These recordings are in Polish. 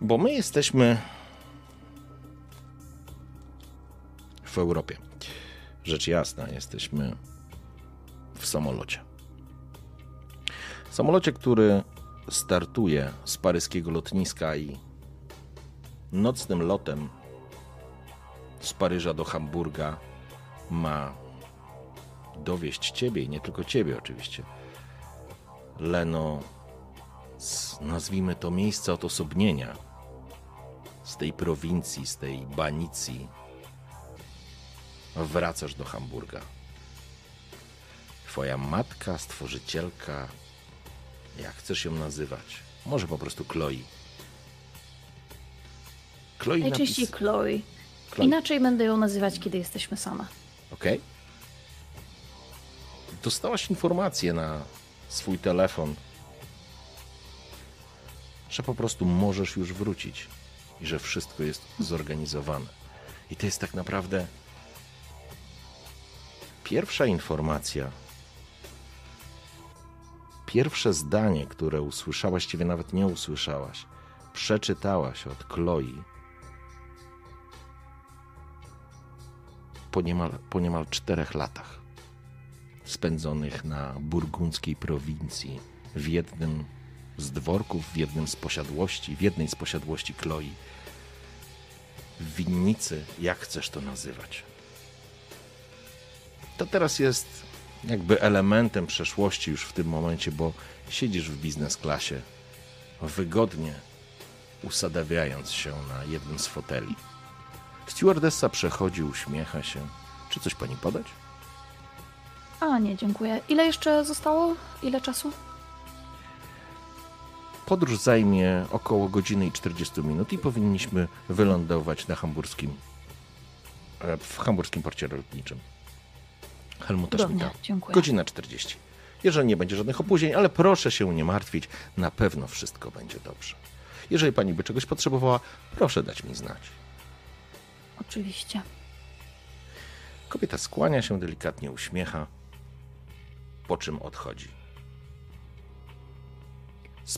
Bo my jesteśmy w Europie. Rzecz jasna, jesteśmy w samolocie. Samolocie, który startuje z paryskiego lotniska i nocnym lotem z Paryża do Hamburga ma dowieść ciebie i nie tylko ciebie oczywiście. Leno z, nazwijmy to, miejsca odosobnienia, z tej prowincji, z tej banicji, wracasz do Hamburga. Twoja matka, stworzycielka, jak chcesz ją nazywać, może po prostu Chloe. Chloe Najczęściej napis... Chloe. Chloe. Inaczej będę ją nazywać, kiedy jesteśmy same. Okej. Okay. Dostałaś informację na swój telefon że po prostu możesz już wrócić i że wszystko jest zorganizowane. I to jest tak naprawdę pierwsza informacja, pierwsze zdanie, które usłyszałaś, właściwie nawet nie usłyszałaś, przeczytałaś od Chloe po niemal, po niemal czterech latach spędzonych na burgundzkiej prowincji w jednym z dworków w jednym z posiadłości, w jednej z posiadłości Chloe. Winnicy, jak chcesz to nazywać. To teraz jest jakby elementem przeszłości już w tym momencie, bo siedzisz w biznes klasie, wygodnie usadawiając się na jednym z foteli. Stewardessa przechodzi, uśmiecha się. Czy coś pani podać? A nie, dziękuję. Ile jeszcze zostało? Ile czasu? Podróż zajmie około godziny i 40 minut i powinniśmy wylądować na hamburskim, e, w hamburskim porcie lotniczym. Helmuta Schmidta. Godzina 40. Jeżeli nie będzie żadnych opóźnień, ale proszę się nie martwić, na pewno wszystko będzie dobrze. Jeżeli pani by czegoś potrzebowała, proszę dać mi znać. Oczywiście. Kobieta skłania się, delikatnie uśmiecha, po czym odchodzi.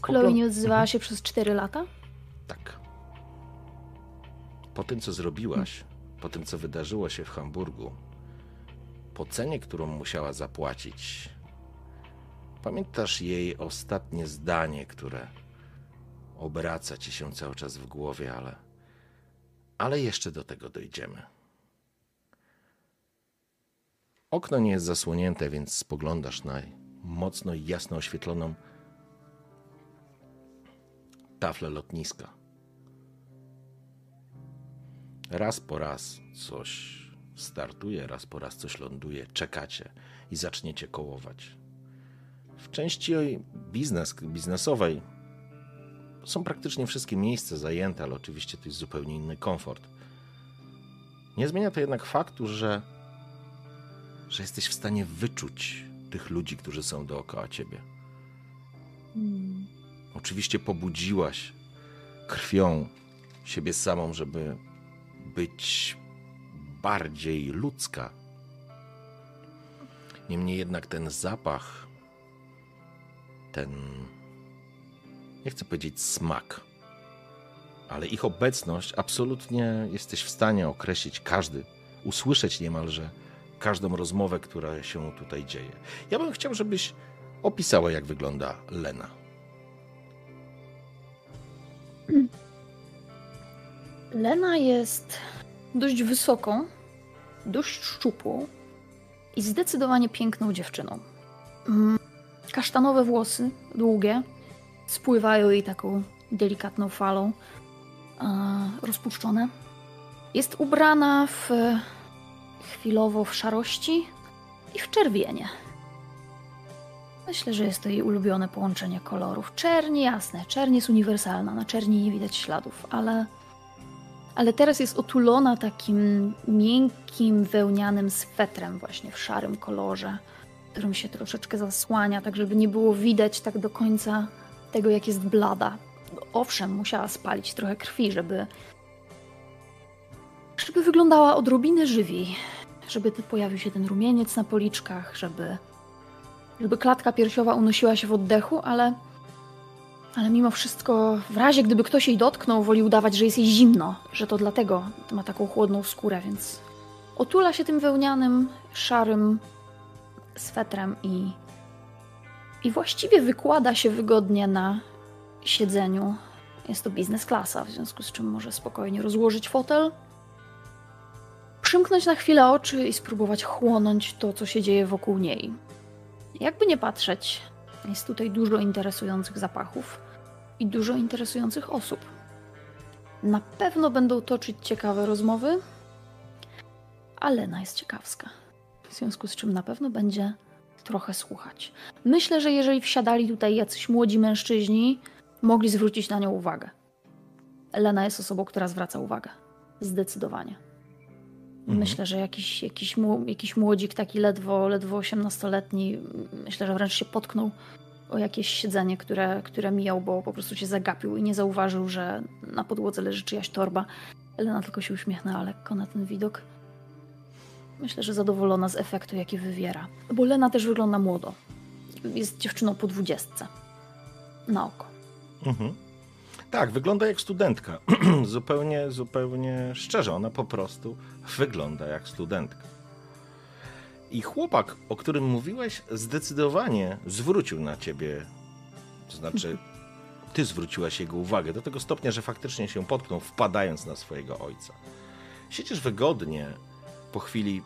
Chloe nie odzywała się przez 4 lata? Tak. Po tym, co zrobiłaś, po tym, co wydarzyło się w Hamburgu, po cenie, którą musiała zapłacić, pamiętasz jej ostatnie zdanie, które obraca ci się cały czas w głowie, ale, ale jeszcze do tego dojdziemy. Okno nie jest zasłonięte, więc spoglądasz na mocno i jasno oświetloną tafle lotniska. Raz po raz coś startuje, raz po raz coś ląduje, czekacie i zaczniecie kołować. W części biznes, biznesowej są praktycznie wszystkie miejsca zajęte, ale oczywiście to jest zupełnie inny komfort. Nie zmienia to jednak faktu, że, że jesteś w stanie wyczuć tych ludzi, którzy są dookoła ciebie. Hmm. Oczywiście pobudziłaś krwią siebie samą, żeby być bardziej ludzka. Niemniej jednak ten zapach, ten, nie chcę powiedzieć smak, ale ich obecność absolutnie jesteś w stanie określić każdy, usłyszeć niemalże każdą rozmowę, która się tutaj dzieje. Ja bym chciał, żebyś opisała, jak wygląda Lena. Lena jest dość wysoką, dość szczupłą i zdecydowanie piękną dziewczyną. Mm, kasztanowe włosy, długie, spływają jej taką delikatną falą, rozpuszczone. Jest ubrana w chwilowo w szarości i w czerwienie. Myślę, że jest to jej ulubione połączenie kolorów. Czerń jasne, czerń jest uniwersalna, na czerni nie widać śladów, ale ale teraz jest otulona takim miękkim, wełnianym swetrem właśnie w szarym kolorze, którym się troszeczkę zasłania, tak żeby nie było widać tak do końca tego, jak jest blada. Owszem, musiała spalić trochę krwi, żeby żeby wyglądała odrobinę żywiej, żeby pojawił się ten rumieniec na policzkach, żeby żeby klatka piersiowa unosiła się w oddechu, ale ale mimo wszystko, w razie gdyby ktoś jej dotknął, woli udawać, że jest jej zimno, że to dlatego ma taką chłodną skórę, więc otula się tym wełnianym, szarym swetrem i, i właściwie wykłada się wygodnie na siedzeniu. Jest to biznes klasa, w związku z czym może spokojnie rozłożyć fotel, przymknąć na chwilę oczy i spróbować chłonąć to, co się dzieje wokół niej. Jakby nie patrzeć, jest tutaj dużo interesujących zapachów i dużo interesujących osób. Na pewno będą toczyć ciekawe rozmowy, a Lena jest ciekawska. W związku z czym na pewno będzie trochę słuchać. Myślę, że jeżeli wsiadali tutaj jacyś młodzi mężczyźni, mogli zwrócić na nią uwagę. Lena jest osobą, która zwraca uwagę. Zdecydowanie. Mhm. Myślę, że jakiś, jakiś, jakiś młodzik, taki ledwo, ledwo 18-letni, myślę, że wręcz się potknął o jakieś siedzenie, które, które mijał, bo po prostu się zagapił i nie zauważył, że na podłodze leży czyjaś torba. Elena tylko się uśmiechnęła lekko na ten widok. Myślę, że zadowolona z efektu, jaki wywiera. Bo Lena też wygląda młodo. Jest dziewczyną po dwudziestce. Na oko. Mhm. Tak, wygląda jak studentka. zupełnie, zupełnie szczerze, ona po prostu wygląda jak studentka. I chłopak, o którym mówiłeś, zdecydowanie zwrócił na ciebie, to znaczy ty zwróciłaś jego uwagę do tego stopnia, że faktycznie się potknął, wpadając na swojego ojca. Siedzisz wygodnie, po chwili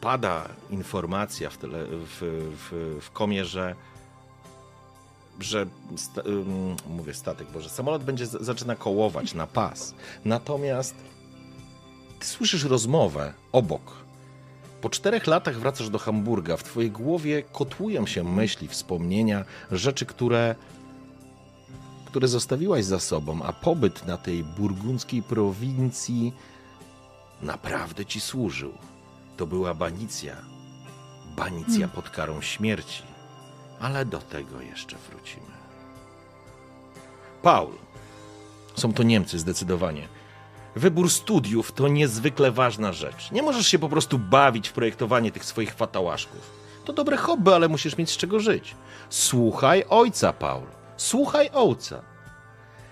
pada informacja w, tele, w, w, w komie, że że sta, um, mówię statek, bo że samolot będzie zaczyna kołować na pas. Natomiast ty słyszysz rozmowę obok po czterech latach wracasz do Hamburga, w twojej głowie kotłują się myśli, wspomnienia, rzeczy, które, które zostawiłaś za sobą, a pobyt na tej burgundzkiej prowincji naprawdę ci służył. To była banicja. Banicja hmm. pod karą śmierci. Ale do tego jeszcze wrócimy. Paul. Są to Niemcy zdecydowanie. Wybór studiów to niezwykle ważna rzecz. Nie możesz się po prostu bawić w projektowanie tych swoich fatałaszków. To dobre hobby, ale musisz mieć z czego żyć. Słuchaj ojca, Paul. Słuchaj ojca.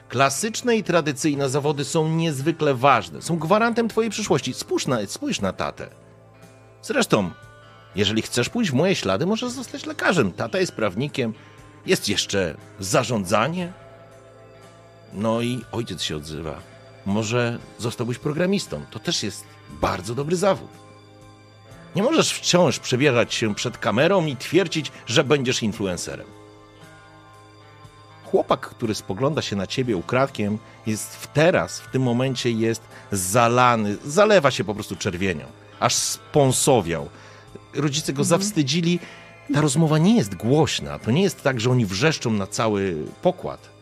Klasyczne i tradycyjne zawody są niezwykle ważne. Są gwarantem twojej przyszłości. Spójrz na, spójrz na tatę. Zresztą, jeżeli chcesz pójść w moje ślady, możesz zostać lekarzem. Tata jest prawnikiem. Jest jeszcze zarządzanie. No i ojciec się odzywa. Może zostałbyś programistą. To też jest bardzo dobry zawód. Nie możesz wciąż przebierać się przed kamerą i twierdzić, że będziesz influencerem. Chłopak, który spogląda się na ciebie ukradkiem, jest w teraz, w tym momencie jest zalany, zalewa się po prostu czerwienią, aż sponsowiał. Rodzice go mhm. zawstydzili. Ta rozmowa nie jest głośna. To nie jest tak, że oni wrzeszczą na cały pokład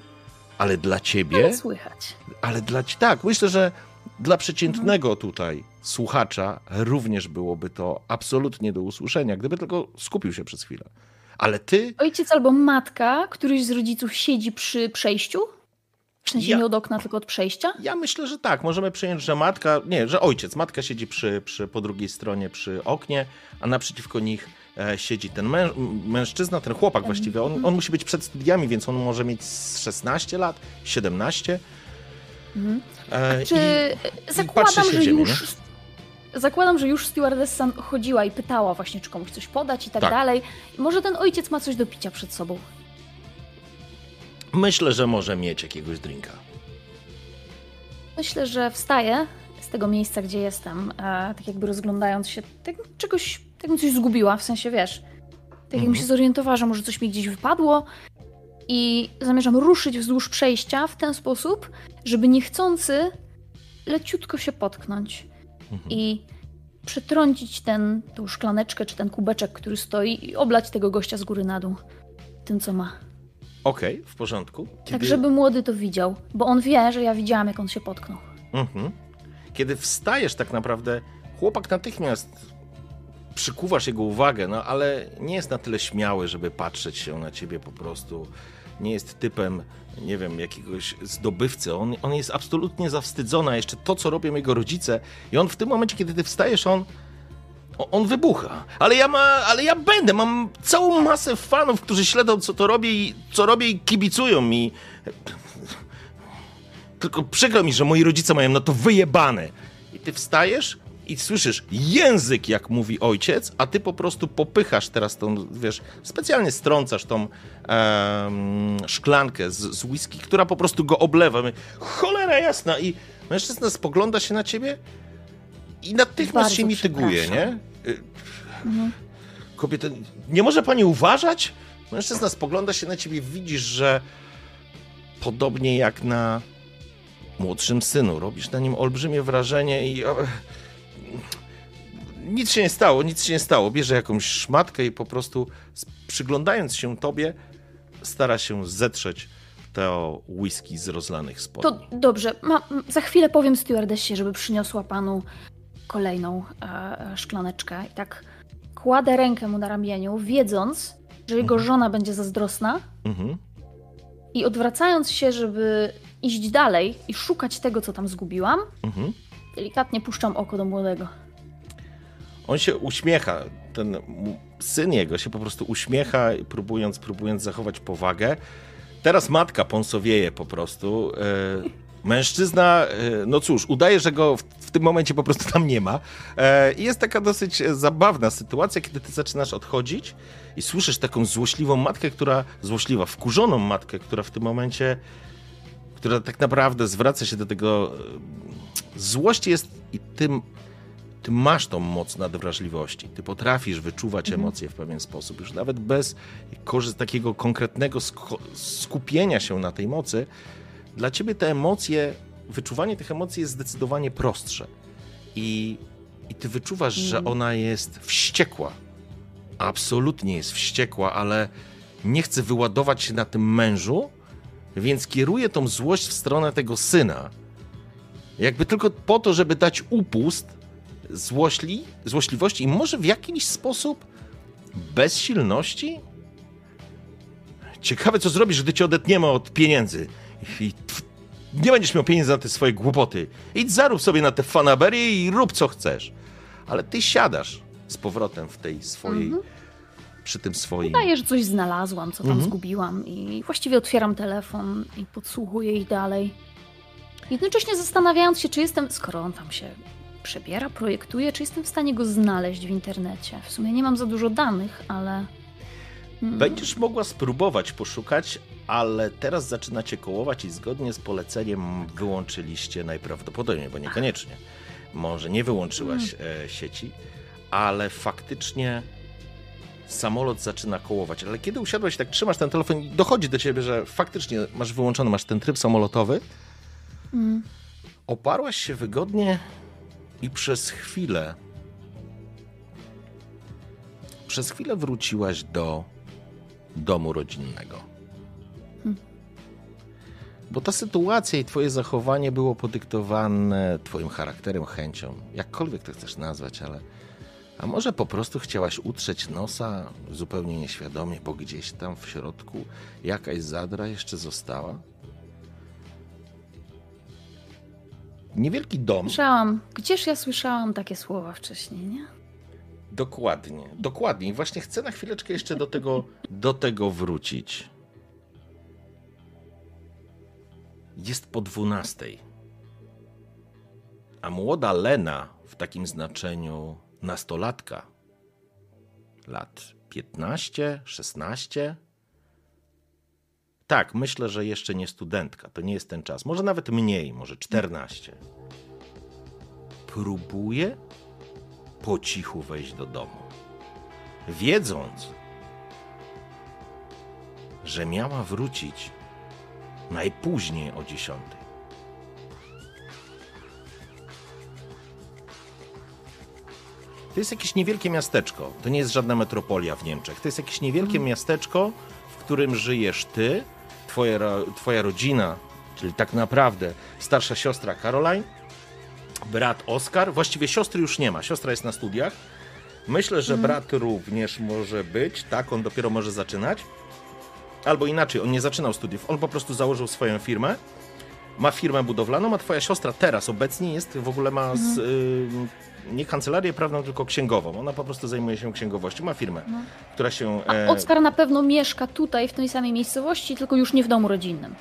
ale dla ciebie. Ale słychać. Ale dla tak, myślę, że dla przeciętnego mhm. tutaj słuchacza również byłoby to absolutnie do usłyszenia, gdyby tylko skupił się przez chwilę. Ale ty. Ojciec albo matka, któryś z rodziców siedzi przy przejściu? W sensie ja, nie od okna, tylko od przejścia? Ja myślę, że tak. Możemy przyjąć, że matka, nie, że ojciec, matka siedzi przy, przy, po drugiej stronie przy oknie, a naprzeciwko nich E, siedzi ten męż, mężczyzna, ten chłopak właściwie. On, on, musi być przed studiami, więc on może mieć 16 lat, 17. Mhm. E, Czy i, zakładam, i że już. Nie? Zakładam, że już stewardessa chodziła i pytała właśnie, czy komuś coś podać i tak, tak. dalej. Może ten ojciec ma coś do picia przed sobą. Myślę, że może mieć jakiegoś drinka. Myślę, że wstaje z tego miejsca, gdzie jestem, e, tak jakby rozglądając się, tak, czegoś tak bym coś zgubiła, w sensie wiesz. Tak jakbym się mhm. zorientowała, że może coś mi gdzieś wypadło i zamierzam ruszyć wzdłuż przejścia w ten sposób, żeby niechcący leciutko się potknąć. Mhm. I przetrącić ten, tą szklaneczkę czy ten kubeczek, który stoi i oblać tego gościa z góry na dół tym, co ma. Okej, okay, w porządku. Kiedy... Tak, żeby młody to widział, bo on wie, że ja widziałam, jak on się potknął. Mhm. Kiedy wstajesz tak naprawdę, chłopak natychmiast przykuwasz jego uwagę, no ale nie jest na tyle śmiały, żeby patrzeć się na ciebie po prostu. Nie jest typem, nie wiem, jakiegoś zdobywcy. On, on jest absolutnie zawstydzony, a jeszcze to, co robią jego rodzice. I on w tym momencie, kiedy ty wstajesz, on on wybucha. Ale ja, ma, ale ja będę, mam całą masę fanów, którzy śledzą, co to robię i co robię i kibicują mi. Tylko przykro mi, że moi rodzice mają na to wyjebane. I ty wstajesz i słyszysz język, jak mówi ojciec, a ty po prostu popychasz teraz tą, wiesz, specjalnie strącasz tą szklankę z, z whisky, która po prostu go oblewa. Cholera jasna! I mężczyzna spogląda się na ciebie i natychmiast Bardzo się mityguje, nie? Mhm. Kobieta, nie może pani uważać? Mężczyzna spogląda się na ciebie, widzisz, że podobnie jak na młodszym synu, robisz na nim olbrzymie wrażenie i nic się nie stało, nic się nie stało. Bierze jakąś szmatkę i po prostu przyglądając się tobie, stara się zetrzeć to whisky z rozlanych spodni. To dobrze, Ma, za chwilę powiem stewardessie, żeby przyniosła panu kolejną e, szklaneczkę i tak kładę rękę mu na ramieniu, wiedząc, że jego mhm. żona będzie zazdrosna mhm. i odwracając się, żeby iść dalej i szukać tego, co tam zgubiłam, mhm. delikatnie puszczam oko do młodego. On się uśmiecha, ten syn jego się po prostu uśmiecha, próbując, próbując zachować powagę. Teraz matka ponsowieje po prostu. E, Mężczyzna, e, no cóż, udaje, że go w, w tym momencie po prostu tam nie ma. E, I jest taka dosyć zabawna sytuacja, kiedy ty zaczynasz odchodzić i słyszysz taką złośliwą matkę, która, złośliwa, wkurzoną matkę, która w tym momencie, która tak naprawdę zwraca się do tego. E, złość jest i tym ty masz tą moc nadwrażliwości. Ty potrafisz wyczuwać mhm. emocje w pewien sposób. Już nawet bez takiego konkretnego skupienia się na tej mocy, dla ciebie te emocje, wyczuwanie tych emocji jest zdecydowanie prostsze. I, i ty wyczuwasz, mm. że ona jest wściekła. Absolutnie jest wściekła, ale nie chce wyładować się na tym mężu, więc kieruje tą złość w stronę tego syna. Jakby tylko po to, żeby dać upust złośli, złośliwości i może w jakiś sposób bezsilności? Ciekawe, co zrobisz, gdy cię odetniemy od pieniędzy i nie będziesz miał pieniędzy na te swoje głupoty. Idź zarób sobie na te fanaberie i rób co chcesz. Ale ty siadasz z powrotem w tej swojej, mhm. przy tym swoim... Udaję, że coś znalazłam, co tam mhm. zgubiłam i właściwie otwieram telefon i podsłuchuję ich dalej. Jednocześnie zastanawiając się, czy jestem, skoro on tam się przebiera, projektuje, czy jestem w stanie go znaleźć w internecie. W sumie nie mam za dużo danych, ale... Będziesz mogła spróbować poszukać, ale teraz zaczynacie kołować i zgodnie z poleceniem wyłączyliście najprawdopodobniej, bo niekoniecznie. Może nie wyłączyłaś hmm. sieci, ale faktycznie samolot zaczyna kołować. Ale kiedy usiadłeś, tak trzymasz ten telefon i dochodzi do ciebie, że faktycznie masz wyłączony, masz ten tryb samolotowy, mm. oparłaś się wygodnie i przez chwilę przez chwilę wróciłaś do domu rodzinnego. Bo ta sytuacja i twoje zachowanie było podyktowane twoim charakterem, chęcią, jakkolwiek to chcesz nazwać, ale a może po prostu chciałaś utrzeć nosa zupełnie nieświadomie, bo gdzieś tam w środku jakaś zadra jeszcze została? Niewielki dom. Słyszałam. Gdzież ja słyszałam takie słowa wcześniej, nie? Dokładnie, dokładnie. I właśnie chcę na chwileczkę jeszcze do tego, do tego wrócić. Jest po dwunastej. A młoda Lena, w takim znaczeniu nastolatka, lat 15, 16. Tak, myślę, że jeszcze nie studentka, to nie jest ten czas. Może nawet mniej, może 14. Próbuje po cichu wejść do domu, wiedząc, że miała wrócić najpóźniej o 10. To jest jakieś niewielkie miasteczko. To nie jest żadna metropolia w Niemczech. To jest jakieś niewielkie mhm. miasteczko, w którym żyjesz ty, twoja, twoja rodzina, czyli tak naprawdę starsza siostra Caroline, brat Oskar. Właściwie siostry już nie ma. Siostra jest na studiach. Myślę, że mhm. brat również może być. Tak, on dopiero może zaczynać. Albo inaczej, on nie zaczynał studiów. On po prostu założył swoją firmę ma firmę budowlaną, a twoja siostra teraz obecnie jest, w ogóle ma z, y, nie kancelarię prawną, tylko księgową. Ona po prostu zajmuje się księgowością, ma firmę, no. która się... E... A Oskar na pewno mieszka tutaj, w tej samej miejscowości, tylko już nie w domu rodzinnym.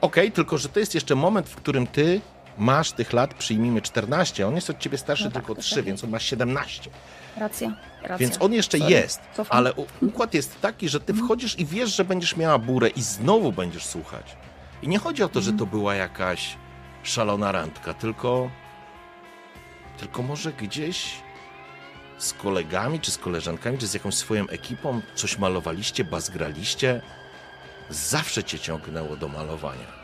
Okej, tylko że to jest jeszcze moment, w którym ty masz tych lat, przyjmijmy 14, on jest od ciebie starszy no tak, tylko 3, tak więc on ma 17. Racja, racja. Więc on jeszcze Sorry. jest, Cofam. ale układ jest taki, że ty wchodzisz i wiesz, że będziesz miała burę i znowu będziesz słuchać. I nie chodzi o to, że to była jakaś szalona randka, tylko. Tylko może gdzieś z kolegami, czy z koleżankami, czy z jakąś swoją ekipą coś malowaliście, bazgraliście. Zawsze cię ciągnęło do malowania.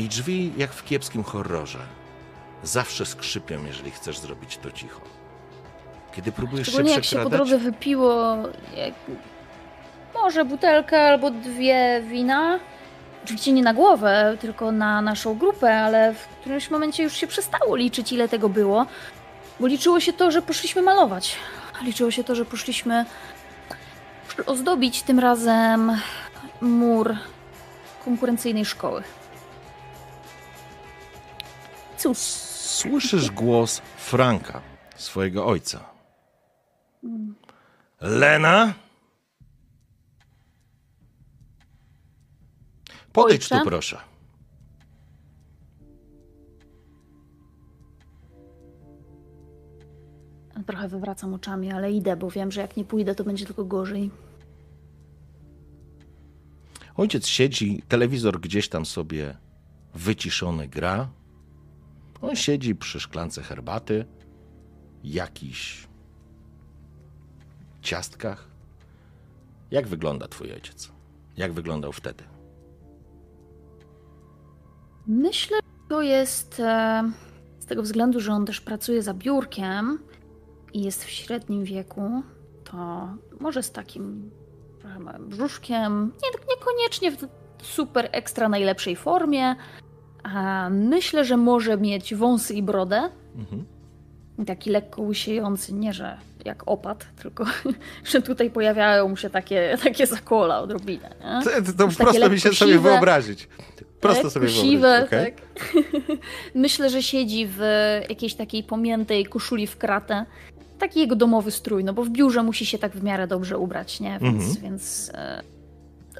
I drzwi, jak w kiepskim horrorze, zawsze skrzypią, jeżeli chcesz zrobić to cicho. Kiedy próbujesz się przekradać... jak się po drodze wypiło jak może butelkę albo dwie wina. Oczywiście nie na głowę, tylko na naszą grupę, ale w którymś momencie już się przestało liczyć, ile tego było. Bo liczyło się to, że poszliśmy malować. Liczyło się to, że poszliśmy ozdobić tym razem mur konkurencyjnej szkoły. Cóż. Słyszysz głos Franka, swojego ojca. Lena? Podejdź tu, proszę. Trochę wywracam oczami, ale idę, bo wiem, że jak nie pójdę, to będzie tylko gorzej. Ojciec siedzi, telewizor gdzieś tam sobie wyciszony gra. On siedzi przy szklance herbaty, jakiś ciastkach. Jak wygląda twój ojciec? Jak wyglądał wtedy? Myślę, że to jest e, z tego względu, że on też pracuje za biurkiem i jest w średnim wieku, to może z takim brzuszkiem, nie, niekoniecznie w super ekstra najlepszej formie. A myślę, że może mieć wąsy i brodę. Mhm. Taki lekko łysiejący, nie że jak opad, tylko że tutaj pojawiają mu się takie, takie zakola odrobinę. Nie? To, to, to prosto mi się sobie wyobrazić. Prosto sobie siwe, okay. tak. Myślę, że siedzi w jakiejś takiej pomiętej koszuli w kratę. Taki jego domowy strój, no bo w biurze musi się tak w miarę dobrze ubrać, nie? Więc, -hmm. więc e,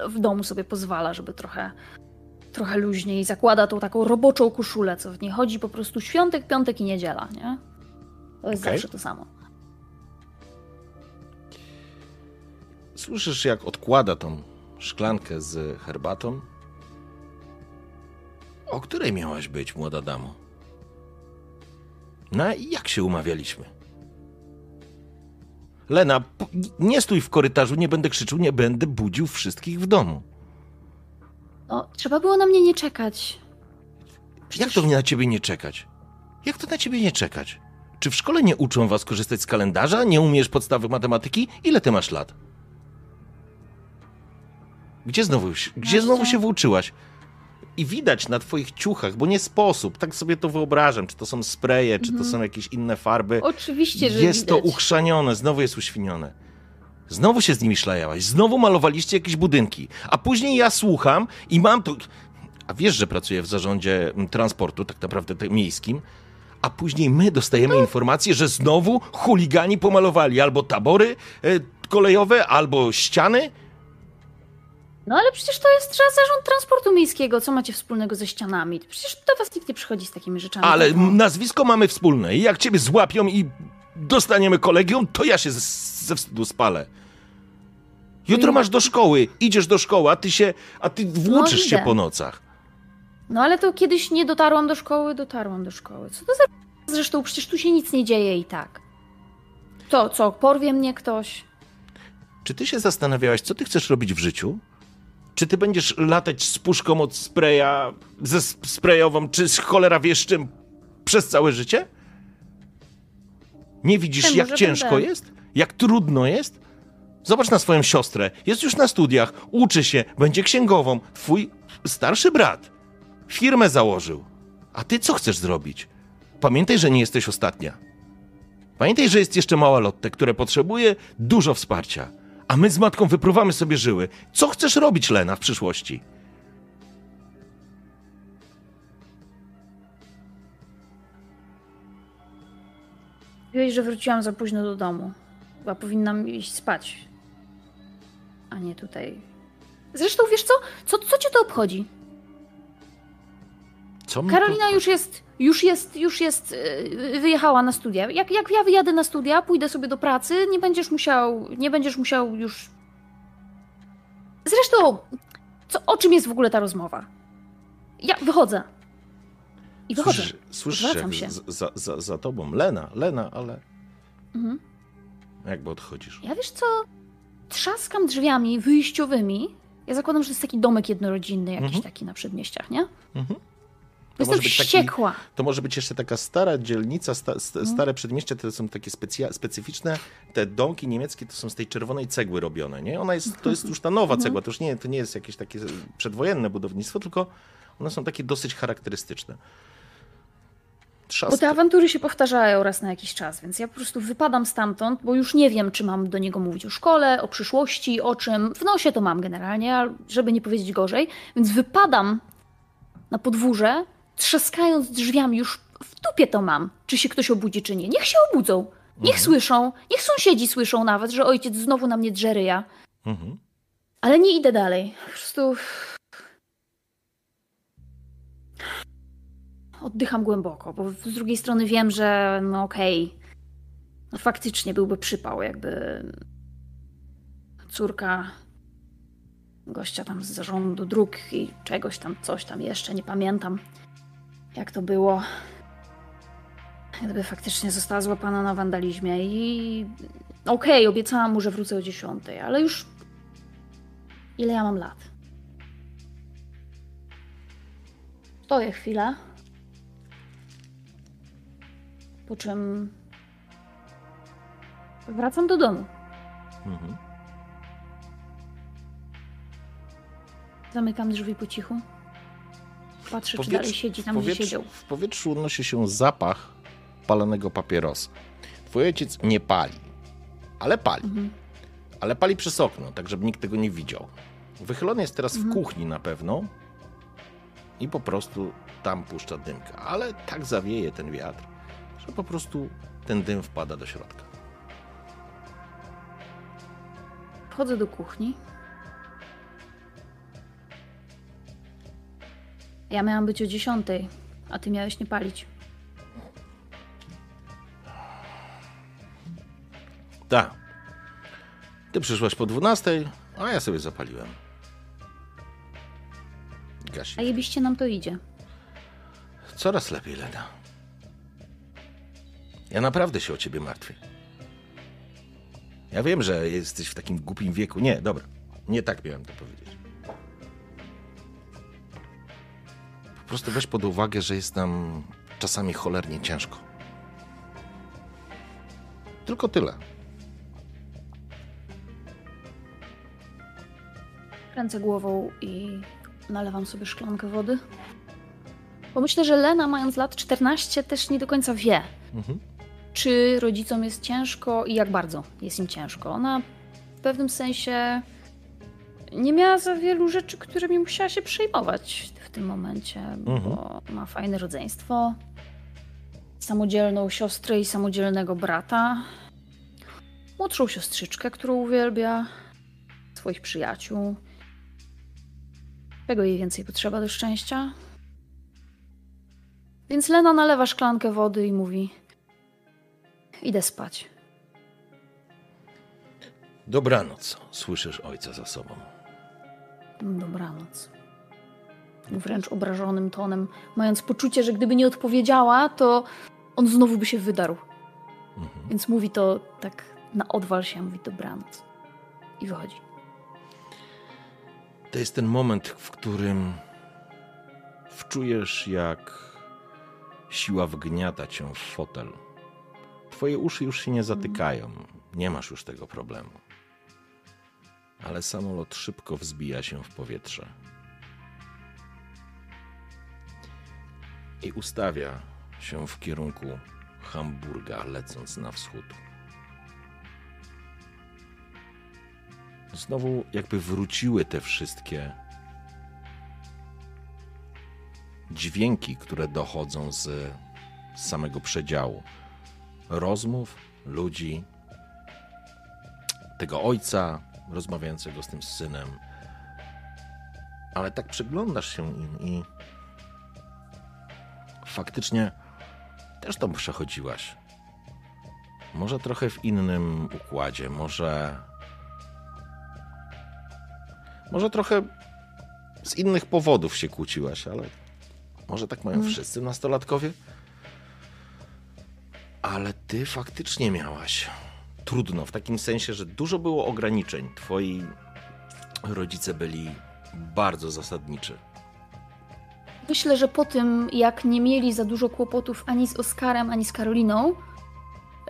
w domu sobie pozwala, żeby trochę, trochę luźniej zakłada tą taką roboczą koszulę, co w niej chodzi po prostu świątek, piątek i niedziela, nie? To jest okay. zawsze to samo. Słyszysz, jak odkłada tą szklankę z herbatą o której miałaś być, młoda damo? No i jak się umawialiśmy? Lena, nie stój w korytarzu, nie będę krzyczał, nie będę budził wszystkich w domu. No, trzeba było na mnie nie czekać. Przecież... Jak to na ciebie nie czekać? Jak to na ciebie nie czekać? Czy w szkole nie uczą was korzystać z kalendarza? Nie umiesz podstawy matematyki? Ile ty masz lat? Gdzie znowu, gdzie znowu się włóczyłaś? i widać na twoich ciuchach, bo nie sposób, tak sobie to wyobrażam, czy to są spreje, czy to mhm. są jakieś inne farby. Oczywiście, że Jest widać. to uchrzanione, znowu jest uświnione. Znowu się z nimi szlajałaś, znowu malowaliście jakieś budynki, a później ja słucham i mam tu... A wiesz, że pracuję w zarządzie mm, transportu, tak naprawdę miejskim, a później my dostajemy no. informację, że znowu chuligani pomalowali albo tabory e, kolejowe, albo ściany, no ale przecież to jest zarząd transportu miejskiego. Co macie wspólnego ze ścianami? Przecież do was nikt nie przychodzi z takimi rzeczami. Ale tak, no. nazwisko mamy wspólne i jak ciebie złapią i dostaniemy kolegium, to ja się ze wstydu spalę. Jutro no masz do szkoły, idziesz do szkoły, a ty się, a ty włóczysz no, się po nocach. No ale to kiedyś nie dotarłam do szkoły, dotarłam do szkoły. Co to za... Zresztą przecież tu się nic nie dzieje i tak. To co, porwie mnie ktoś? Czy ty się zastanawiałaś, co ty chcesz robić w życiu? Czy ty będziesz latać z puszką od spraya, ze sprayową, czy z cholera wiesz czym przez całe życie? Nie widzisz, jak ciężko będę. jest? Jak trudno jest? Zobacz na swoją siostrę. Jest już na studiach, uczy się, będzie księgową. Twój starszy brat firmę założył. A ty co chcesz zrobić? Pamiętaj, że nie jesteś ostatnia. Pamiętaj, że jest jeszcze mała Lotte, które potrzebuje dużo wsparcia. A my z matką wypruwamy sobie żyły. Co chcesz robić, Lena, w przyszłości? Mówiłeś, że wróciłam za późno do domu. Chyba powinnam iść spać. A nie tutaj. Zresztą wiesz co? Co, co cię to obchodzi? Co Karolina to... już jest, już jest, już jest, yy, wyjechała na studia. Jak, jak ja wyjadę na studia, pójdę sobie do pracy, nie będziesz musiał, nie będziesz musiał już... Zresztą, co, o czym jest w ogóle ta rozmowa? Ja wychodzę. I wychodzę. Słyszysz, słyszysz się. Za, za, za tobą. Lena, Lena, ale... Mhm. Jakby odchodzisz. Ja wiesz co? Trzaskam drzwiami wyjściowymi. Ja zakładam, że to jest taki domek jednorodzinny, jakiś mhm. taki na przedmieściach, nie? Mhm. To Jestem wściekła. Taki, to może być jeszcze taka stara dzielnica, sta, mhm. stare przedmieścia, to są takie specja, specyficzne, te domki niemieckie to są z tej czerwonej cegły robione, nie? Ona jest, to jest już ta nowa mhm. cegła, to już nie, to nie jest jakieś takie przedwojenne budownictwo, tylko one są takie dosyć charakterystyczne. Bo te awantury się powtarzają raz na jakiś czas, więc ja po prostu wypadam stamtąd, bo już nie wiem, czy mam do niego mówić o szkole, o przyszłości, o czym. W nosie to mam generalnie, żeby nie powiedzieć gorzej. Więc wypadam na podwórze, trzaskając drzwiami, już w dupie to mam, czy się ktoś obudzi, czy nie. Niech się obudzą. Niech mhm. słyszą, niech sąsiedzi słyszą nawet, że ojciec znowu na mnie drzeryja. Mhm. Ale nie idę dalej. Po prostu oddycham głęboko, bo z drugiej strony wiem, że no okej, okay, no faktycznie byłby przypał, jakby córka gościa tam z zarządu dróg i czegoś tam, coś tam jeszcze, nie pamiętam jak to było. Gdyby faktycznie została złapana na wandalizmie i okej, okay, obiecałam mu, że wrócę o dziesiątej, ale już ile ja mam lat? Stoję chwilę po czym wracam do domu. Mhm. Zamykam drzwi po cichu. Patrzę, czy dalej siedzi tam, gdzie siedział. W powietrzu unosi się zapach palonego papierosa. Twój ojciec nie pali, ale pali. Mhm. Ale pali przez okno, tak żeby nikt tego nie widział. Wychylony jest teraz mhm. w kuchni na pewno i po prostu tam puszcza dymkę. Ale tak zawieje ten wiatr, że po prostu ten dym wpada do środka. Wchodzę do kuchni. Ja miałam być o dziesiątej, a ty miałeś nie palić. Tak. Ty przyszłaś po dwunastej, a ja sobie zapaliłem. Gasi. A jebiście nam to idzie. Coraz lepiej, Lena. Ja naprawdę się o ciebie martwię. Ja wiem, że jesteś w takim głupim wieku. Nie, dobra. Nie tak miałem to powiedzieć. Po prostu weź pod uwagę, że jest nam czasami cholernie ciężko. Tylko tyle. Kręcę głową i nalewam sobie szklankę wody. Bo myślę, że Lena, mając lat 14, też nie do końca wie, mhm czy rodzicom jest ciężko i jak bardzo jest im ciężko. Ona w pewnym sensie nie miała za wielu rzeczy, którymi musiała się przejmować w tym momencie, mhm. bo ma fajne rodzeństwo, samodzielną siostrę i samodzielnego brata, młodszą siostrzyczkę, którą uwielbia, swoich przyjaciół. Czego jej więcej potrzeba do szczęścia? Więc Lena nalewa szklankę wody i mówi: Idę spać. Dobranoc. Słyszysz ojca za sobą. Dobranoc. Wręcz obrażonym tonem, mając poczucie, że gdyby nie odpowiedziała, to on znowu by się wydarł. Mhm. Więc mówi to tak na odwal się, mówi dobranoc. I wychodzi. To jest ten moment, w którym wczujesz, jak siła wgniata cię w fotel Twoje uszy już się nie zatykają. Nie masz już tego problemu. Ale samolot szybko wzbija się w powietrze. I ustawia się w kierunku Hamburga, lecąc na wschód. Znowu jakby wróciły te wszystkie dźwięki, które dochodzą z samego przedziału. Rozmów, ludzi, tego ojca rozmawiającego z tym synem. Ale tak przyglądasz się im i faktycznie też tam przechodziłaś. Może trochę w innym układzie, może. Może trochę z innych powodów się kłóciłaś, ale może tak mają mm. wszyscy nastolatkowie? Ale ty faktycznie miałaś trudno, w takim sensie, że dużo było ograniczeń. Twoi rodzice byli bardzo zasadniczy. Myślę, że po tym, jak nie mieli za dużo kłopotów ani z Oskarem, ani z Karoliną,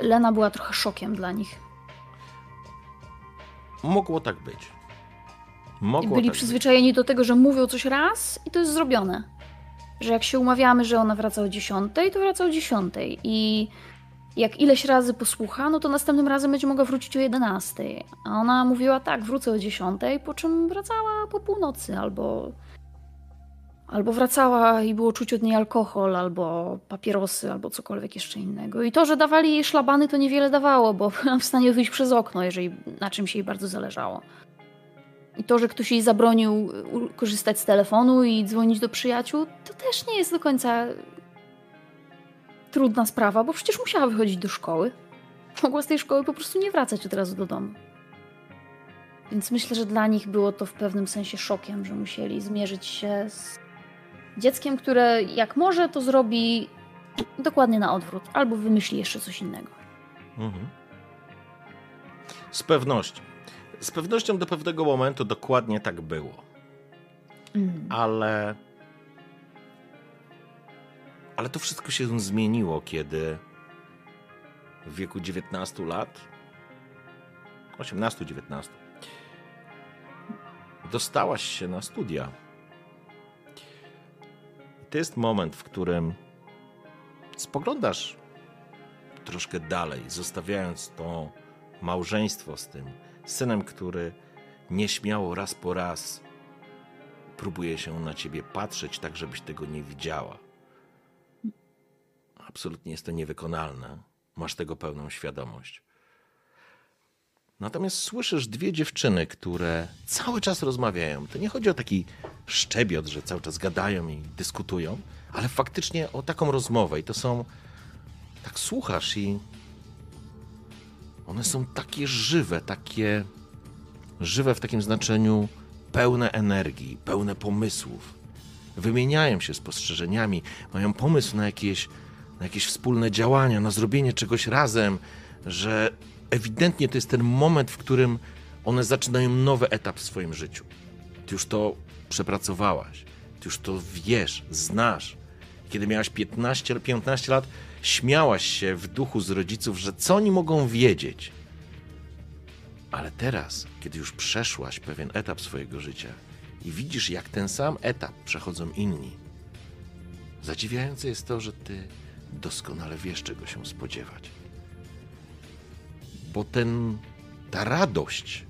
Lena była trochę szokiem dla nich. Mogło tak być. Mogło byli tak przyzwyczajeni być. do tego, że mówią coś raz i to jest zrobione. Że jak się umawiamy, że ona wraca o 10, to wraca o 10. I jak ileś razy posłucha, no to następnym razem będzie mogła wrócić o 11. A ona mówiła tak, wrócę o 10, po czym wracała po północy albo albo wracała i było czuć od niej alkohol, albo papierosy, albo cokolwiek jeszcze innego. I to, że dawali jej szlabany, to niewiele dawało, bo była w stanie wyjść przez okno, jeżeli na czymś jej bardzo zależało. I to, że ktoś jej zabronił korzystać z telefonu i dzwonić do przyjaciół, to też nie jest do końca trudna sprawa, bo przecież musiała wychodzić do szkoły. Mogła z tej szkoły po prostu nie wracać od razu do domu. Więc myślę, że dla nich było to w pewnym sensie szokiem, że musieli zmierzyć się z dzieckiem, które jak może, to zrobi dokładnie na odwrót, albo wymyśli jeszcze coś innego. Mhm. Z pewnością. Z pewnością do pewnego momentu dokładnie tak było. Mhm. Ale ale to wszystko się zmieniło, kiedy w wieku 19 lat, 18-19, dostałaś się na studia. to jest moment, w którym spoglądasz troszkę dalej, zostawiając to małżeństwo z tym synem, który nieśmiało raz po raz próbuje się na ciebie patrzeć, tak żebyś tego nie widziała. Absolutnie jest to niewykonalne. Masz tego pełną świadomość. Natomiast słyszysz dwie dziewczyny, które cały czas rozmawiają. To nie chodzi o taki szczebiot, że cały czas gadają i dyskutują, ale faktycznie o taką rozmowę. I to są. Tak słuchasz i. One są takie żywe, takie. Żywe w takim znaczeniu pełne energii, pełne pomysłów. Wymieniają się spostrzeżeniami, mają pomysł na jakieś na jakieś wspólne działania, na zrobienie czegoś razem, że ewidentnie to jest ten moment, w którym one zaczynają nowy etap w swoim życiu. Ty już to przepracowałaś, ty już to wiesz, znasz. Kiedy miałaś 15, 15 lat, śmiałaś się w duchu z rodziców, że co oni mogą wiedzieć. Ale teraz, kiedy już przeszłaś pewien etap swojego życia i widzisz, jak ten sam etap przechodzą inni, zadziwiające jest to, że ty doskonale wiesz, czego się spodziewać. Bo ten, ta radość,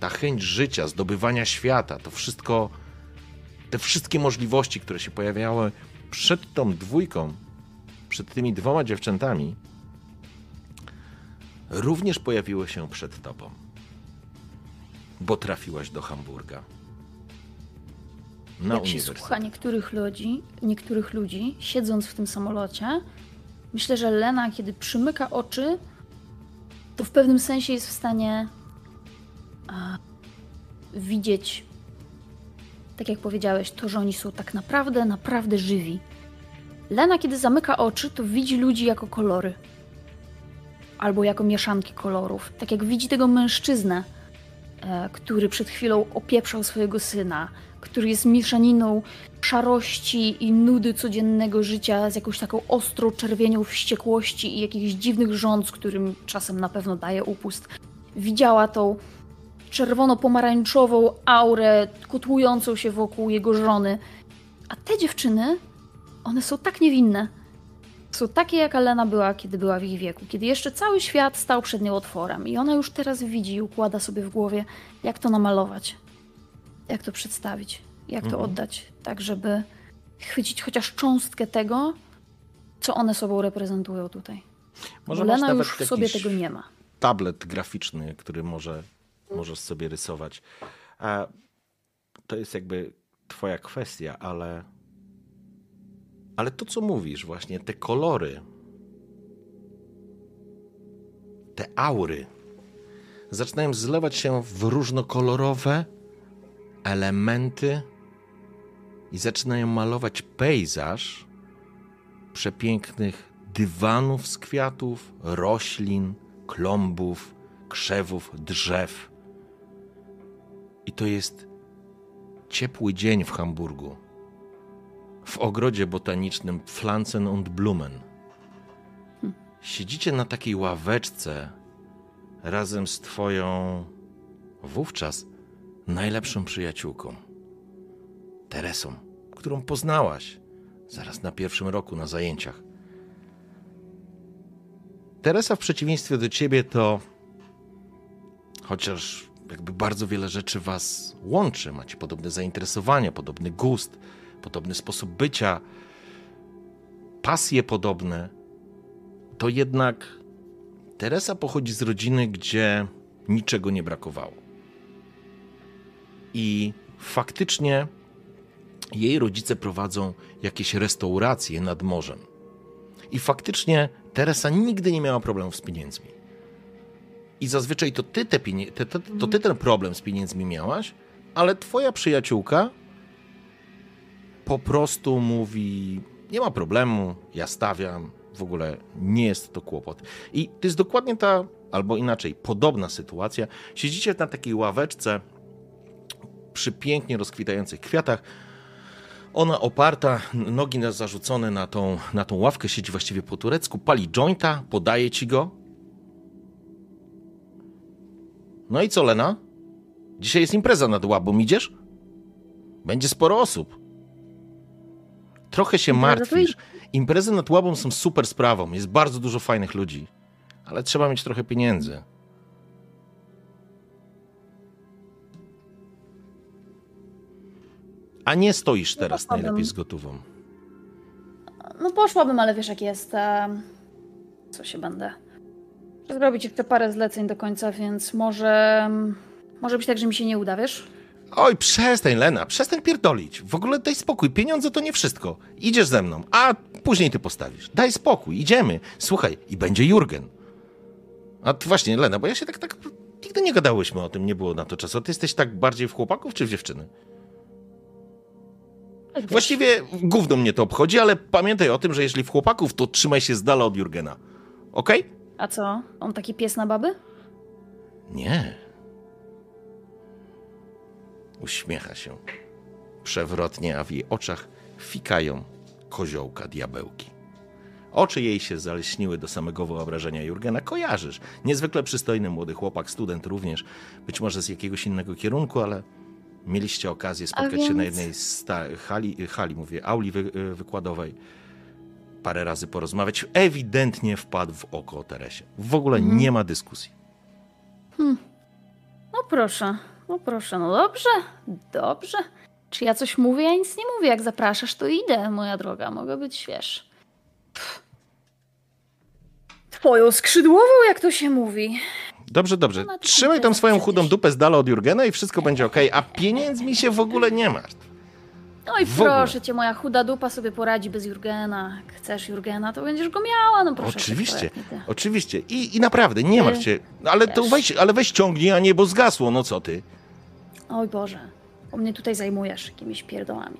ta chęć życia, zdobywania świata, to wszystko, te wszystkie możliwości, które się pojawiały przed tą dwójką, przed tymi dwoma dziewczętami, również pojawiły się przed tobą, bo trafiłaś do Hamburga na Jak się słucha niektórych ludzi, niektórych ludzi, siedząc w tym samolocie, myślę, że Lena, kiedy przymyka oczy, to w pewnym sensie jest w stanie a, widzieć, tak jak powiedziałeś, to, że oni są tak naprawdę, naprawdę żywi. Lena, kiedy zamyka oczy, to widzi ludzi jako kolory. Albo jako mieszanki kolorów. Tak jak widzi tego mężczyznę, e, który przed chwilą opieprzał swojego syna, który jest mieszaniną szarości i nudy codziennego życia z jakąś taką ostrą czerwienią wściekłości i jakichś dziwnych rząd, którym czasem na pewno daje upust. Widziała tą czerwono-pomarańczową aurę kotłującą się wokół jego żony. A te dziewczyny, one są tak niewinne. Są takie, jak Alena była, kiedy była w ich wieku, kiedy jeszcze cały świat stał przed nią otworem i ona już teraz widzi i układa sobie w głowie, jak to namalować, jak to przedstawić, jak to mhm. oddać, tak żeby chwycić chociaż cząstkę tego, co one sobą reprezentują tutaj. Może Lena już w sobie tego nie ma. Tablet graficzny, który może możesz sobie rysować. A to jest jakby twoja kwestia, ale ale to co mówisz właśnie, te kolory, te aury zaczynają zlewać się w różnokolorowe elementy i zaczynają malować pejzaż przepięknych dywanów z kwiatów, roślin, klombów, krzewów, drzew. I to jest ciepły dzień w Hamburgu. W ogrodzie botanicznym Pflanzen und Blumen. Siedzicie na takiej ławeczce razem z twoją wówczas najlepszą przyjaciółką, Teresą, którą poznałaś zaraz na pierwszym roku na zajęciach. Teresa w przeciwieństwie do ciebie to chociaż jakby bardzo wiele rzeczy was łączy. Macie podobne zainteresowania, podobny gust, podobny sposób bycia, pasje podobne. To jednak Teresa pochodzi z rodziny, gdzie niczego nie brakowało. I faktycznie jej rodzice prowadzą jakieś restauracje nad morzem. I faktycznie Teresa nigdy nie miała problemów z pieniędzmi. I zazwyczaj to ty, te te, to, to ty ten problem z pieniędzmi miałaś, ale twoja przyjaciółka po prostu mówi: Nie ma problemu, ja stawiam, w ogóle nie jest to kłopot. I to jest dokładnie ta, albo inaczej, podobna sytuacja. Siedzicie na takiej ławeczce przy pięknie rozkwitających kwiatach. Ona oparta, nogi zarzucone na tą, na tą ławkę, siedzi właściwie po turecku, pali jointa, podaje ci go. No i co, Lena? Dzisiaj jest impreza nad łabą, idziesz? Będzie sporo osób. Trochę się martwisz. Imprezy nad łabą są super sprawą, jest bardzo dużo fajnych ludzi, ale trzeba mieć trochę pieniędzy. A nie stoisz no teraz najlepiej z gotową. No poszłabym, ale wiesz jak jest. Co się będę zrobić jeszcze parę zleceń do końca, więc może. Może być tak, że mi się nie uda, wiesz? Oj, przestań, Lena, przestań pierdolić. W ogóle daj spokój, pieniądze to nie wszystko. Idziesz ze mną, a później ty postawisz. Daj spokój, idziemy. Słuchaj, i będzie Jurgen. A właśnie, Lena, bo ja się tak, tak, nigdy nie gadałyśmy o tym, nie było na to czasu. Ty jesteś tak bardziej w chłopaków czy w dziewczyny? Właściwie gówno mnie to obchodzi, ale pamiętaj o tym, że jeśli w chłopaków, to trzymaj się z dala od Jurgena. Okej? Okay? A co? On taki pies na baby? Nie. Uśmiecha się. Przewrotnie, a w jej oczach fikają koziołka diabełki. Oczy jej się zaleśniły do samego wyobrażenia Jurgena. Kojarzysz. Niezwykle przystojny młody chłopak, student również. Być może z jakiegoś innego kierunku, ale mieliście okazję spotkać więc... się na jednej z hali, hali, mówię, auli wy, wykładowej parę razy porozmawiać. Ewidentnie wpadł w oko Teresie. W ogóle mhm. nie ma dyskusji. Hmm. No proszę, no proszę, no dobrze, dobrze. Czy ja coś mówię? Ja nic nie mówię. Jak zapraszasz, to idę, moja droga. Mogę być, wiesz... Twoją skrzydłową, jak to się mówi. Dobrze, dobrze. Trzymaj tam swoją chudą dupę z dala od Jurgena i wszystko będzie ok, a pieniędzmi się w ogóle nie martw. No i proszę cię, moja chuda dupa sobie poradzi bez Jurgena. Jak chcesz Jurgena, to będziesz go miała, no proszę. Oczywiście, oczywiście. I, I naprawdę, nie martw się. Ale to weź, ale weź ciągnij, a nie, bo zgasło, no co ty? Oj Boże, bo mnie tutaj zajmujesz jakimiś pierdołami.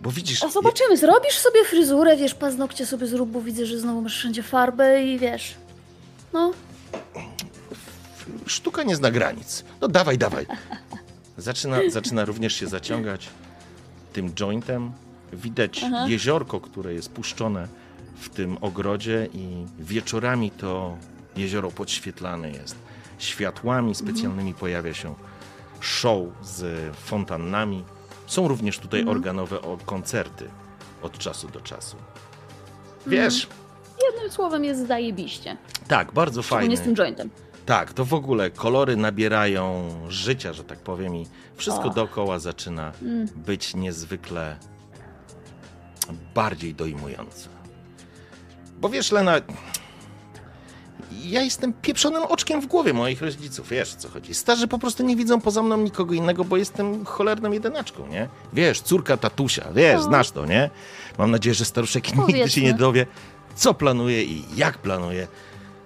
Bo widzisz... A zobaczymy, zrobisz sobie fryzurę, wiesz, paznokcie sobie zrób, bo widzę, że znowu masz wszędzie farbę i wiesz... No. Sztuka nie zna granic. No dawaj, dawaj. Zaczyna, zaczyna również się zaciągać tym jointem. Widać Aha. jeziorko, które jest puszczone w tym ogrodzie i wieczorami to jezioro podświetlane jest światłami specjalnymi. Mhm. Pojawia się show z fontannami. Są również tutaj mhm. organowe koncerty od czasu do czasu. Wiesz, mhm. Jednym słowem jest zajebiście. Tak, bardzo fajnie. z tym jointem. Tak, to w ogóle kolory nabierają życia, że tak powiem, i wszystko oh. dookoła zaczyna mm. być niezwykle bardziej dojmujące. Bo wiesz, Lena, ja jestem pieprzonym oczkiem w głowie moich rodziców, wiesz co chodzi. Starzy po prostu nie widzą poza mną nikogo innego, bo jestem cholerną jedynaczką, nie? Wiesz, córka tatusia, wiesz, no. znasz to, nie? Mam nadzieję, że staruszek nigdy się nie dowie, co planuje i jak planuje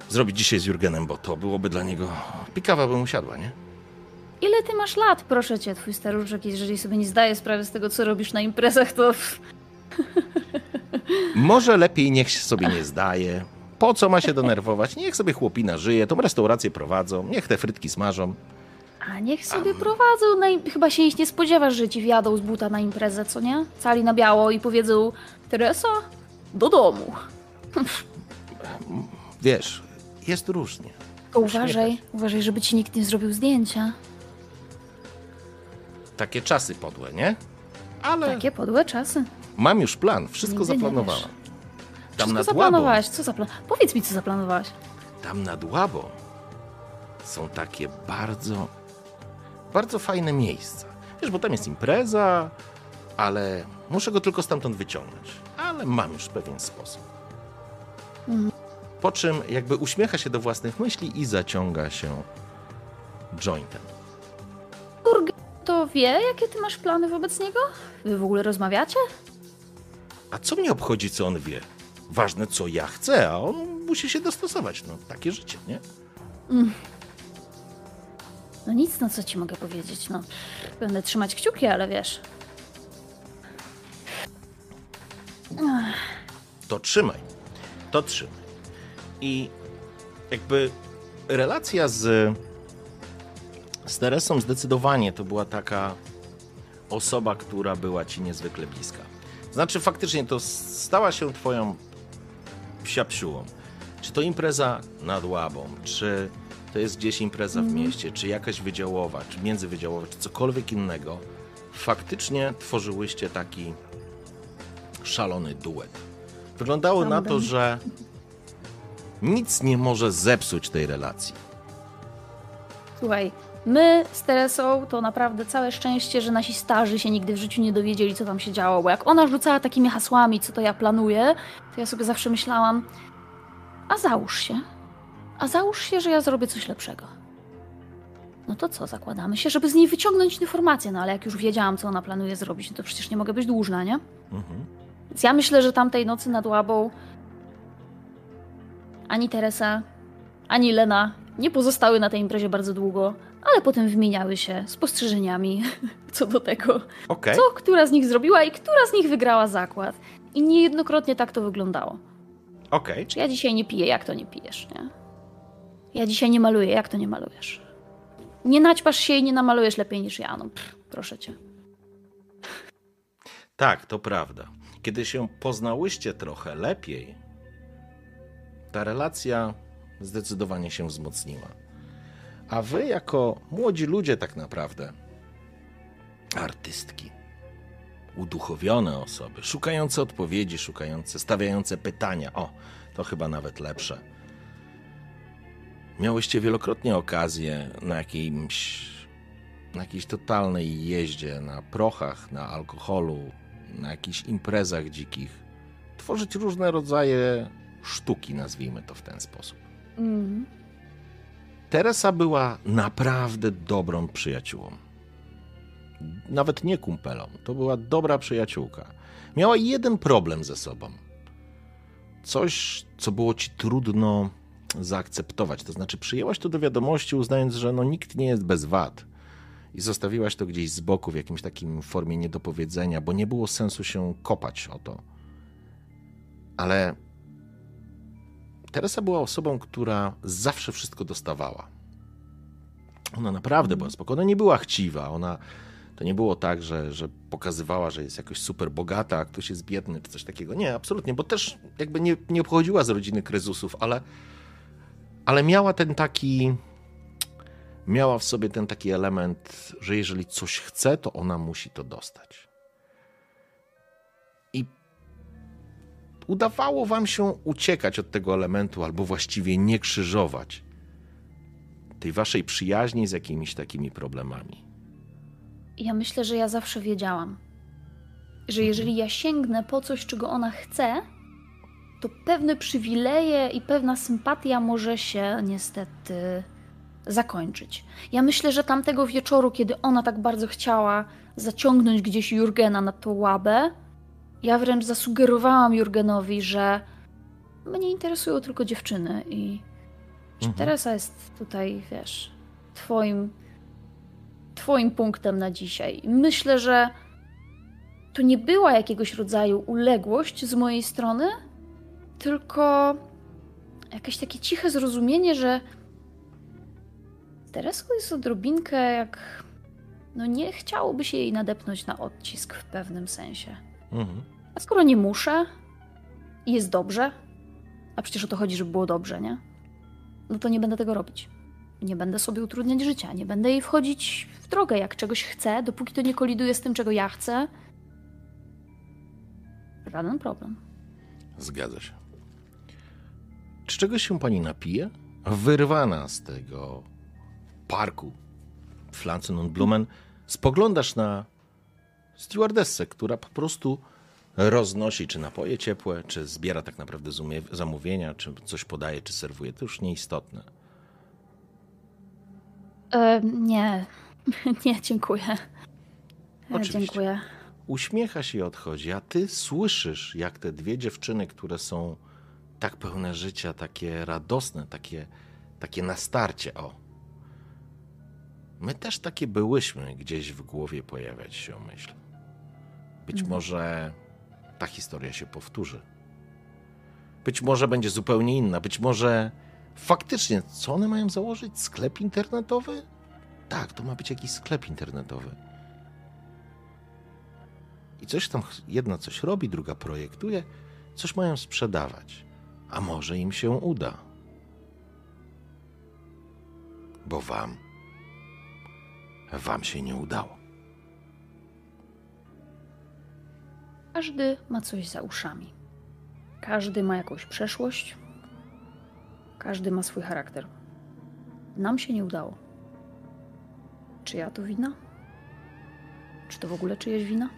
zrobić dzisiaj z Jurgenem, bo to byłoby dla niego... Pikawa by mu siadła, nie? Ile ty masz lat, proszę cię, twój staruszek, jeżeli sobie nie zdaje sprawy z tego, co robisz na imprezach, to... Może lepiej niech sobie nie zdaje. Po co ma się denerwować? Niech sobie chłopina żyje, tą restaurację prowadzą, niech te frytki smażą. A niech sobie A... prowadzą. No chyba się ich nie spodziewasz, że ci wjadą z buta na imprezę, co nie? Cali na biało i powiedzą Teresa, do domu. Wiesz, jest różnie. uważaj, uważaj, żeby ci nikt nie zrobił zdjęcia. Takie czasy podłe, nie? Ale... Takie podłe czasy. Mam już plan, wszystko Nigdy zaplanowałam. Tam wszystko nad zaplanowałeś, co zaplan... Powiedz mi, co zaplanowałeś. Tam nad Łabą są takie bardzo, bardzo fajne miejsca. Wiesz, bo tam jest impreza, ale muszę go tylko stamtąd wyciągnąć. Ale mam już pewien sposób. Po czym jakby uśmiecha się do własnych myśli i zaciąga się jointem. Urg to wie, jakie ty masz plany wobec niego? Wy w ogóle rozmawiacie? A co mnie obchodzi, co on wie? Ważne, co ja chcę, a on musi się dostosować. No, takie życie, nie? Mm. No nic, no co ci mogę powiedzieć? No, będę trzymać kciuki, ale wiesz. To trzymaj. To trzymaj. I jakby relacja z, z Teresą zdecydowanie to była taka osoba, która była ci niezwykle bliska. Znaczy, faktycznie to stała się twoją psiapsiułą. Czy to impreza nad Łabą, czy to jest gdzieś impreza w mhm. mieście, czy jakaś wydziałowa, czy międzywydziałowa, czy cokolwiek innego, faktycznie tworzyłyście taki szalony duet. Wyglądało na to, że nic nie może zepsuć tej relacji. Słuchaj, my z Teresą to naprawdę całe szczęście, że nasi starzy się nigdy w życiu nie dowiedzieli, co tam się działo, bo jak ona rzucała takimi hasłami, co to ja planuję, to ja sobie zawsze myślałam, a załóż się, a załóż się, że ja zrobię coś lepszego. No to co, zakładamy się, żeby z niej wyciągnąć informacje, no ale jak już wiedziałam, co ona planuje zrobić, no to przecież nie mogę być dłużna, nie? Mhm. Więc ja myślę, że tamtej nocy nad Łabą ani Teresa, ani Lena nie pozostały na tej imprezie bardzo długo, ale potem wymieniały się spostrzeżeniami co do tego, okay. co która z nich zrobiła i która z nich wygrała zakład. I niejednokrotnie tak to wyglądało. Okej. Okay. Czy ja dzisiaj nie piję, jak to nie pijesz, nie? Ja dzisiaj nie maluję, jak to nie malujesz? Nie naćpasz się i nie namalujesz lepiej niż ja, no pff, proszę cię. Tak, to prawda. Kiedy się poznałyście trochę lepiej, ta relacja zdecydowanie się wzmocniła. A wy, jako młodzi ludzie, tak naprawdę, artystki, uduchowione osoby, szukające odpowiedzi, szukające, stawiające pytania, o, to chyba nawet lepsze. Miałyście wielokrotnie okazję na jakimś, na jakiejś totalnej jeździe, na prochach, na alkoholu, na jakichś imprezach dzikich, tworzyć różne rodzaje sztuki, nazwijmy to w ten sposób. Mm. Teresa była naprawdę dobrą przyjaciółą. Nawet nie kumpelą, to była dobra przyjaciółka. Miała jeden problem ze sobą. Coś, co było ci trudno zaakceptować. To znaczy, przyjęłaś to do wiadomości, uznając, że no, nikt nie jest bez wad. I zostawiłaś to gdzieś z boku w jakimś takim formie niedopowiedzenia, bo nie było sensu się kopać o to. Ale Teresa była osobą, która zawsze wszystko dostawała. Ona naprawdę była spokojna, nie była chciwa. Ona to nie było tak, że, że pokazywała, że jest jakoś super bogata, a ktoś jest biedny, czy coś takiego. Nie, absolutnie, bo też jakby nie, nie obchodziła z rodziny kryzysów, ale, ale miała ten taki. Miała w sobie ten taki element, że jeżeli coś chce, to ona musi to dostać. I udawało wam się uciekać od tego elementu, albo właściwie nie krzyżować tej waszej przyjaźni z jakimiś takimi problemami. Ja myślę, że ja zawsze wiedziałam, że jeżeli ja sięgnę po coś, czego ona chce, to pewne przywileje i pewna sympatia może się niestety zakończyć. Ja myślę, że tamtego wieczoru, kiedy ona tak bardzo chciała zaciągnąć gdzieś Jurgena na tą łabę, ja wręcz zasugerowałam Jurgenowi, że mnie interesują tylko dziewczyny i mhm. Teresa jest tutaj, wiesz, twoim Twoim punktem na dzisiaj. Myślę, że to nie była jakiegoś rodzaju uległość z mojej strony, tylko jakieś takie ciche zrozumienie, że Teresko jest odrobinkę jak. No nie chciałoby się jej nadepnąć na odcisk w pewnym sensie. Mhm. A skoro nie muszę i jest dobrze, a przecież o to chodzi, żeby było dobrze, nie? No to nie będę tego robić. Nie będę sobie utrudniać życia, nie będę jej wchodzić w drogę. Jak czegoś chcę, dopóki to nie koliduje z tym, czego ja chcę, żaden problem. Zgadza się. Czy czegoś się pani napije? Wyrwana z tego parku Flanzen und Blumen, spoglądasz na stewardessę, która po prostu roznosi czy napoje ciepłe, czy zbiera tak naprawdę zamówienia, czy coś podaje, czy serwuje. To już nieistotne. E, nie, nie, dziękuję. E, Oczywiście. Dziękuję. Uśmiecha się i odchodzi, a ty słyszysz, jak te dwie dziewczyny, które są tak pełne życia, takie radosne, takie, takie na starcie, o. My też takie byłyśmy, gdzieś w głowie pojawiać się myśl. Być mhm. może ta historia się powtórzy. Być może będzie zupełnie inna, być może Faktycznie, co one mają założyć? Sklep internetowy? Tak, to ma być jakiś sklep internetowy. I coś tam, jedna coś robi, druga projektuje, coś mają sprzedawać. A może im się uda. Bo wam, wam się nie udało. Każdy ma coś za uszami. Każdy ma jakąś przeszłość, każdy ma swój charakter. Nam się nie udało. Czy ja to wina? Czy to w ogóle czyjeś wina?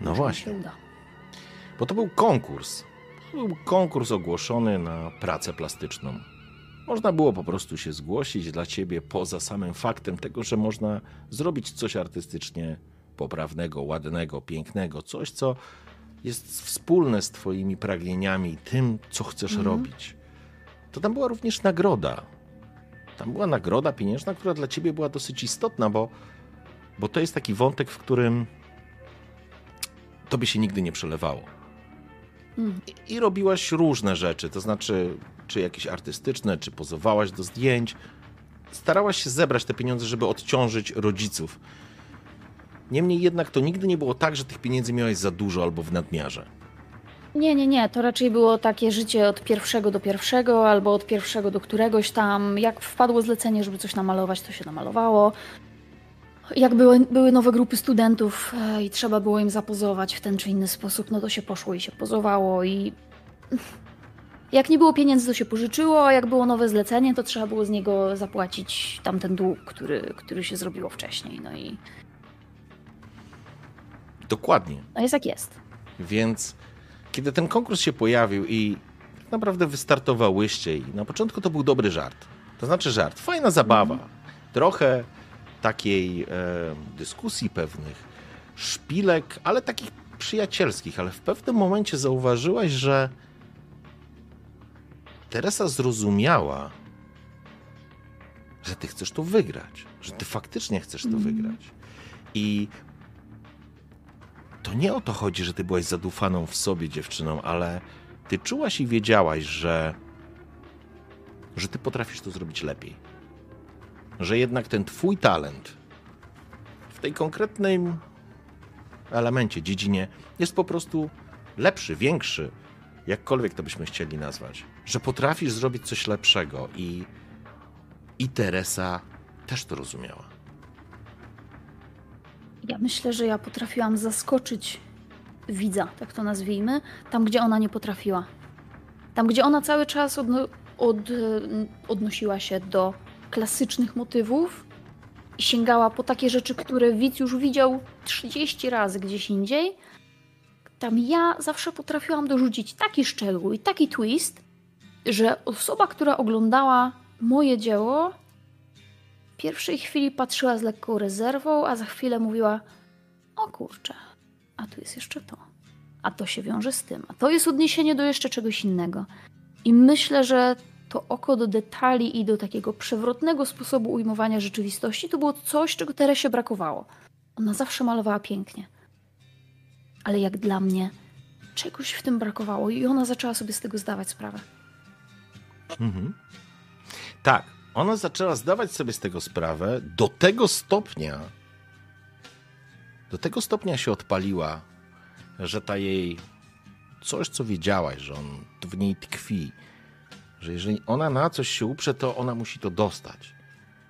No Może właśnie. Bo to był konkurs. To był konkurs ogłoszony na pracę plastyczną. Można było po prostu się zgłosić dla ciebie poza samym faktem tego, że można zrobić coś artystycznie poprawnego, ładnego, pięknego, coś, co jest wspólne z Twoimi pragnieniami, tym, co chcesz mhm. robić, to tam była również nagroda. Tam była nagroda pieniężna, która dla Ciebie była dosyć istotna, bo, bo to jest taki wątek, w którym Tobie się nigdy nie przelewało. I, I robiłaś różne rzeczy, to znaczy, czy jakieś artystyczne, czy pozowałaś do zdjęć. Starałaś się zebrać te pieniądze, żeby odciążyć rodziców Niemniej jednak to nigdy nie było tak, że tych pieniędzy miałeś za dużo albo w nadmiarze. Nie, nie, nie. To raczej było takie życie od pierwszego do pierwszego, albo od pierwszego do któregoś tam. Jak wpadło zlecenie, żeby coś namalować, to się namalowało. Jak były, były nowe grupy studentów e, i trzeba było im zapozować w ten czy inny sposób, no to się poszło i się pozowało i... Jak nie było pieniędzy, to się pożyczyło, a jak było nowe zlecenie, to trzeba było z niego zapłacić tamten dług, który, który się zrobiło wcześniej. No i Dokładnie. No jest jak jest. Więc kiedy ten konkurs się pojawił i tak naprawdę wystartowałyście i na początku to był dobry żart. To znaczy żart, fajna zabawa. Mm. Trochę takiej e, dyskusji pewnych, szpilek, ale takich przyjacielskich, ale w pewnym momencie zauważyłaś, że Teresa zrozumiała, że ty chcesz to wygrać, że ty faktycznie chcesz to mm. wygrać. I to nie o to chodzi, że ty byłaś zadufaną w sobie dziewczyną, ale ty czułaś i wiedziałaś, że, że ty potrafisz to zrobić lepiej. Że jednak ten twój talent w tej konkretnej elemencie, dziedzinie jest po prostu lepszy, większy, jakkolwiek to byśmy chcieli nazwać. Że potrafisz zrobić coś lepszego i, i Teresa też to rozumiała. Ja myślę, że ja potrafiłam zaskoczyć widza, tak to nazwijmy, tam gdzie ona nie potrafiła. Tam gdzie ona cały czas odno od, odnosiła się do klasycznych motywów i sięgała po takie rzeczy, które widz już widział 30 razy gdzieś indziej, tam ja zawsze potrafiłam dorzucić taki szczegół i taki twist, że osoba, która oglądała moje dzieło, w pierwszej chwili patrzyła z lekką rezerwą, a za chwilę mówiła: O kurczę, a tu jest jeszcze to. A to się wiąże z tym. A to jest odniesienie do jeszcze czegoś innego. I myślę, że to oko do detali i do takiego przewrotnego sposobu ujmowania rzeczywistości to było coś, czego Teresie brakowało. Ona zawsze malowała pięknie. Ale jak dla mnie, czegoś w tym brakowało i ona zaczęła sobie z tego zdawać sprawę. Mhm. Tak, ona zaczęła zdawać sobie z tego sprawę do tego stopnia, do tego stopnia się odpaliła, że ta jej coś, co wiedziałaś, że on w niej tkwi, że jeżeli ona na coś się uprze, to ona musi to dostać.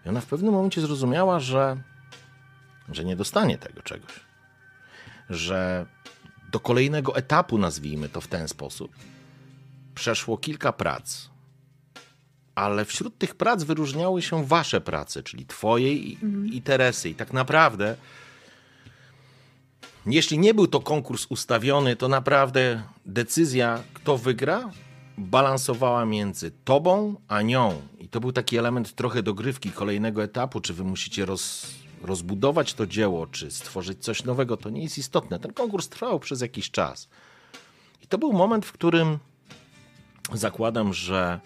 I ona w pewnym momencie zrozumiała, że, że nie dostanie tego czegoś. Że do kolejnego etapu, nazwijmy to w ten sposób, przeszło kilka prac. Ale wśród tych prac wyróżniały się wasze prace, czyli twojej i, mhm. i Teresy. I tak naprawdę, jeśli nie był to konkurs ustawiony, to naprawdę decyzja, kto wygra, balansowała między tobą a nią. I to był taki element trochę dogrywki kolejnego etapu, czy wy musicie roz, rozbudować to dzieło, czy stworzyć coś nowego, to nie jest istotne. Ten konkurs trwał przez jakiś czas. I to był moment, w którym zakładam, że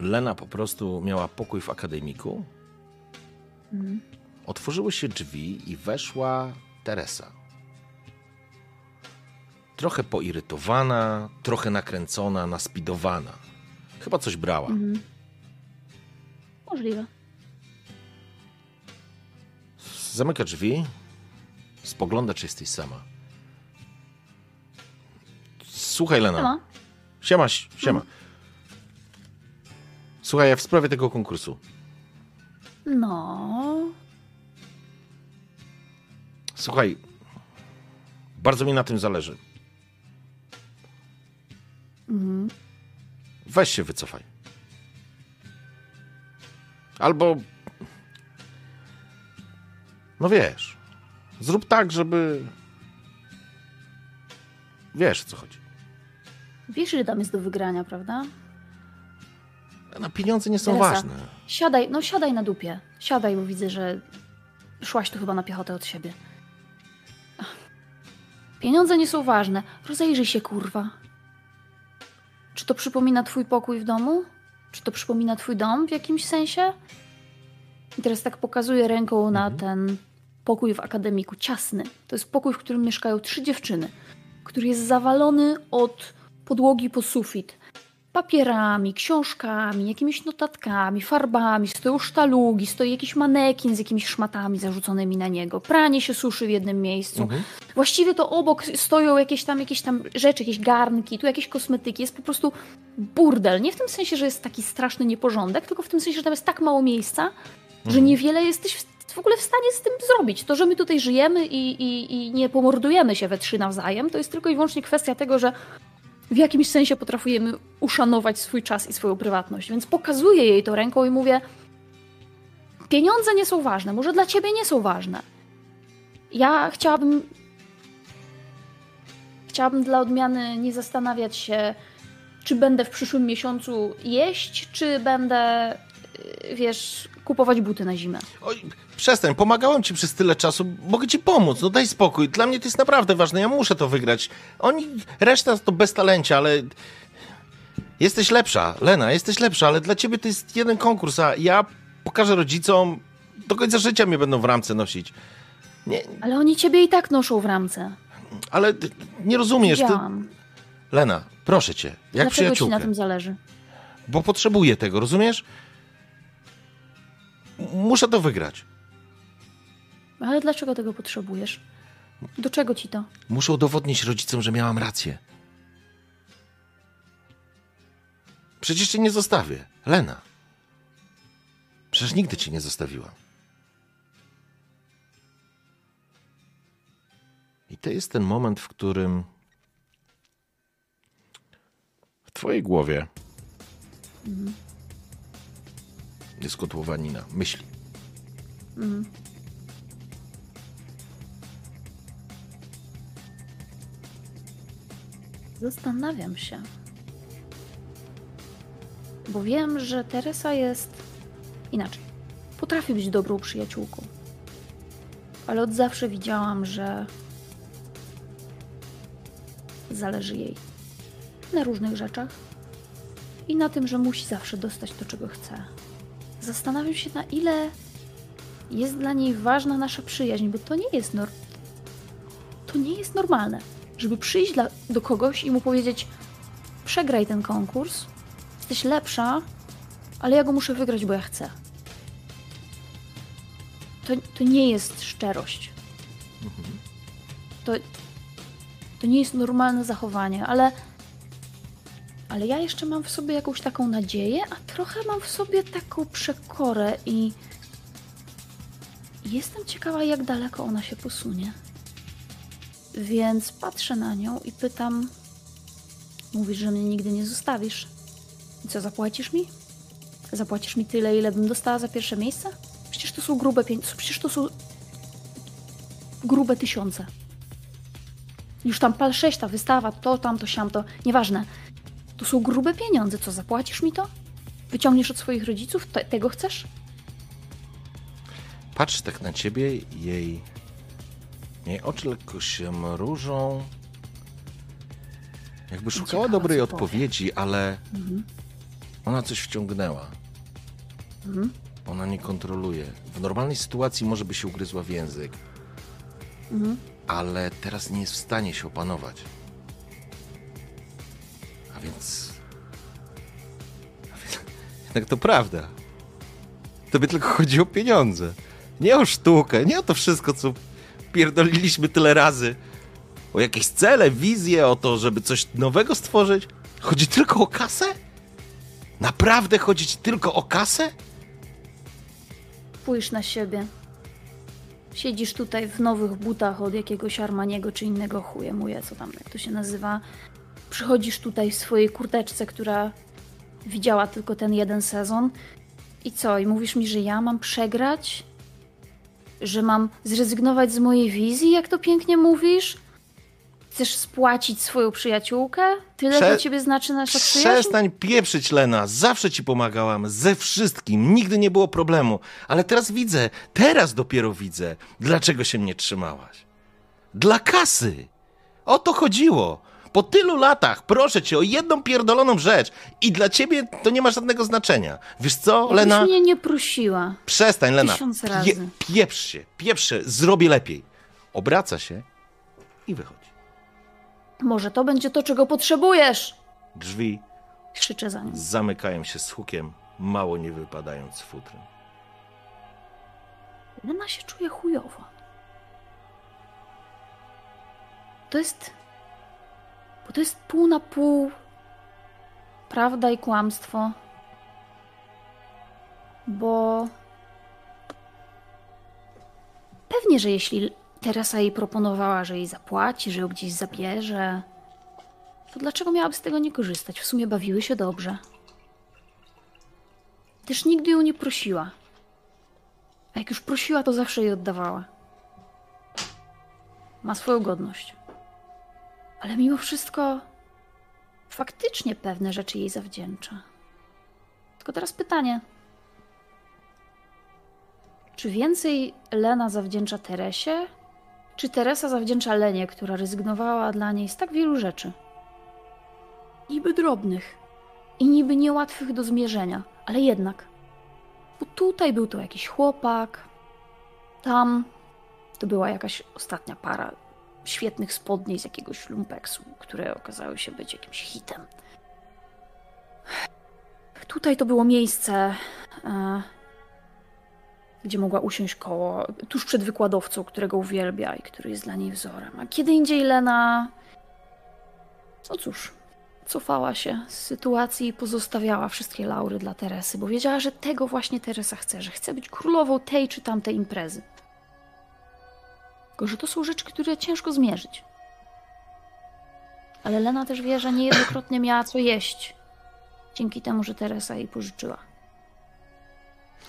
Lena po prostu miała pokój w akademiku. Mhm. Otworzyły się drzwi i weszła Teresa trochę poirytowana, trochę nakręcona, naspidowana. Chyba coś brała. Mhm. Możliwe. Zamyka drzwi, spogląda, czy jesteś sama. Słuchaj, Lena. Siema. Siema, siema. Mhm. Słuchaj, ja w sprawie tego konkursu. No. Słuchaj, bardzo mi na tym zależy. Mhm. Weź się wycofaj. Albo. No wiesz. Zrób tak, żeby. Wiesz, o co chodzi. Wiesz, że tam jest do wygrania, prawda? No, pieniądze nie są Teresa, ważne. Siadaj, no siadaj na dupie. Siadaj, bo widzę, że szłaś tu chyba na piechotę od siebie. Pieniądze nie są ważne. Rozejrzyj się, kurwa. Czy to przypomina twój pokój w domu? Czy to przypomina twój dom w jakimś sensie? I teraz tak pokazuję ręką na mhm. ten pokój w akademiku, ciasny. To jest pokój, w którym mieszkają trzy dziewczyny, który jest zawalony od podłogi po sufit papierami, książkami, jakimiś notatkami, farbami, stoją sztalugi, stoi jakiś manekin z jakimiś szmatami zarzuconymi na niego, pranie się suszy w jednym miejscu. Mhm. Właściwie to obok stoją jakieś tam, jakieś tam rzeczy, jakieś garnki, tu jakieś kosmetyki. Jest po prostu burdel. Nie w tym sensie, że jest taki straszny nieporządek, tylko w tym sensie, że tam jest tak mało miejsca, mhm. że niewiele jesteś w ogóle w stanie z tym zrobić. To, że my tutaj żyjemy i, i, i nie pomordujemy się we trzy nawzajem, to jest tylko i wyłącznie kwestia tego, że w jakimś sensie potrafujemy uszanować swój czas i swoją prywatność. Więc pokazuję jej to ręką i mówię: Pieniądze nie są ważne, może dla ciebie nie są ważne. Ja chciałabym. Chciałabym dla odmiany nie zastanawiać się, czy będę w przyszłym miesiącu jeść, czy będę, wiesz, kupować buty na zimę. Oj, przestań, pomagałem ci przez tyle czasu, mogę ci pomóc, no daj spokój. Dla mnie to jest naprawdę ważne, ja muszę to wygrać. Oni, reszta to bez talencia, ale jesteś lepsza, Lena, jesteś lepsza, ale dla ciebie to jest jeden konkurs, a ja pokażę rodzicom, do końca życia mnie będą w ramce nosić. Nie. Ale oni ciebie i tak noszą w ramce. Ale nie rozumiesz. Ty... Lena, proszę cię, jak Dlaczego przyjaciółkę. ci na tym zależy? Bo potrzebuję tego, rozumiesz? Muszę to wygrać. Ale dlaczego tego potrzebujesz? Do czego ci to? Muszę udowodnić rodzicom, że miałam rację. Przecież cię nie zostawię, Lena. Przecież nigdy cię nie zostawiłam. I to jest ten moment, w którym w twojej głowie mhm. Jest kotłowanina myśli. Mhm. Zastanawiam się. Bo wiem, że Teresa jest inaczej. Potrafi być dobrą przyjaciółką. Ale od zawsze widziałam, że zależy jej na różnych rzeczach i na tym, że musi zawsze dostać to, czego chce. Zastanawiam się, na ile jest dla niej ważna nasza przyjaźń, bo to nie jest nor... to nie jest normalne, żeby przyjść dla... do kogoś i mu powiedzieć: Przegraj ten konkurs, jesteś lepsza, ale ja go muszę wygrać, bo ja chcę. To, to nie jest szczerość. Mhm. To, to nie jest normalne zachowanie, ale. Ale ja jeszcze mam w sobie jakąś taką nadzieję, a trochę mam w sobie taką przekorę i. Jestem ciekawa, jak daleko ona się posunie. Więc patrzę na nią i pytam: Mówisz, że mnie nigdy nie zostawisz. I co, zapłacisz mi? Zapłacisz mi tyle, ile bym dostała za pierwsze miejsce? Przecież to są grube pieniądze. Przecież to są grube tysiące. Już tam pal 6, ta wystawa, to, tamto, siamto, nieważne. To są grube pieniądze. Co, zapłacisz mi to? Wyciągniesz od swoich rodziców? Te, tego chcesz? Patrz tak na ciebie, jej, jej oczy lekko się mrużą. Jakby szukała Ciekawe, dobrej odpowiedzi, ale mhm. ona coś wciągnęła. Mhm. Ona nie kontroluje. W normalnej sytuacji może by się ugryzła w język. Mhm ale teraz nie jest w stanie się opanować. Więc jednak to prawda. Tobie tylko chodzi o pieniądze. Nie o sztukę, nie o to wszystko, co pierdoliliśmy tyle razy. O jakieś cele, wizje, o to, żeby coś nowego stworzyć. Chodzi tylko o kasę? Naprawdę chodzi ci tylko o kasę? Spójrz na siebie. Siedzisz tutaj w nowych butach od jakiegoś Armaniego czy innego chuje muje, co tam, jak to się nazywa. Przychodzisz tutaj w swojej kurteczce, która widziała tylko ten jeden sezon. I co? I mówisz mi, że ja mam przegrać? Że mam zrezygnować z mojej wizji, jak to pięknie mówisz? Chcesz spłacić swoją przyjaciółkę? Tyle Prze- dla ciebie znaczy nasza przyjaźń? Przestań pieprzyć, Lena. Zawsze ci pomagałam. Ze wszystkim. Nigdy nie było problemu. Ale teraz widzę, teraz dopiero widzę, dlaczego się mnie trzymałaś. Dla kasy. O to chodziło. Po tylu latach proszę cię o jedną pierdoloną rzecz i dla ciebie to nie ma żadnego znaczenia. Wiesz co, Jakbyś Lena? mnie nie prosiła. Przestań, Lena. Tysiąc razy. Pie- pieprz się, pieprz się, zrobię lepiej. Obraca się i wychodzi. Może to będzie to, czego potrzebujesz! Drzwi krzyczę za nim. Zamykają się z hukiem, mało nie wypadając z futry. Lena się czuje chujowo. To jest. Bo to jest pół na pół prawda i kłamstwo. Bo. Pewnie, że jeśli Teresa jej proponowała, że jej zapłaci, że ją gdzieś zabierze. To dlaczego miałaby z tego nie korzystać? W sumie bawiły się dobrze. Też nigdy ją nie prosiła. A jak już prosiła, to zawsze jej oddawała. Ma swoją godność. Ale mimo wszystko faktycznie pewne rzeczy jej zawdzięcza. Tylko teraz pytanie. Czy więcej Lena zawdzięcza Teresie, czy Teresa zawdzięcza Lenie, która rezygnowała dla niej z tak wielu rzeczy? Niby drobnych i niby niełatwych do zmierzenia, ale jednak. Bo tutaj był to jakiś chłopak, tam to była jakaś ostatnia para świetnych spodni z jakiegoś lumpeksu, które okazały się być jakimś hitem. Tutaj to było miejsce, e, gdzie mogła usiąść koło, tuż przed wykładowcą, którego uwielbia i który jest dla niej wzorem. A kiedy indziej Lena. No cóż, cofała się z sytuacji i pozostawiała wszystkie laury dla Teresy, bo wiedziała, że tego właśnie Teresa chce, że chce być królową tej czy tamtej imprezy. Tylko, że to są rzeczy, które ciężko zmierzyć. Ale Lena też wie, że niejednokrotnie miała co jeść. Dzięki temu, że Teresa jej pożyczyła.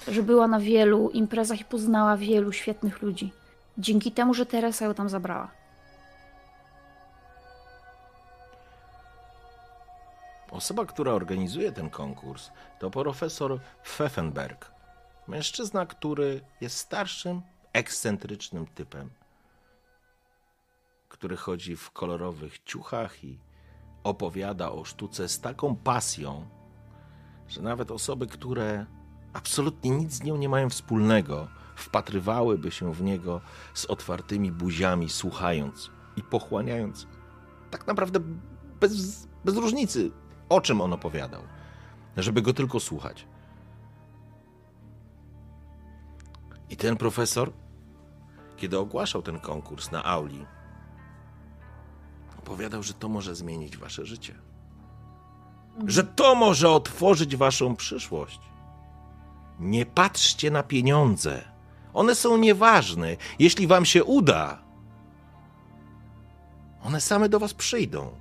Że była na wielu imprezach i poznała wielu świetnych ludzi. Dzięki temu, że Teresa ją tam zabrała. Osoba, która organizuje ten konkurs, to profesor Pfeffenberg. Mężczyzna, który jest starszym, ekscentrycznym typem który chodzi w kolorowych ciuchach i opowiada o sztuce z taką pasją, że nawet osoby, które absolutnie nic z nią nie mają wspólnego, wpatrywałyby się w niego z otwartymi buziami, słuchając i pochłaniając tak naprawdę bez, bez różnicy, o czym on opowiadał, żeby go tylko słuchać. I ten profesor, kiedy ogłaszał ten konkurs na auli, Opowiadał, że to może zmienić wasze życie. Że to może otworzyć waszą przyszłość. Nie patrzcie na pieniądze. One są nieważne. Jeśli wam się uda, one same do was przyjdą.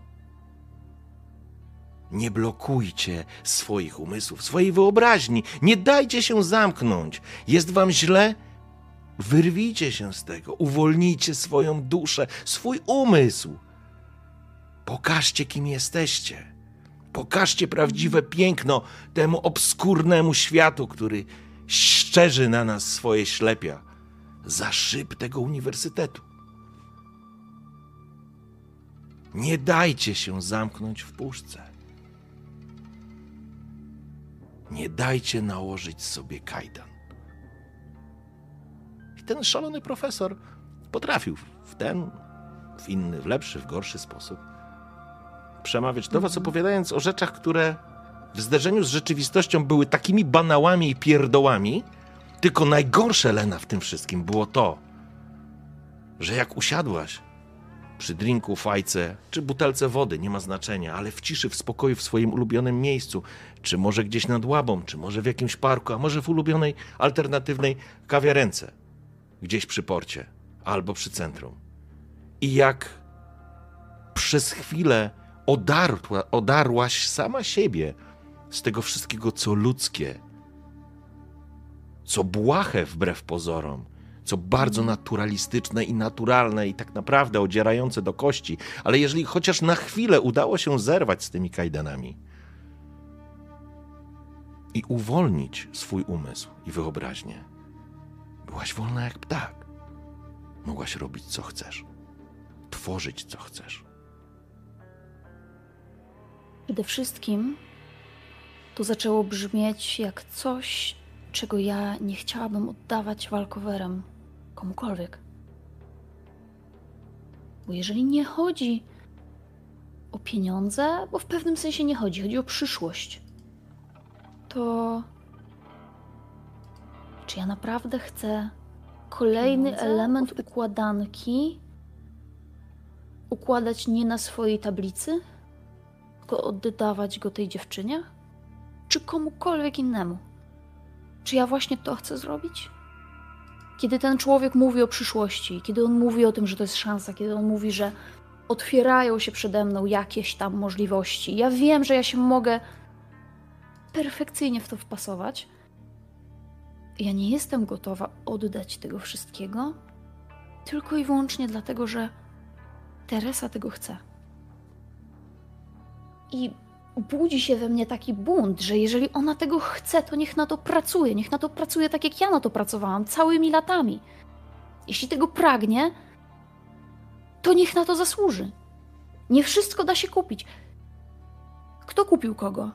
Nie blokujcie swoich umysłów, swojej wyobraźni. Nie dajcie się zamknąć. Jest wam źle? Wyrwijcie się z tego. Uwolnijcie swoją duszę, swój umysł. Pokażcie, kim jesteście. Pokażcie prawdziwe piękno temu obskurnemu światu, który szczerzy na nas swoje ślepia za szyb tego uniwersytetu. Nie dajcie się zamknąć w puszce. Nie dajcie nałożyć sobie kajdan. I ten szalony profesor potrafił w ten, w inny, w lepszy, w gorszy sposób przemawiać do was, opowiadając o rzeczach, które w zderzeniu z rzeczywistością były takimi banałami i pierdołami, tylko najgorsze, Lena, w tym wszystkim było to, że jak usiadłaś przy drinku, fajce czy butelce wody, nie ma znaczenia, ale w ciszy, w spokoju, w swoim ulubionym miejscu, czy może gdzieś nad łabą, czy może w jakimś parku, a może w ulubionej, alternatywnej kawiarence, gdzieś przy porcie albo przy centrum. I jak przez chwilę odarła, odarłaś sama siebie z tego wszystkiego, co ludzkie, co błahe wbrew pozorom, co bardzo naturalistyczne i naturalne i tak naprawdę odzierające do kości, ale jeżeli chociaż na chwilę udało się zerwać z tymi kajdanami i uwolnić swój umysł i wyobraźnię, byłaś wolna jak ptak. Mogłaś robić co chcesz, tworzyć co chcesz. Przede wszystkim to zaczęło brzmieć jak coś, czego ja nie chciałabym oddawać walkowerem komukolwiek. Bo jeżeli nie chodzi o pieniądze, bo w pewnym sensie nie chodzi, chodzi o przyszłość, to czy ja naprawdę chcę kolejny pieniądze? element układanki układać nie na swojej tablicy? Tylko oddawać go tej dziewczynie? Czy komukolwiek innemu? Czy ja właśnie to chcę zrobić? Kiedy ten człowiek mówi o przyszłości, kiedy on mówi o tym, że to jest szansa, kiedy on mówi, że otwierają się przede mną jakieś tam możliwości, ja wiem, że ja się mogę perfekcyjnie w to wpasować. Ja nie jestem gotowa oddać tego wszystkiego, tylko i wyłącznie dlatego, że Teresa tego chce. I budzi się we mnie taki bunt, że jeżeli ona tego chce, to niech na to pracuje. Niech na to pracuje tak, jak ja na to pracowałam całymi latami. Jeśli tego pragnie, to niech na to zasłuży. Nie wszystko da się kupić. Kto kupił kogo?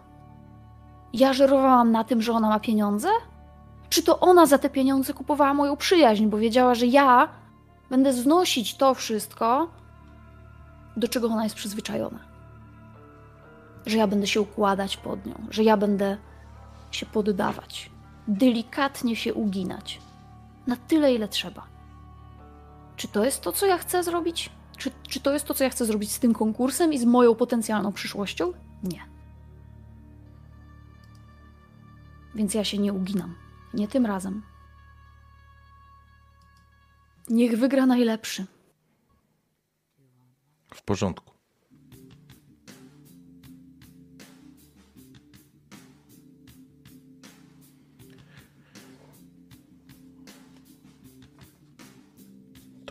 Ja żerowałam na tym, że ona ma pieniądze? Czy to ona za te pieniądze kupowała moją przyjaźń, bo wiedziała, że ja będę znosić to wszystko, do czego ona jest przyzwyczajona? Że ja będę się układać pod nią, że ja będę się poddawać, delikatnie się uginać, Na tyle, ile trzeba. Czy to jest to, co ja chcę zrobić? Czy, czy to jest to, co ja chcę zrobić z tym konkursem i z moją potencjalną przyszłością? Nie. Więc ja się nie uginam. Nie tym razem. Niech wygra najlepszy. W porządku.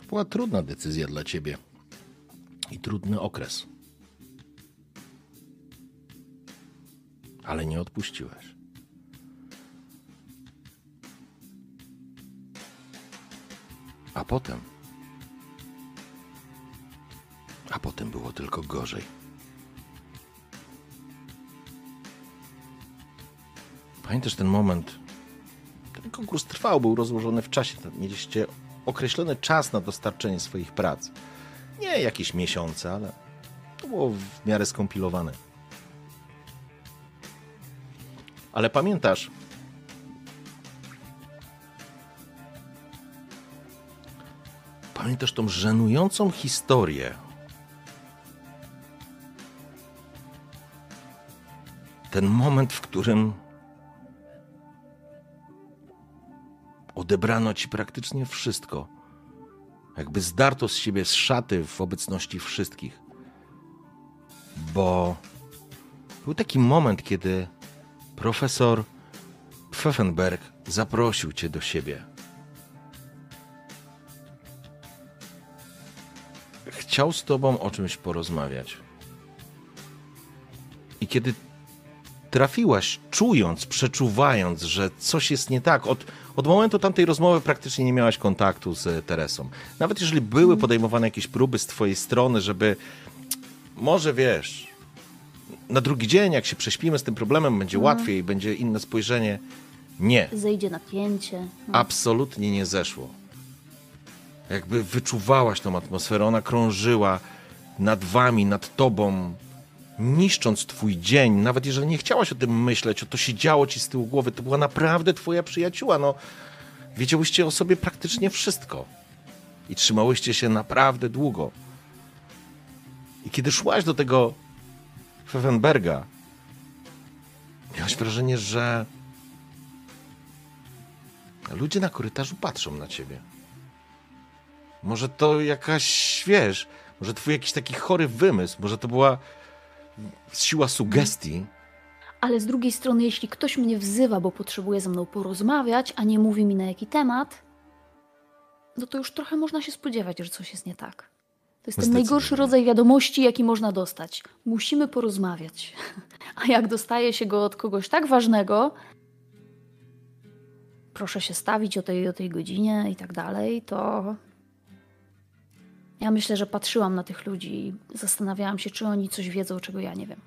Była trudna decyzja dla ciebie i trudny okres. Ale nie odpuściłeś. A potem. A potem było tylko gorzej. Pamiętasz ten moment? Ten konkurs trwał, był rozłożony w czasie. Mieliście określony czas na dostarczenie swoich prac. Nie jakieś miesiące, ale to było w miarę skompilowane. Ale pamiętasz, Pamiętasz tą żenującą historię? Ten moment, w którym odebrano ci praktycznie wszystko. Jakby zdarto z siebie z szaty w obecności wszystkich. Bo był taki moment, kiedy profesor Pfeffenberg zaprosił cię do siebie. chciał z tobą o czymś porozmawiać. I kiedy trafiłaś, czując, przeczuwając, że coś jest nie tak, od, od momentu tamtej rozmowy praktycznie nie miałaś kontaktu z Teresą. Nawet jeżeli były mhm. podejmowane jakieś próby z twojej strony, żeby może wiesz, na drugi dzień, jak się prześpimy z tym problemem, będzie mhm. łatwiej, będzie inne spojrzenie. Nie. Zejdzie napięcie. No. Absolutnie nie zeszło. Jakby wyczuwałaś tą atmosferę, ona krążyła nad wami, nad tobą, niszcząc twój dzień. Nawet jeżeli nie chciałaś o tym myśleć, o to się działo ci z tyłu głowy, to była naprawdę twoja przyjacióła. No, wiedziałyście o sobie praktycznie wszystko. I trzymałyście się naprawdę długo. I kiedy szłaś do tego Pfeffenberga, miałaś wrażenie, że ludzie na korytarzu patrzą na ciebie. Może to jakaś, wiesz, może twój jakiś taki chory wymysł, może to była siła sugestii. Ale z drugiej strony, jeśli ktoś mnie wzywa, bo potrzebuje ze mną porozmawiać, a nie mówi mi na jaki temat, no to już trochę można się spodziewać, że coś jest nie tak. To jest ten najgorszy rodzaj wiadomości, jaki można dostać. Musimy porozmawiać. A jak dostaje się go od kogoś tak ważnego, proszę się stawić o tej, o tej godzinie i tak dalej, to ja myślę, że patrzyłam na tych ludzi i zastanawiałam się, czy oni coś wiedzą, czego ja nie wiem.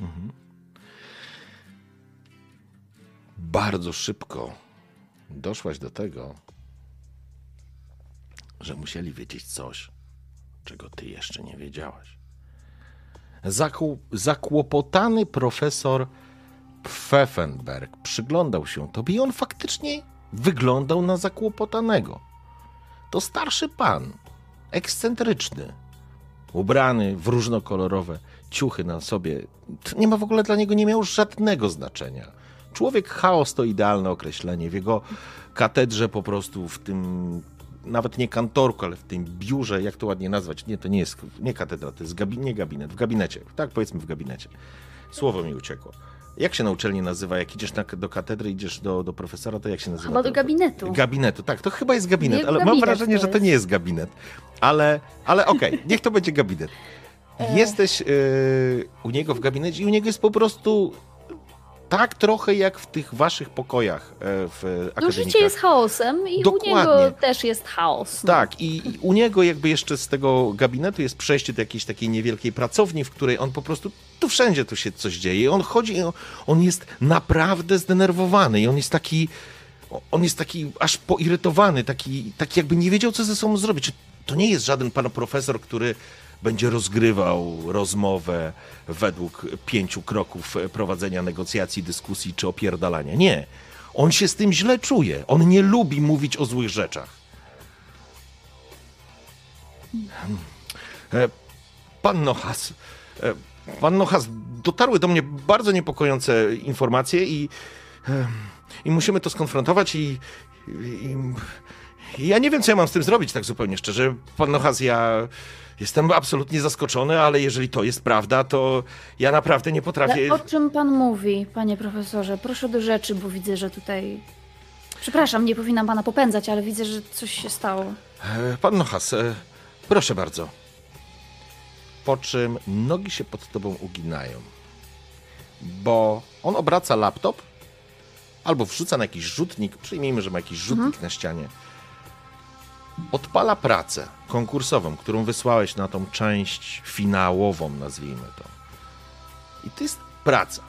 Mhm. Bardzo szybko doszłaś do tego, że musieli wiedzieć coś, czego ty jeszcze nie wiedziałaś. zakłopotany profesor Pfeffenberg przyglądał się tobie i on faktycznie wyglądał na zakłopotanego. To starszy pan, ekscentryczny, ubrany w różnokolorowe ciuchy na sobie. To nie ma w ogóle dla niego, nie miał żadnego znaczenia. Człowiek chaos to idealne określenie. W jego katedrze po prostu w tym, nawet nie kantorku, ale w tym biurze, jak to ładnie nazwać? Nie, to nie jest, nie katedra, to jest gabi, nie gabinet, w gabinecie. Tak, powiedzmy w gabinecie. Słowo mi uciekło. Jak się na uczelni nazywa, jak idziesz na, do katedry, idziesz do, do profesora, to jak się nazywa? Chyba do gabinetu. Gabinetu, tak, to chyba jest gabinet, nie ale gabinet mam wrażenie, że to nie jest gabinet. Ale, ale okej, okay, niech to będzie gabinet. E. Jesteś yy, u niego w gabinecie i u niego jest po prostu tak trochę jak w tych waszych pokojach e, w. No życie jest chaosem i Dokładnie. u niego też jest chaos. No. Tak, i, i, u niego jakby jeszcze z tego gabinetu jest przejście do jakiejś takiej niewielkiej pracowni, w której on po prostu, tu wszędzie tu się coś dzieje. On chodzi, on jest naprawdę zdenerwowany i on jest taki, on jest taki aż poirytowany, taki, taki jakby nie wiedział, co ze sobą zrobić. To nie jest żaden pan profesor, który będzie rozgrywał rozmowę według pięciu kroków prowadzenia negocjacji, dyskusji czy opierdalania. Nie. On się z tym źle czuje. On nie lubi mówić o złych rzeczach. E, pan Nochas, e, pan Nochas, dotarły do mnie bardzo niepokojące informacje i, e, i musimy to skonfrontować i, i, i ja nie wiem, co ja mam z tym zrobić, tak zupełnie szczerze. Pan Nochas, ja jestem absolutnie zaskoczony, ale jeżeli to jest prawda, to ja naprawdę nie potrafię... Ale o czym pan mówi, panie profesorze? Proszę do rzeczy, bo widzę, że tutaj... Przepraszam, nie powinnam pana popędzać, ale widzę, że coś się stało. Pan Nochas, proszę bardzo po czym nogi się pod tobą uginają. Bo on obraca laptop albo wrzuca na jakiś rzutnik, przyjmijmy, że ma jakiś rzutnik mhm. na ścianie. Odpala pracę konkursową, którą wysłałeś na tą część finałową, nazwijmy to. I to jest praca.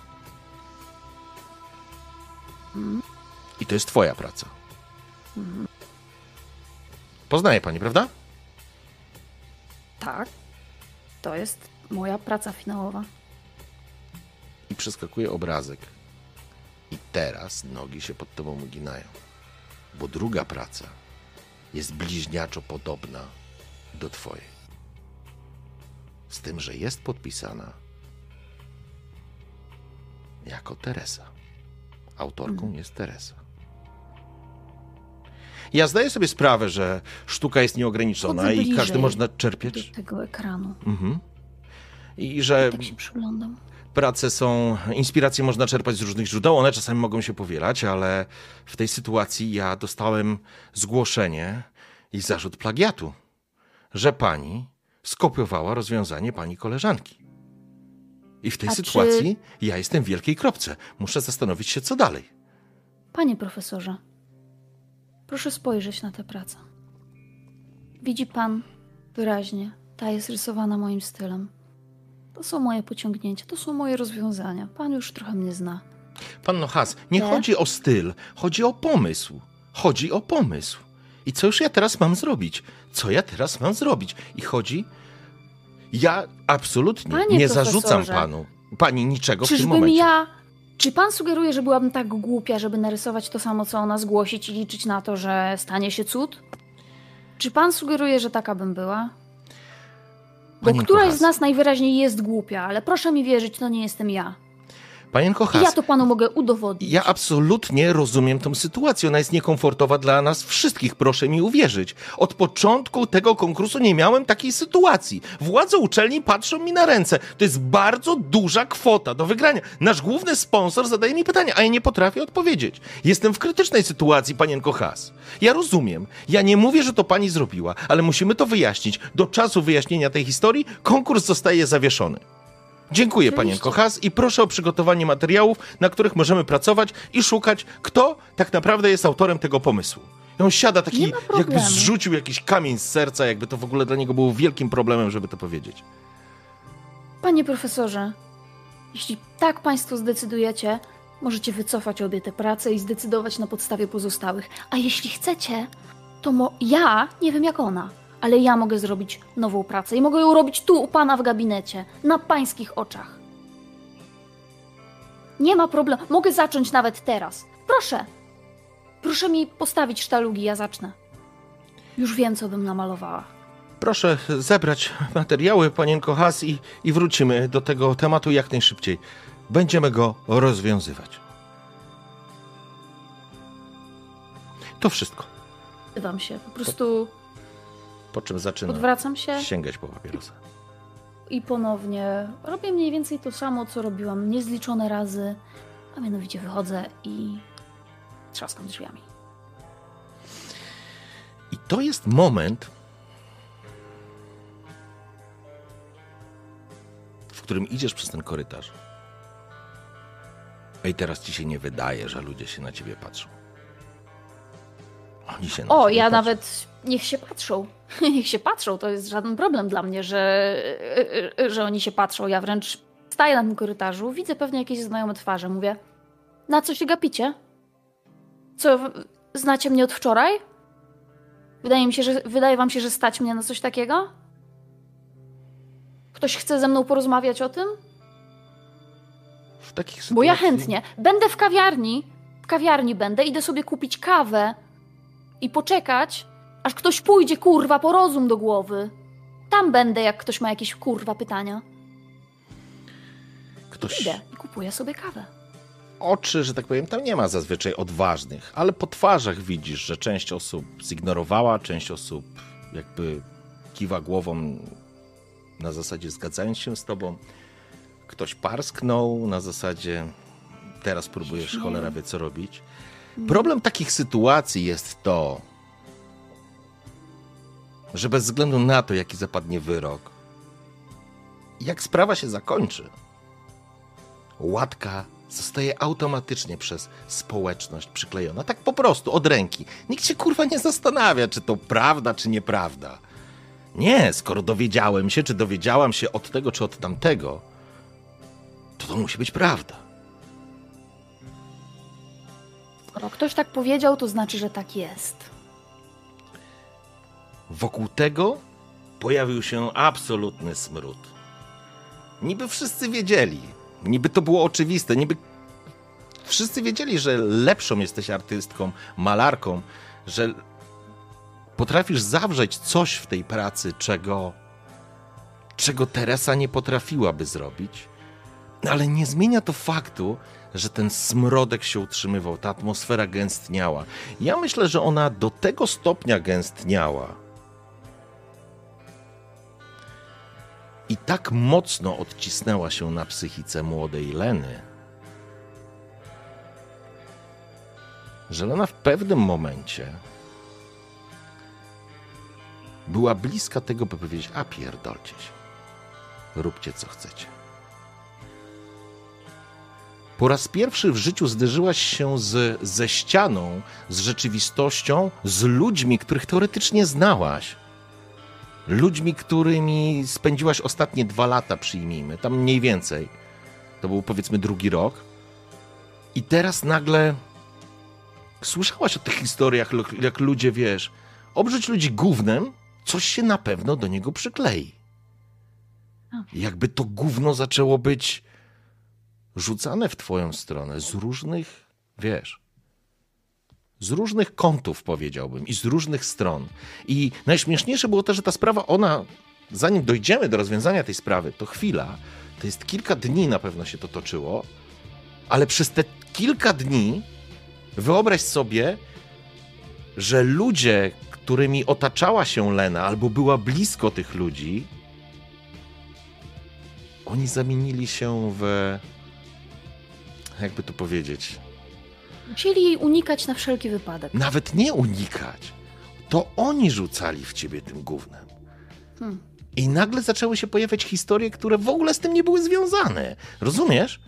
I to jest twoja praca. Poznaje pani, prawda? Tak. To jest moja praca finałowa. I przeskakuje obrazek. I teraz nogi się pod tobą uginają. Bo druga praca jest bliźniaczo podobna do twojej. Z tym, że jest podpisana jako Teresa. Autorką hmm. jest Teresa. Ja zdaję sobie sprawę, że sztuka jest nieograniczona i każdy można czerpieć. Do tego ekranu. Mhm. I że. Tak się przyglądam. Prace są, inspiracje można czerpać z różnych źródeł, one czasami mogą się powielać, ale w tej sytuacji ja dostałem zgłoszenie i zarzut plagiatu, że pani skopiowała rozwiązanie pani koleżanki. I w tej A sytuacji czy... ja jestem w wielkiej kropce. Muszę zastanowić się, co dalej. Panie profesorze, Proszę spojrzeć na tę pracę. Widzi pan wyraźnie, ta jest rysowana moim stylem. To są moje pociągnięcia, to są moje rozwiązania. Pan już trochę mnie zna. Pan Has, nie Te? chodzi o styl, chodzi o pomysł. Chodzi o pomysł. I co już ja teraz mam zrobić? Co ja teraz mam zrobić? I chodzi. Ja absolutnie Panie nie zarzucam panu, pani niczego Czyżbym w tym momencie. ja czy pan sugeruje, że byłabym tak głupia, żeby narysować to samo, co ona zgłosić i liczyć na to, że stanie się cud? Czy pan sugeruje, że taka bym była? Bo któraś z nas najwyraźniej jest głupia, ale proszę mi wierzyć, to nie jestem ja. Panienko Has, ja to panu mogę udowodnić. Ja absolutnie rozumiem tą sytuację. Ona jest niekomfortowa dla nas wszystkich, proszę mi uwierzyć. Od początku tego konkursu nie miałem takiej sytuacji. Władze uczelni patrzą mi na ręce. To jest bardzo duża kwota do wygrania. Nasz główny sponsor zadaje mi pytania, a ja nie potrafię odpowiedzieć. Jestem w krytycznej sytuacji, panienko Has. Ja rozumiem. Ja nie mówię, że to pani zrobiła, ale musimy to wyjaśnić. Do czasu wyjaśnienia tej historii konkurs zostaje zawieszony. Dziękuję Oczywiście. panienko Has i proszę o przygotowanie materiałów, na których możemy pracować i szukać, kto tak naprawdę jest autorem tego pomysłu. I on siada taki, jakby zrzucił jakiś kamień z serca, jakby to w ogóle dla niego było wielkim problemem, żeby to powiedzieć. Panie profesorze, jeśli tak państwo zdecydujecie, możecie wycofać obie te prace i zdecydować na podstawie pozostałych. A jeśli chcecie, to mo- ja nie wiem jak ona, ale ja mogę zrobić nową pracę i mogę ją robić tu u pana w gabinecie, na pańskich oczach. Nie ma problemu, mogę zacząć nawet teraz. Proszę, proszę mi postawić sztalugi, ja zacznę. Już wiem, co bym namalowała. Proszę zebrać materiały, panienko Has, i, i wrócimy do tego tematu jak najszybciej. Będziemy go rozwiązywać. To wszystko. Wam się, po prostu po czym zaczyna Odwracam się. sięgać po papierosa. I ponownie robię mniej więcej to samo, co robiłam niezliczone razy, a mianowicie wychodzę i trzaskam drzwiami. I to jest moment, w którym idziesz przez ten korytarz. I teraz ci się nie wydaje, że ludzie się na ciebie patrzą. Oni się na o, ja patrzą. nawet niech się patrzą. niech się patrzą, to jest żaden problem dla mnie, że, że oni się patrzą. Ja wręcz staję na tym korytarzu, widzę pewnie jakieś znajome twarze. Mówię, na co się gapicie? Co, znacie mnie od wczoraj? Wydaje mi się, że wydaje wam się, że stać mnie na coś takiego? Ktoś chce ze mną porozmawiać o tym? W takich sytuacjach... Bo ja chętnie. Będę w kawiarni w kawiarni będę, idę sobie kupić kawę i poczekać, aż ktoś pójdzie, kurwa, po rozum do głowy. Tam będę, jak ktoś ma jakieś kurwa pytania. Ktoś... Idę i kupuję sobie kawę. Oczy, że tak powiem, tam nie ma zazwyczaj odważnych, ale po twarzach widzisz, że część osób zignorowała, część osób jakby kiwa głową na zasadzie zgadzając się z tobą. Ktoś parsknął na zasadzie teraz próbujesz cholera wie co robić. Problem takich sytuacji jest to, że bez względu na to, jaki zapadnie wyrok, jak sprawa się zakończy, łatka zostaje automatycznie przez społeczność przyklejona. Tak po prostu, od ręki. Nikt się kurwa nie zastanawia, czy to prawda, czy nieprawda. Nie, skoro dowiedziałem się, czy dowiedziałam się od tego, czy od tamtego, to to musi być prawda. Skoro ktoś tak powiedział, to znaczy, że tak jest. Wokół tego pojawił się absolutny smród. Niby wszyscy wiedzieli, niby to było oczywiste, niby wszyscy wiedzieli, że lepszą jesteś artystką, malarką, że potrafisz zawrzeć coś w tej pracy, czego, czego Teresa nie potrafiłaby zrobić. Ale nie zmienia to faktu, że ten smrodek się utrzymywał, ta atmosfera gęstniała. Ja myślę, że ona do tego stopnia gęstniała, i tak mocno odcisnęła się na psychice młodej Leny, że Lena w pewnym momencie była bliska tego, by powiedzieć: A pierdolcie się, róbcie co chcecie. Po raz pierwszy w życiu zderzyłaś się z, ze ścianą, z rzeczywistością, z ludźmi, których teoretycznie znałaś ludźmi, którymi spędziłaś ostatnie dwa lata, przyjmijmy, tam mniej więcej. To był powiedzmy drugi rok. I teraz nagle słyszałaś o tych historiach, jak ludzie, wiesz, obrzeć ludzi gównem, coś się na pewno do niego przyklei. Jakby to gówno zaczęło być rzucane w twoją stronę z różnych, wiesz, z różnych kątów, powiedziałbym, i z różnych stron. I najśmieszniejsze było to, że ta sprawa, ona, zanim dojdziemy do rozwiązania tej sprawy, to chwila, to jest kilka dni na pewno się to toczyło, ale przez te kilka dni wyobraź sobie, że ludzie, którymi otaczała się Lena, albo była blisko tych ludzi, oni zamienili się w. Jakby to powiedzieć? Musieli jej unikać na wszelki wypadek. Nawet nie unikać. To oni rzucali w ciebie tym gównem. Hmm. I nagle zaczęły się pojawiać historie, które w ogóle z tym nie były związane. Rozumiesz?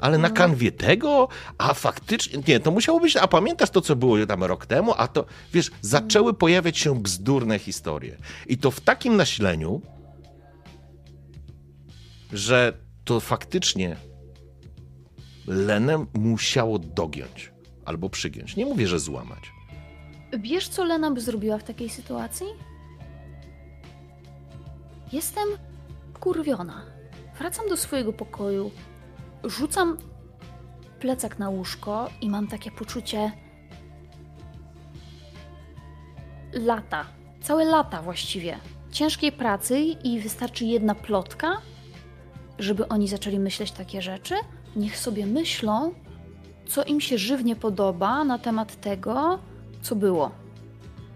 Ale na no. kanwie tego, a faktycznie, nie, to musiało być, a pamiętasz to, co było tam rok temu, a to, wiesz, zaczęły pojawiać się bzdurne historie. I to w takim nasileniu, że to faktycznie Lenę musiało dogiąć albo przygiąć. Nie mówię, że złamać. Wiesz, co Lena by zrobiła w takiej sytuacji? Jestem kurwiona. Wracam do swojego pokoju, rzucam plecak na łóżko i mam takie poczucie lata, całe lata właściwie, ciężkiej pracy i wystarczy jedna plotka, żeby oni zaczęli myśleć takie rzeczy. Niech sobie myślą, co im się żywnie podoba na temat tego, co było.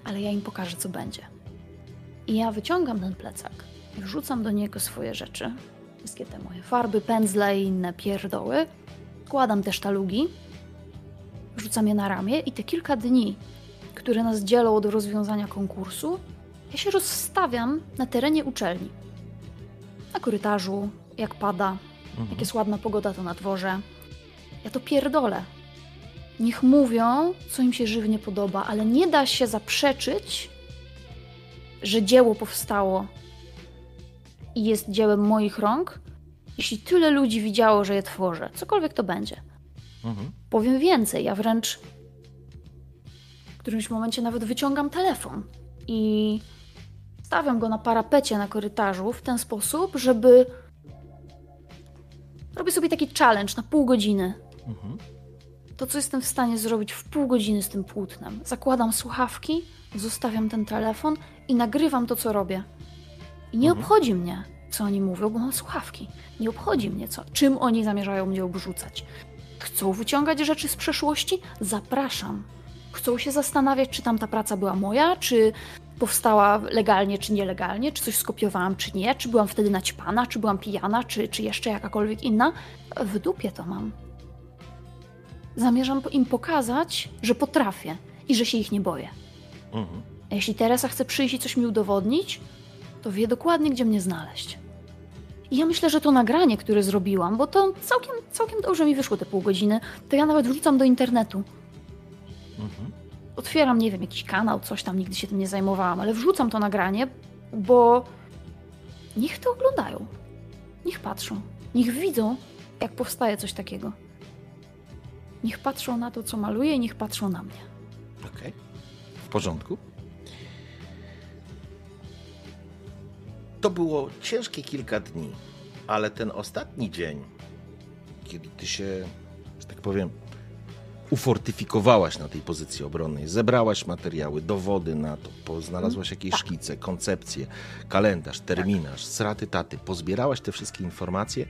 Ale ja im pokażę, co będzie. I ja wyciągam ten plecak i wrzucam do niego swoje rzeczy. Wszystkie te moje farby, pędzle i inne pierdoły. Kładam te sztalugi, wrzucam je na ramię i te kilka dni, które nas dzielą od rozwiązania konkursu, ja się rozstawiam na terenie uczelni. Na korytarzu, jak pada, mhm. jak jest ładna pogoda, to na dworze ja to pierdolę. Niech mówią, co im się żywnie podoba, ale nie da się zaprzeczyć, że dzieło powstało i jest dziełem moich rąk, jeśli tyle ludzi widziało, że je tworzę, cokolwiek to będzie. Mhm. Powiem więcej, ja wręcz w którymś momencie nawet wyciągam telefon i stawiam go na parapecie na korytarzu w ten sposób, żeby robię sobie taki challenge na pół godziny. Mhm. to, co jestem w stanie zrobić w pół godziny z tym płótnem. Zakładam słuchawki, zostawiam ten telefon i nagrywam to, co robię. I nie mhm. obchodzi mnie, co oni mówią, bo mam słuchawki. Nie obchodzi mnie, co, czym oni zamierzają mnie obrzucać. Chcą wyciągać rzeczy z przeszłości? Zapraszam. Chcą się zastanawiać, czy tam ta praca była moja, czy powstała legalnie, czy nielegalnie, czy coś skopiowałam, czy nie, czy byłam wtedy naćpana, czy byłam pijana, czy, czy jeszcze jakakolwiek inna. W dupie to mam. Zamierzam im pokazać, że potrafię i że się ich nie boję. Mhm. A jeśli Teresa chce przyjść i coś mi udowodnić, to wie dokładnie, gdzie mnie znaleźć. I ja myślę, że to nagranie, które zrobiłam, bo to całkiem, całkiem dobrze mi wyszło te pół godziny, to ja nawet wrzucam do internetu. Mhm. Otwieram, nie wiem, jakiś kanał, coś tam, nigdy się tym nie zajmowałam, ale wrzucam to nagranie, bo niech to oglądają. Niech patrzą. Niech widzą, jak powstaje coś takiego. Niech patrzą na to, co maluję, i niech patrzą na mnie. Okej. Okay. W porządku. To było ciężkie kilka dni, ale ten ostatni dzień, kiedy ty się, że tak powiem, ufortyfikowałaś na tej pozycji obronnej, zebrałaś materiały, dowody na to, znalazłaś jakieś tak. szkice, koncepcje, kalendarz, terminarz, straty taty, pozbierałaś te wszystkie informacje,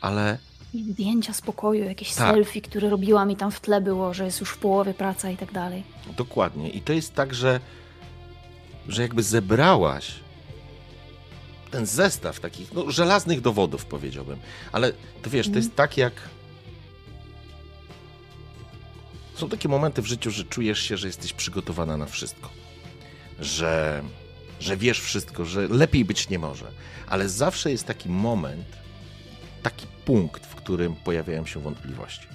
ale zdjęcia spokoju, jakieś tak. selfie, które robiłam i tam w tle było, że jest już w połowie praca i tak dalej. Dokładnie. I to jest tak, że, że jakby zebrałaś ten zestaw takich no, żelaznych dowodów, powiedziałbym. Ale to wiesz, to jest mhm. tak jak. Są takie momenty w życiu, że czujesz się, że jesteś przygotowana na wszystko. Że, że wiesz wszystko, że lepiej być nie może. Ale zawsze jest taki moment, taki punkt, w którym pojawiają się wątpliwości.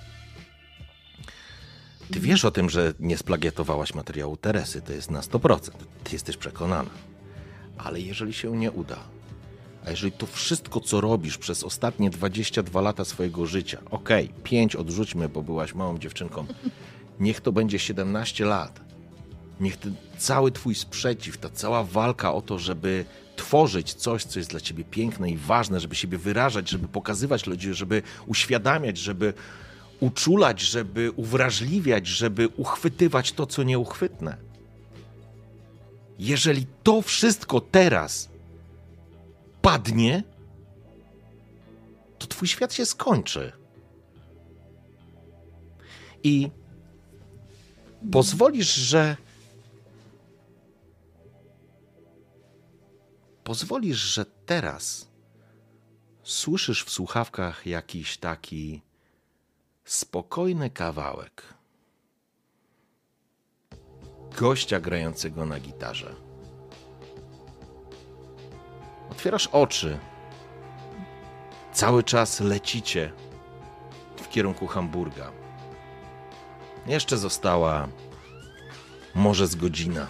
Ty wiesz o tym, że nie splagiatowałaś materiału Teresy, to jest na 100%. Ty jesteś przekonana. Ale jeżeli się nie uda, a jeżeli to wszystko, co robisz przez ostatnie 22 lata swojego życia, okej, okay, 5 odrzućmy, bo byłaś małą dziewczynką, niech to będzie 17 lat. Niech ten cały twój sprzeciw, ta cała walka o to, żeby tworzyć coś, co jest dla ciebie piękne i ważne, żeby siebie wyrażać, żeby pokazywać ludziom, żeby uświadamiać, żeby uczulać, żeby uwrażliwiać, żeby uchwytywać to, co nieuchwytne. Jeżeli to wszystko teraz padnie, to twój świat się skończy. I pozwolisz, że. Pozwolisz, że teraz słyszysz w słuchawkach jakiś taki spokojny kawałek gościa grającego na gitarze. Otwierasz oczy. Cały czas lecicie w kierunku Hamburga. Jeszcze została może z godzina.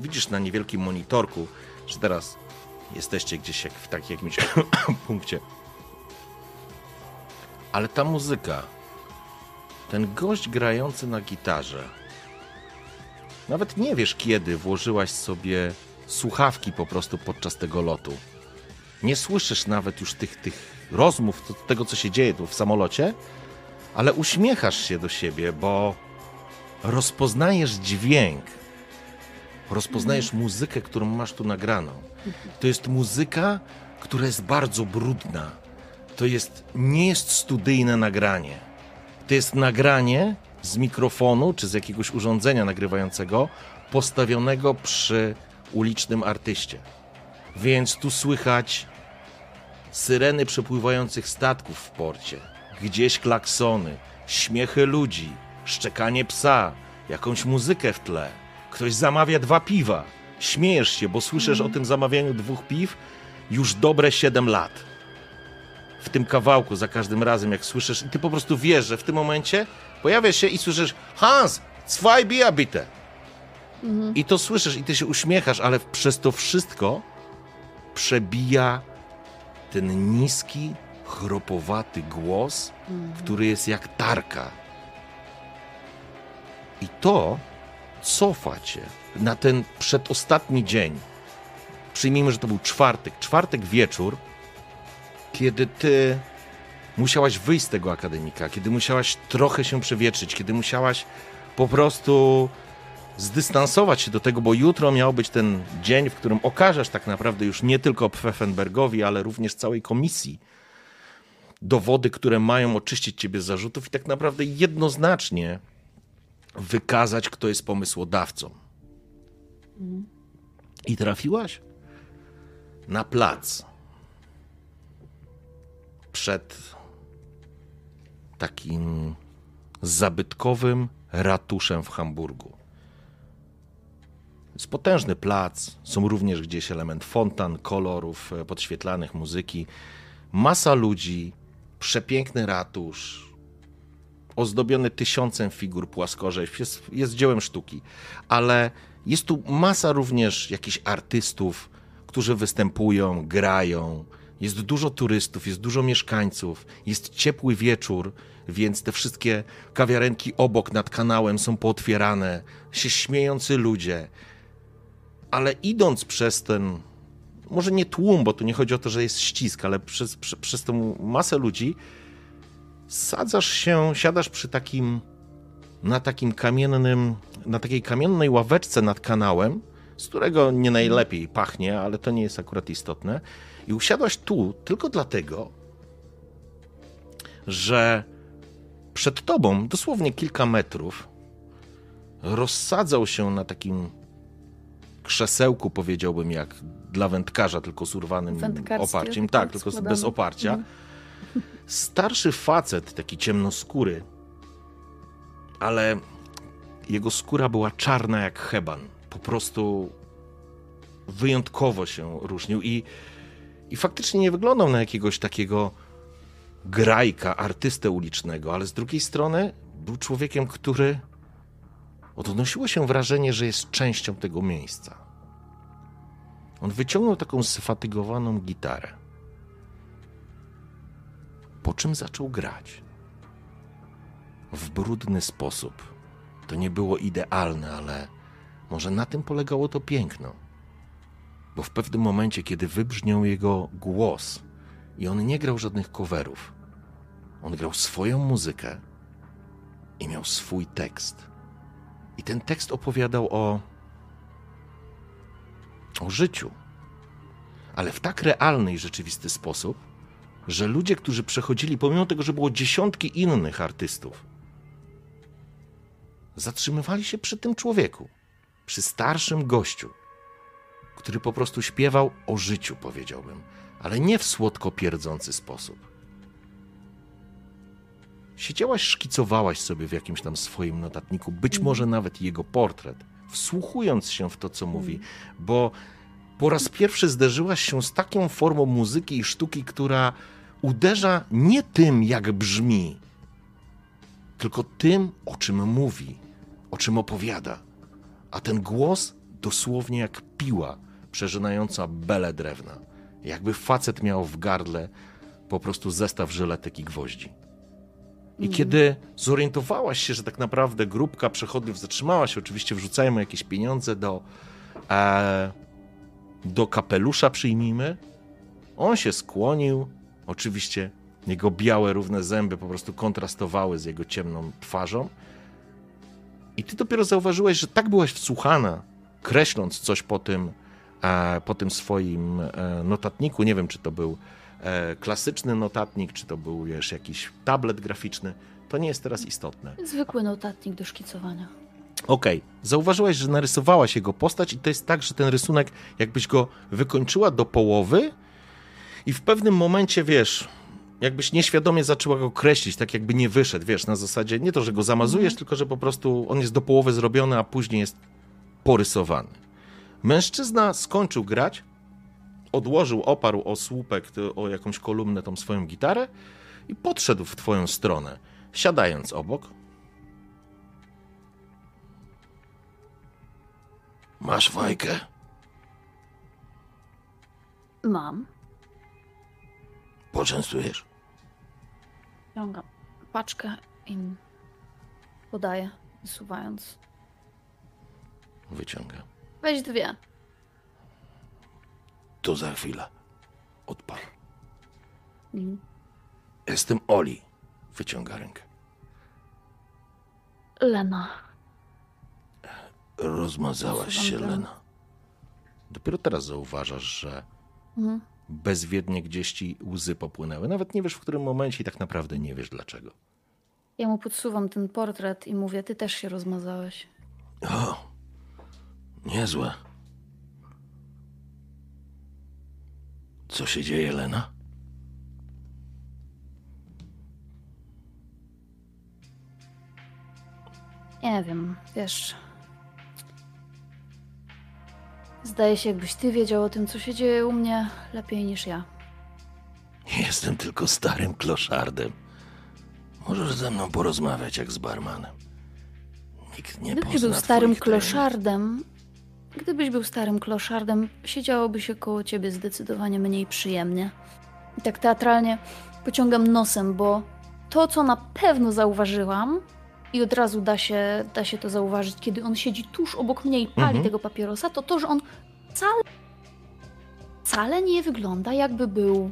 Widzisz na niewielkim monitorku, że teraz jesteście gdzieś jak w takim jakimś punkcie. Ale ta muzyka, ten gość grający na gitarze, nawet nie wiesz kiedy włożyłaś sobie słuchawki po prostu podczas tego lotu. Nie słyszysz nawet już tych, tych rozmów, tego co się dzieje tu w samolocie, ale uśmiechasz się do siebie, bo rozpoznajesz dźwięk, rozpoznajesz muzykę, którą masz tu nagraną. To jest muzyka, która jest bardzo brudna. To jest, nie jest studyjne nagranie. To jest nagranie z mikrofonu czy z jakiegoś urządzenia nagrywającego postawionego przy ulicznym artyście. Więc tu słychać syreny przepływających statków w porcie, gdzieś klaksony, śmiechy ludzi, szczekanie psa, jakąś muzykę w tle. Ktoś zamawia dwa piwa. Śmiejesz się, bo słyszysz mm. o tym zamawianiu dwóch piw już dobre 7 lat. W tym kawałku za każdym razem, jak słyszysz, i ty po prostu wiesz, że w tym momencie pojawiasz się i słyszysz Hans, zwei Bier bitte. Mhm. I to słyszysz i ty się uśmiechasz, ale przez to wszystko przebija ten niski, chropowaty głos, mhm. który jest jak tarka. I to cofa cię na ten przedostatni dzień. Przyjmijmy, że to był czwartek. Czwartek wieczór, kiedy ty musiałaś wyjść z tego akademika, kiedy musiałaś trochę się przewietrzyć, kiedy musiałaś po prostu zdystansować się do tego, bo jutro miał być ten dzień, w którym okażesz tak naprawdę już nie tylko Pfeffenbergowi, ale również całej komisji dowody, które mają oczyścić ciebie z zarzutów i tak naprawdę jednoznacznie wykazać, kto jest pomysłodawcą. I trafiłaś na plac przed takim zabytkowym ratuszem w Hamburgu. Jest potężny plac, są również gdzieś element fontan, kolorów e, podświetlanych, muzyki. Masa ludzi, przepiękny ratusz, ozdobiony tysiącem figur płaskorzeźb, jest, jest dziełem sztuki, ale jest tu masa również jakichś artystów, którzy występują, grają. Jest dużo turystów, jest dużo mieszkańców, jest ciepły wieczór, więc te wszystkie kawiarenki obok nad kanałem są pootwierane, się śmiejący ludzie. Ale idąc przez ten, może nie tłum, bo tu nie chodzi o to, że jest ścisk, ale przez, przez, przez tą masę ludzi, sadzasz się, siadasz przy takim, na takim kamiennym, na takiej kamiennej ławeczce nad kanałem, z którego nie najlepiej pachnie, ale to nie jest akurat istotne. I usiadłaś tu tylko dlatego, że przed tobą, dosłownie kilka metrów, rozsadzał się na takim krzesełku, powiedziałbym, jak dla wędkarza, tylko z urwanym oparciem. Tak, tylko bez oparcia. Mhm. Starszy facet, taki ciemnoskóry, ale jego skóra była czarna jak heban. Po prostu wyjątkowo się różnił i, i faktycznie nie wyglądał na jakiegoś takiego grajka, artystę ulicznego, ale z drugiej strony był człowiekiem, który odnosiło się wrażenie, że jest częścią tego miejsca. On wyciągnął taką sfatygowaną gitarę. Po czym zaczął grać. W brudny sposób. To nie było idealne, ale może na tym polegało to piękno. Bo w pewnym momencie, kiedy wybrzmiał jego głos i on nie grał żadnych coverów, on grał swoją muzykę i miał swój tekst. I ten tekst opowiadał o, o życiu, ale w tak realny i rzeczywisty sposób, że ludzie, którzy przechodzili, pomimo tego, że było dziesiątki innych artystów, zatrzymywali się przy tym człowieku, przy starszym gościu, który po prostu śpiewał o życiu, powiedziałbym, ale nie w słodko pierdzący sposób Siedziałaś, szkicowałaś sobie w jakimś tam swoim notatniku, być mhm. może nawet jego portret, wsłuchując się w to, co mówi, mhm. bo po raz pierwszy zderzyłaś się z taką formą muzyki i sztuki, która uderza nie tym, jak brzmi, tylko tym, o czym mówi, o czym opowiada. A ten głos dosłownie jak piła przeżynająca bele drewna. Jakby facet miał w gardle po prostu zestaw żyletek i gwoździ. I mm. kiedy zorientowałaś się, że tak naprawdę grupka przechodniów zatrzymała się, oczywiście wrzucają jakieś pieniądze do, e, do kapelusza, przyjmijmy, on się skłonił. Oczywiście jego białe, równe zęby po prostu kontrastowały z jego ciemną twarzą. I ty dopiero zauważyłeś, że tak byłaś wsłuchana, kreśląc coś po tym, e, po tym swoim e, notatniku. Nie wiem, czy to był E, klasyczny notatnik, czy to był już jakiś tablet graficzny, to nie jest teraz istotne. Zwykły notatnik do szkicowania. Okej, okay. zauważyłaś, że narysowałaś jego postać i to jest tak, że ten rysunek jakbyś go wykończyła do połowy i w pewnym momencie, wiesz, jakbyś nieświadomie zaczęła go kreślić, tak jakby nie wyszedł, wiesz, na zasadzie nie to, że go zamazujesz, mm. tylko że po prostu on jest do połowy zrobiony, a później jest porysowany. Mężczyzna skończył grać, odłożył, oparł o słupek, o jakąś kolumnę tą swoją gitarę i podszedł w twoją stronę, siadając obok. Masz fajkę? Mam. Poczęstujesz? Ciągam paczkę i podaję, wysuwając. Wyciąga. Weź dwie. To za chwilę. Odpal. Mhm. Jestem Oli. Wyciąga rękę. Lena. Rozmazałaś się, Przepraszam. Lena. Dopiero teraz zauważasz, że Mhm. Bezwiednie gdzieś ci łzy popłynęły. Nawet nie wiesz w którym momencie i tak naprawdę nie wiesz dlaczego. Ja mu podsuwam ten portret i mówię, ty też się rozmazałeś. O, niezłe. Co się dzieje, Lena? Nie wiem, wiesz. Zdaje się, jakbyś ty wiedział o tym, co się dzieje u mnie lepiej niż ja. Jestem tylko starym kloszardem. Możesz ze mną porozmawiać jak z barmanem. Nikt nie Gdybyś pozna był starym twoich kloszardem, gdybyś był starym kloszardem, siedziałoby się koło ciebie zdecydowanie mniej przyjemnie. I tak teatralnie pociągam nosem, bo to, co na pewno zauważyłam, i od razu da się, da się to zauważyć, kiedy on siedzi tuż obok mnie i pali Mhm. tego papierosa, to to, że on wcale, wcale nie wygląda, jakby był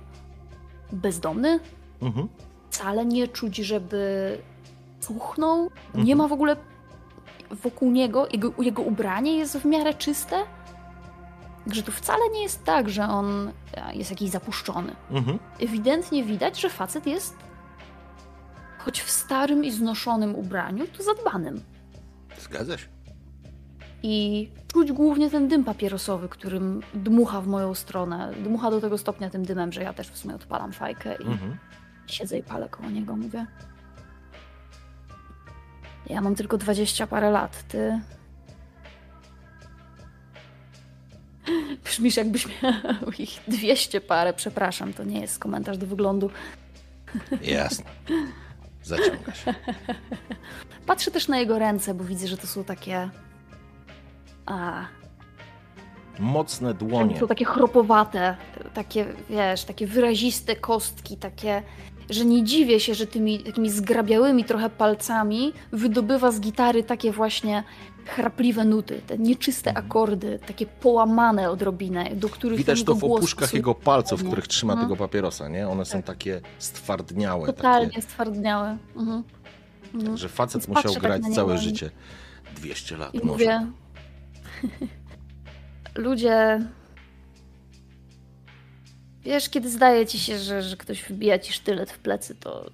bezdomny, Mhm. wcale nie czuć, żeby cuchnął. Nie Mhm. ma w ogóle wokół niego, jego, jego ubranie jest w miarę czyste. Także to wcale nie jest tak, że on e, jest jakiś zapuszczony. Mhm. Ewidentnie widać, że facet jest, choć w starym i znoszonym ubraniu, to zadbanym. Zgadza się. I czuć głównie ten dym papierosowy, którym dmucha w moją stronę. Dmucha do tego stopnia tym dymem, że ja też w sumie odpalam fajkę i Mhm. Siedzę i palę koło niego, mówię. Ja mam tylko dwadzieścia parę lat, ty... Brzmisz jakbyś miał ich 200 parę, przepraszam, to nie jest komentarz do wyglądu. Jasne. Zaciąga się. Patrzę też na jego ręce, bo widzę, że to są takie... A, Mocne dłonie. są takie chropowate, takie, wiesz, takie wyraziste kostki, takie, że nie dziwię się, że tymi takimi zgrabiałymi trochę palcami wydobywa z gitary takie właśnie chrapliwe nuty, te nieczyste akordy, takie połamane odrobinę, do których Widać to w opuszkach jego palców, w których trzyma Mhm. tego papierosa, nie? One są takie stwardniałe. Totalnie Takie, stwardniałe. Mhm. Mhm. że facet musiał tak grać całe życie. 200 lat I może. mówię, ludzie, wiesz, kiedy zdaje ci się, że, że ktoś wbija ci sztylet w plecy, to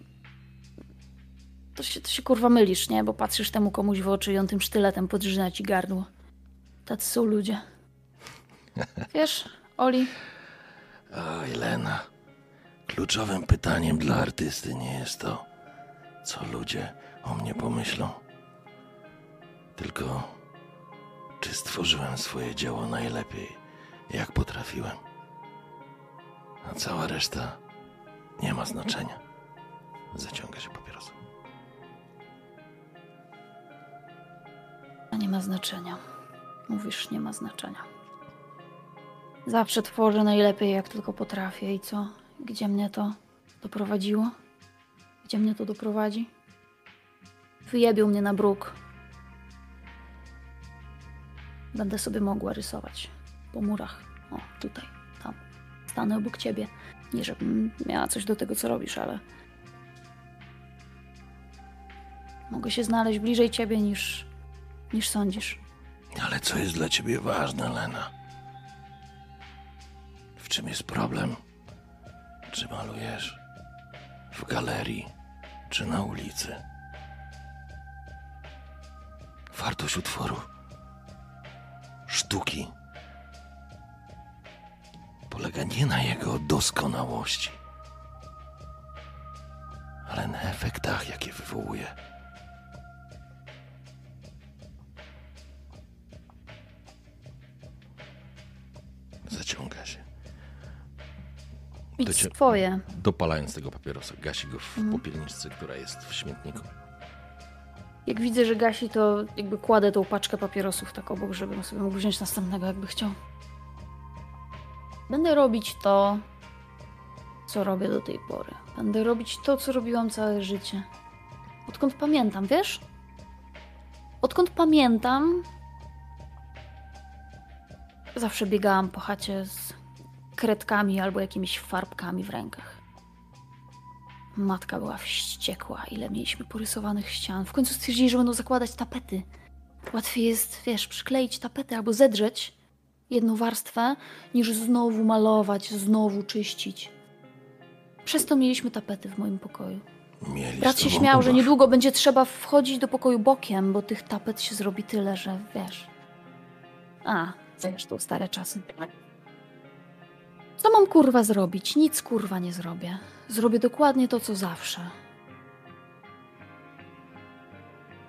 to się, to się kurwa mylisz, nie? Bo patrzysz temu komuś w oczy i on tym sztyletem podrzyna ci gardło. Tacy są ludzie. Wiesz, Oli, Oj, Lena. Kluczowym pytaniem dla artysty nie jest to, co ludzie o mnie pomyślą. Tylko, czy stworzyłem swoje dzieło najlepiej, jak potrafiłem. A cała reszta nie ma znaczenia. Zaciąga się papierosa. Nie ma znaczenia. Mówisz, nie ma znaczenia. Zawsze tworzę najlepiej, jak tylko potrafię. I co? Gdzie mnie to doprowadziło? Gdzie mnie to doprowadzi? Wyjebił mnie na bruk. Będę sobie mogła rysować po murach. O, tutaj, tam. Stanę obok ciebie. Nie, żebym miała coś do tego, co robisz, ale. Mogę się znaleźć bliżej ciebie niż, niż sądzisz. Ale co jest dla ciebie ważne, Lena? W czym jest problem? Czy malujesz? W galerii? Czy na ulicy? Wartość utworu sztuki polega nie na jego doskonałości, ale na efektach, jakie wywołuje. Zaciąga się. Cię- swoje. Dopalając tego papierosa, gasi go w Mhm. popielniczce, która jest w śmietniku. Jak widzę, że gasi, to jakby kładę tą paczkę papierosów tak obok, żebym sobie mógł wziąć następnego, jakby chciał. Będę robić to, co robię do tej pory. Będę robić to, co robiłam całe życie. Odkąd pamiętam, wiesz? Odkąd pamiętam, zawsze biegałam po chacie z kredkami albo jakimiś farbkami w rękach. Matka była wściekła, ile mieliśmy porysowanych ścian. W końcu stwierdzili, że będą zakładać tapety. Łatwiej jest, wiesz, przykleić tapetę albo zedrzeć jedną warstwę, niż znowu malować, znowu czyścić. Przez to mieliśmy tapety w moim pokoju. Mieli Brat się śmiał, że niedługo będzie trzeba wchodzić do pokoju bokiem, bo tych tapet się zrobi tyle, że wiesz. A, zresztą stare czasy. Co mam kurwa zrobić? Nic kurwa nie zrobię. Zrobię dokładnie to, co zawsze.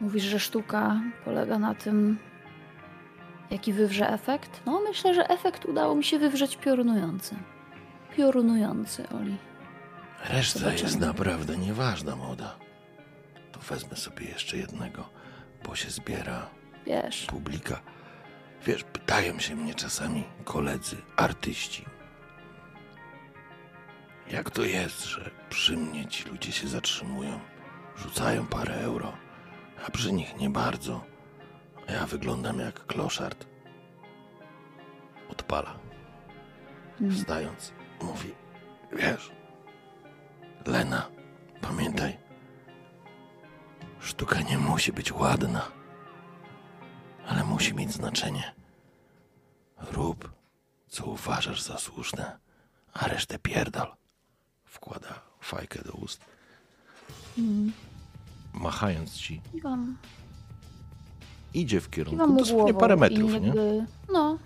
Mówisz, że sztuka polega na tym, jaki wywrze efekt? No, myślę, że efekt udało mi się wywrzeć piorunujący. Piorunujący, Oli. Reszta Zobaczymy. jest naprawdę nieważna, młoda. To wezmę sobie jeszcze jednego, bo się zbiera Wiesz, publika. Wiesz, pytają się mnie czasami koledzy, artyści. Jak to jest, że przy mnie ci ludzie się zatrzymują, rzucają parę euro, a przy nich nie bardzo. A ja wyglądam jak kloszard. Odpala. Mm. Wstając, mówi, wiesz, Lena, pamiętaj, sztuka nie musi być ładna, ale musi mieć znaczenie. Rób, co uważasz za słuszne, a resztę pierdol. Wkłada fajkę do ust. Machając ci, kiwam, idzie w kiwam kierunku mu dosłownie głową parę i metrów, nie? jakby, no,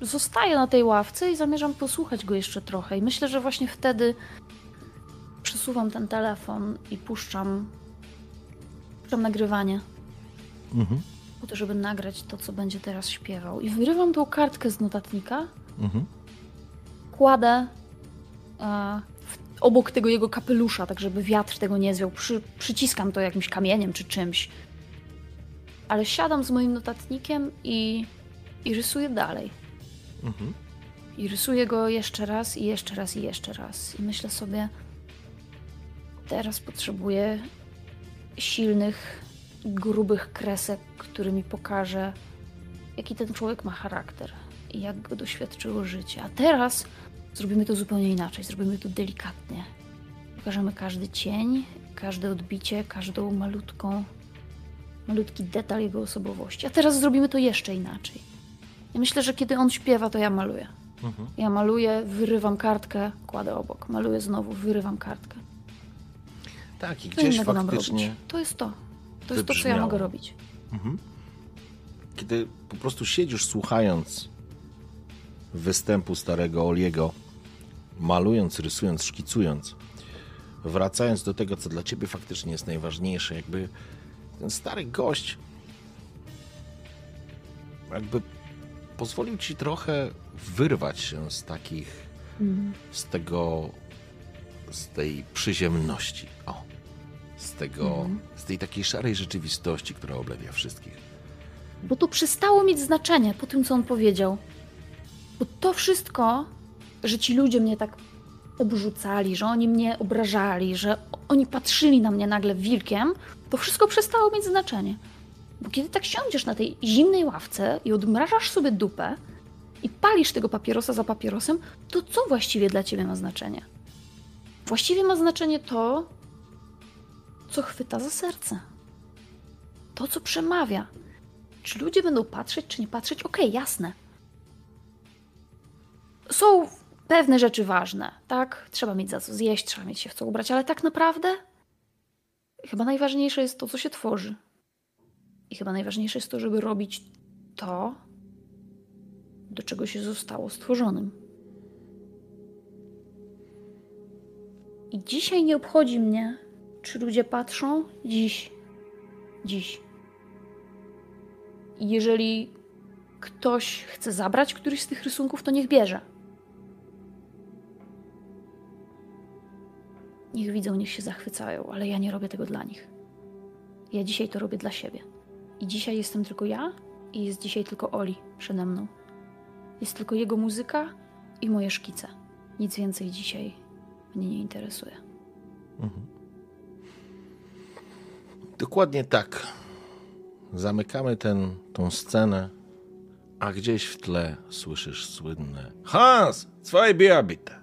zostaję na tej ławce i zamierzam posłuchać go jeszcze trochę. I myślę, że właśnie wtedy przesuwam ten telefon i puszczam, puszczam nagrywanie. Mhm, Po to, żeby nagrać to, co będzie teraz śpiewał. I wyrywam tą kartkę z notatnika, mhm. kładę e, obok tego jego kapelusza, tak żeby wiatr tego nie zwiał. Przy, przyciskam to jakimś kamieniem czy czymś. Ale siadam z moim notatnikiem i, i rysuję dalej. Mhm. I rysuję go jeszcze raz, i jeszcze raz, i jeszcze raz. I myślę sobie, teraz potrzebuję silnych, grubych kresek, który mi pokaże, jaki ten człowiek ma charakter i jak go doświadczyło życie. A teraz zrobimy to zupełnie inaczej, zrobimy to delikatnie. Pokażemy każdy cień, każde odbicie, każdą malutką, malutki detal jego osobowości. A teraz zrobimy to jeszcze inaczej. Ja myślę, że kiedy on śpiewa, to ja maluję. Mhm. Ja maluję, wyrywam kartkę, kładę obok. Maluję znowu, wyrywam kartkę. Tak, i gdzieś faktycznie... robić? To jest to. To jest to, co ja mogę robić. Mhm. Kiedy po prostu siedzisz słuchając występu starego Oliego, malując, rysując, szkicując, wracając do tego, co dla ciebie faktycznie jest najważniejsze, jakby ten stary gość jakby pozwolił ci trochę wyrwać się z takich, z tego, z tej przyziemności, o, z tego, z tej takiej szarej rzeczywistości, która oblewia wszystkich. Bo to przestało mieć znaczenie po tym, co on powiedział. Bo to wszystko, że ci ludzie mnie tak obrzucali, że oni mnie obrażali, że oni patrzyli na mnie nagle wilkiem, to wszystko przestało mieć znaczenie. Bo kiedy tak siądziesz na tej zimnej ławce i odmrażasz sobie dupę i palisz tego papierosa za papierosem, to co właściwie dla ciebie ma znaczenie? Właściwie ma znaczenie to, co chwyta za serce. To, co przemawia. Czy ludzie będą patrzeć, czy nie patrzeć? Okej, jasne. Są pewne rzeczy ważne, tak? Trzeba mieć za co zjeść, trzeba mieć się w co ubrać, ale tak naprawdę chyba najważniejsze jest to, co się tworzy. I chyba najważniejsze jest to, żeby robić to, do czego się zostało stworzonym. I dzisiaj nie obchodzi mnie, czy ludzie patrzą. Dziś. Dziś. Jeżeli ktoś chce zabrać któryś z tych rysunków, to niech bierze. Niech widzą, niech się zachwycają, ale ja nie robię tego dla nich. Ja dzisiaj to robię dla siebie. I dzisiaj jestem tylko ja i jest dzisiaj tylko Oli przede mną. Jest tylko jego muzyka i moje szkice. Nic więcej dzisiaj mnie nie interesuje. Dokładnie tak. Zamykamy ten, tą scenę, a gdzieś w tle słyszysz słynne Hans, zwei Bier bitte.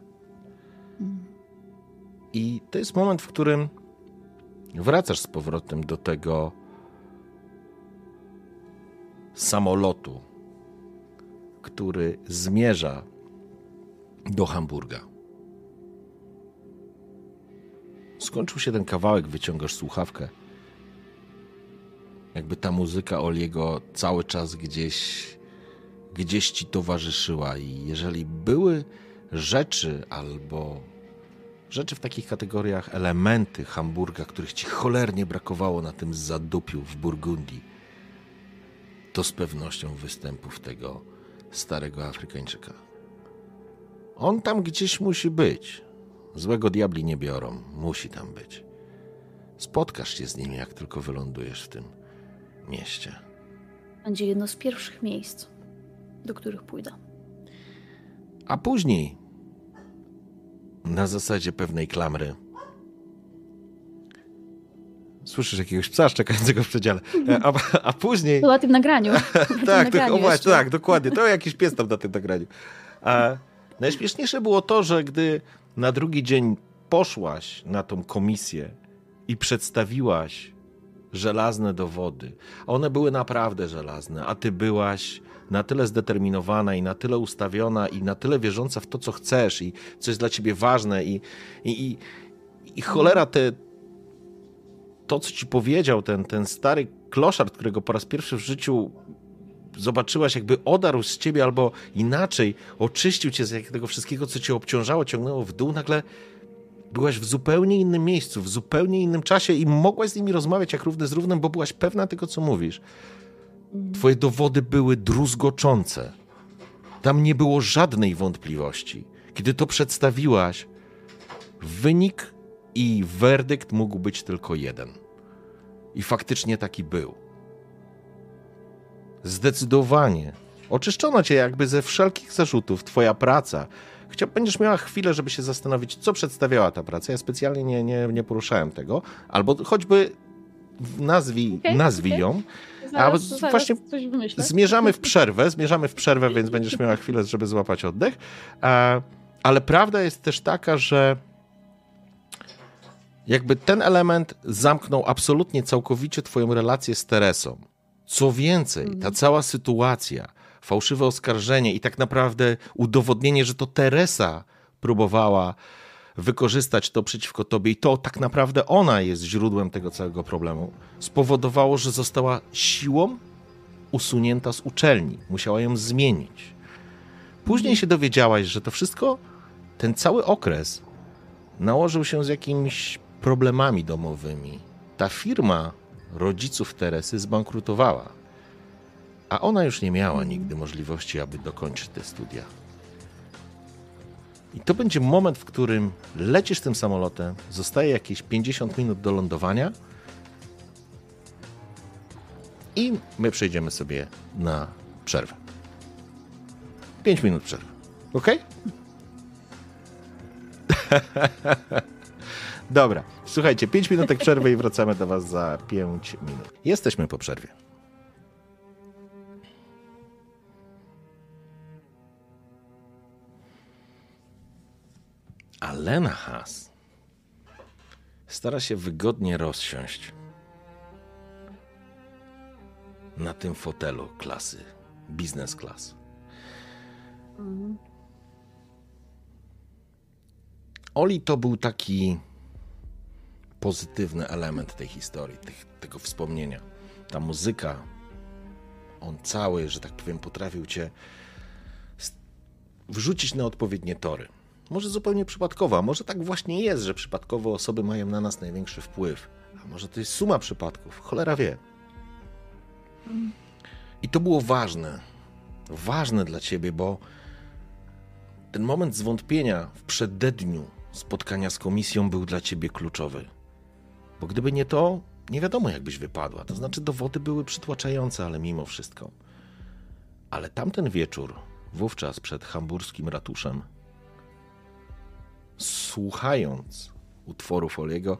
I to jest moment, w którym wracasz z powrotem do tego samolotu, który zmierza do Hamburga. Skończył się ten kawałek, wyciągasz słuchawkę. Jakby ta muzyka Oliego cały czas gdzieś, gdzieś ci towarzyszyła, i jeżeli były rzeczy albo rzeczy w takich kategoriach, elementy Hamburga, których ci cholernie brakowało na tym zadupiu w Burgundii, to z pewnością występów tego starego Afrykańczyka. On tam gdzieś musi być. Złego diabli nie biorą, musi tam być. Spotkasz się z nim, jak tylko wylądujesz w tym mieście. Będzie jedno z pierwszych miejsc, do których pójdę. A później, na zasadzie pewnej klamry, słyszysz jakiegoś psa czekającego w przedziale, a, a później... To na tym nagraniu. tak, tym nagraniu to, tak, dokładnie, to jakiś pies tam na tym nagraniu. A najśmieszniejsze było to, że gdy na drugi dzień poszłaś na tą komisję i przedstawiłaś żelazne dowody, one były naprawdę żelazne, a ty byłaś na tyle zdeterminowana i na tyle ustawiona i na tyle wierząca w to, co chcesz i co jest dla ciebie ważne i, i, i, i cholera te, to, co ci powiedział ten, ten stary kloszard, którego po raz pierwszy w życiu zobaczyłaś, jakby odarł z ciebie albo inaczej oczyścił cię z tego wszystkiego, co cię obciążało, ciągnęło w dół, nagle byłaś w zupełnie innym miejscu, w zupełnie innym czasie i mogłaś z nimi rozmawiać jak równy z równym, bo byłaś pewna tego, co mówisz. Twoje dowody były druzgoczące. Tam nie było żadnej wątpliwości. Kiedy to przedstawiłaś, wynik i werdykt mógł być tylko jeden. I faktycznie taki był. Zdecydowanie. Oczyszczono cię jakby ze wszelkich zarzutów. Twoja praca. Chciał, będziesz miała chwilę, żeby się zastanowić, co przedstawiała ta praca. Ja specjalnie nie, nie, nie poruszałem tego. Albo choćby nazwij, okay, nazwij okay. ją. Zaraz, zaraz właśnie zmierzamy w przerwę, zmierzamy w przerwę, więc będziesz miała chwilę, żeby złapać oddech. Ale prawda jest też taka, że jakby ten element zamknął absolutnie całkowicie twoją relację z Teresą. Co więcej, ta mhm. cała sytuacja, fałszywe oskarżenie i tak naprawdę udowodnienie, że to Teresa próbowała wykorzystać to przeciwko tobie i to tak naprawdę ona jest źródłem tego całego problemu, spowodowało, że została siłą usunięta z uczelni. Musiała ją zmienić. Później się dowiedziałaś, że to wszystko, ten cały okres nałożył się z jakimiś problemami domowymi. Ta firma rodziców Teresy zbankrutowała, a ona już nie miała nigdy możliwości, aby dokończyć te studia. I to będzie moment, w którym lecisz tym samolotem, zostaje jakieś 50 minut do lądowania i my przejdziemy sobie na przerwę. 5 minut przerwy. Ok? Dobra, słuchajcie, 5 minutek przerwy i wracamy do Was za 5 minut. Jesteśmy po przerwie. A Lena Haas stara się wygodnie rozsiąść na tym fotelu klasy business class. Oli to był taki pozytywny element tej historii, tych, tego wspomnienia. Ta muzyka, on cały, że tak powiem, potrafił cię wrzucić na odpowiednie tory. Może zupełnie przypadkowo, a może tak właśnie jest, że przypadkowe osoby mają na nas największy wpływ. A może to jest suma przypadków, cholera wie. I to było ważne. Ważne dla ciebie, bo ten moment zwątpienia w przededniu spotkania z komisją był dla ciebie kluczowy. Bo gdyby nie to, nie wiadomo jakbyś wypadła. To znaczy dowody były przytłaczające, ale mimo wszystko. Ale tamten wieczór, wówczas przed hamburskim ratuszem, słuchając utworów Oliego,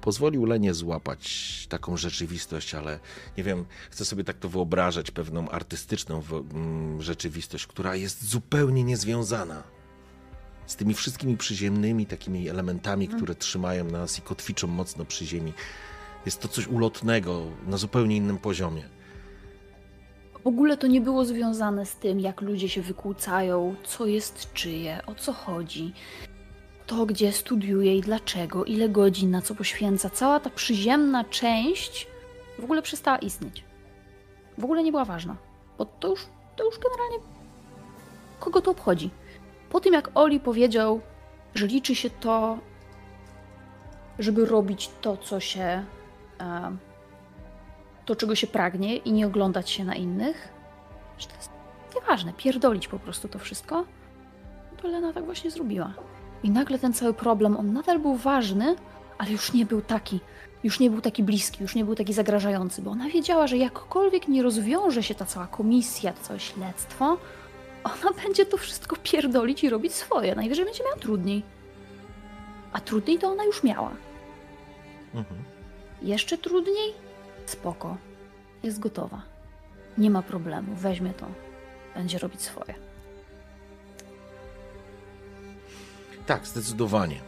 pozwolił Lenie złapać taką rzeczywistość, ale nie wiem, chcę sobie tak to wyobrażać, pewną artystyczną mm, rzeczywistość, która jest zupełnie niezwiązana z tymi wszystkimi przyziemnymi takimi elementami, mhm. które trzymają nas i kotwiczą mocno przy ziemi. Jest to coś ulotnego na zupełnie innym poziomie. W ogóle to nie było związane z tym, jak ludzie się wykłócają, co jest czyje, o co chodzi. To, gdzie studiuje i dlaczego, ile godzin na co poświęca, cała ta przyziemna część w ogóle przestała istnieć. W ogóle nie była ważna. Bo to już, to już generalnie kogo to obchodzi. Po tym jak Oli powiedział, że liczy się to, żeby robić to, co się. to, czego się pragnie i nie oglądać się na innych, że to jest nieważne, pierdolić po prostu to wszystko, to Lena tak właśnie zrobiła. I nagle ten cały problem, on nadal był ważny, ale już nie był taki, już nie był taki bliski, już nie był taki zagrażający, bo ona wiedziała, że jakkolwiek nie rozwiąże się ta cała komisja, to całe śledztwo, ona będzie to wszystko pierdolić i robić swoje. Najwyżej będzie miała trudniej. A trudniej to ona już miała. Mhm. Jeszcze trudniej? Spoko. Jest gotowa. Nie ma problemu. Weźmie to. Będzie robić swoje. Tak, zdecydowanie.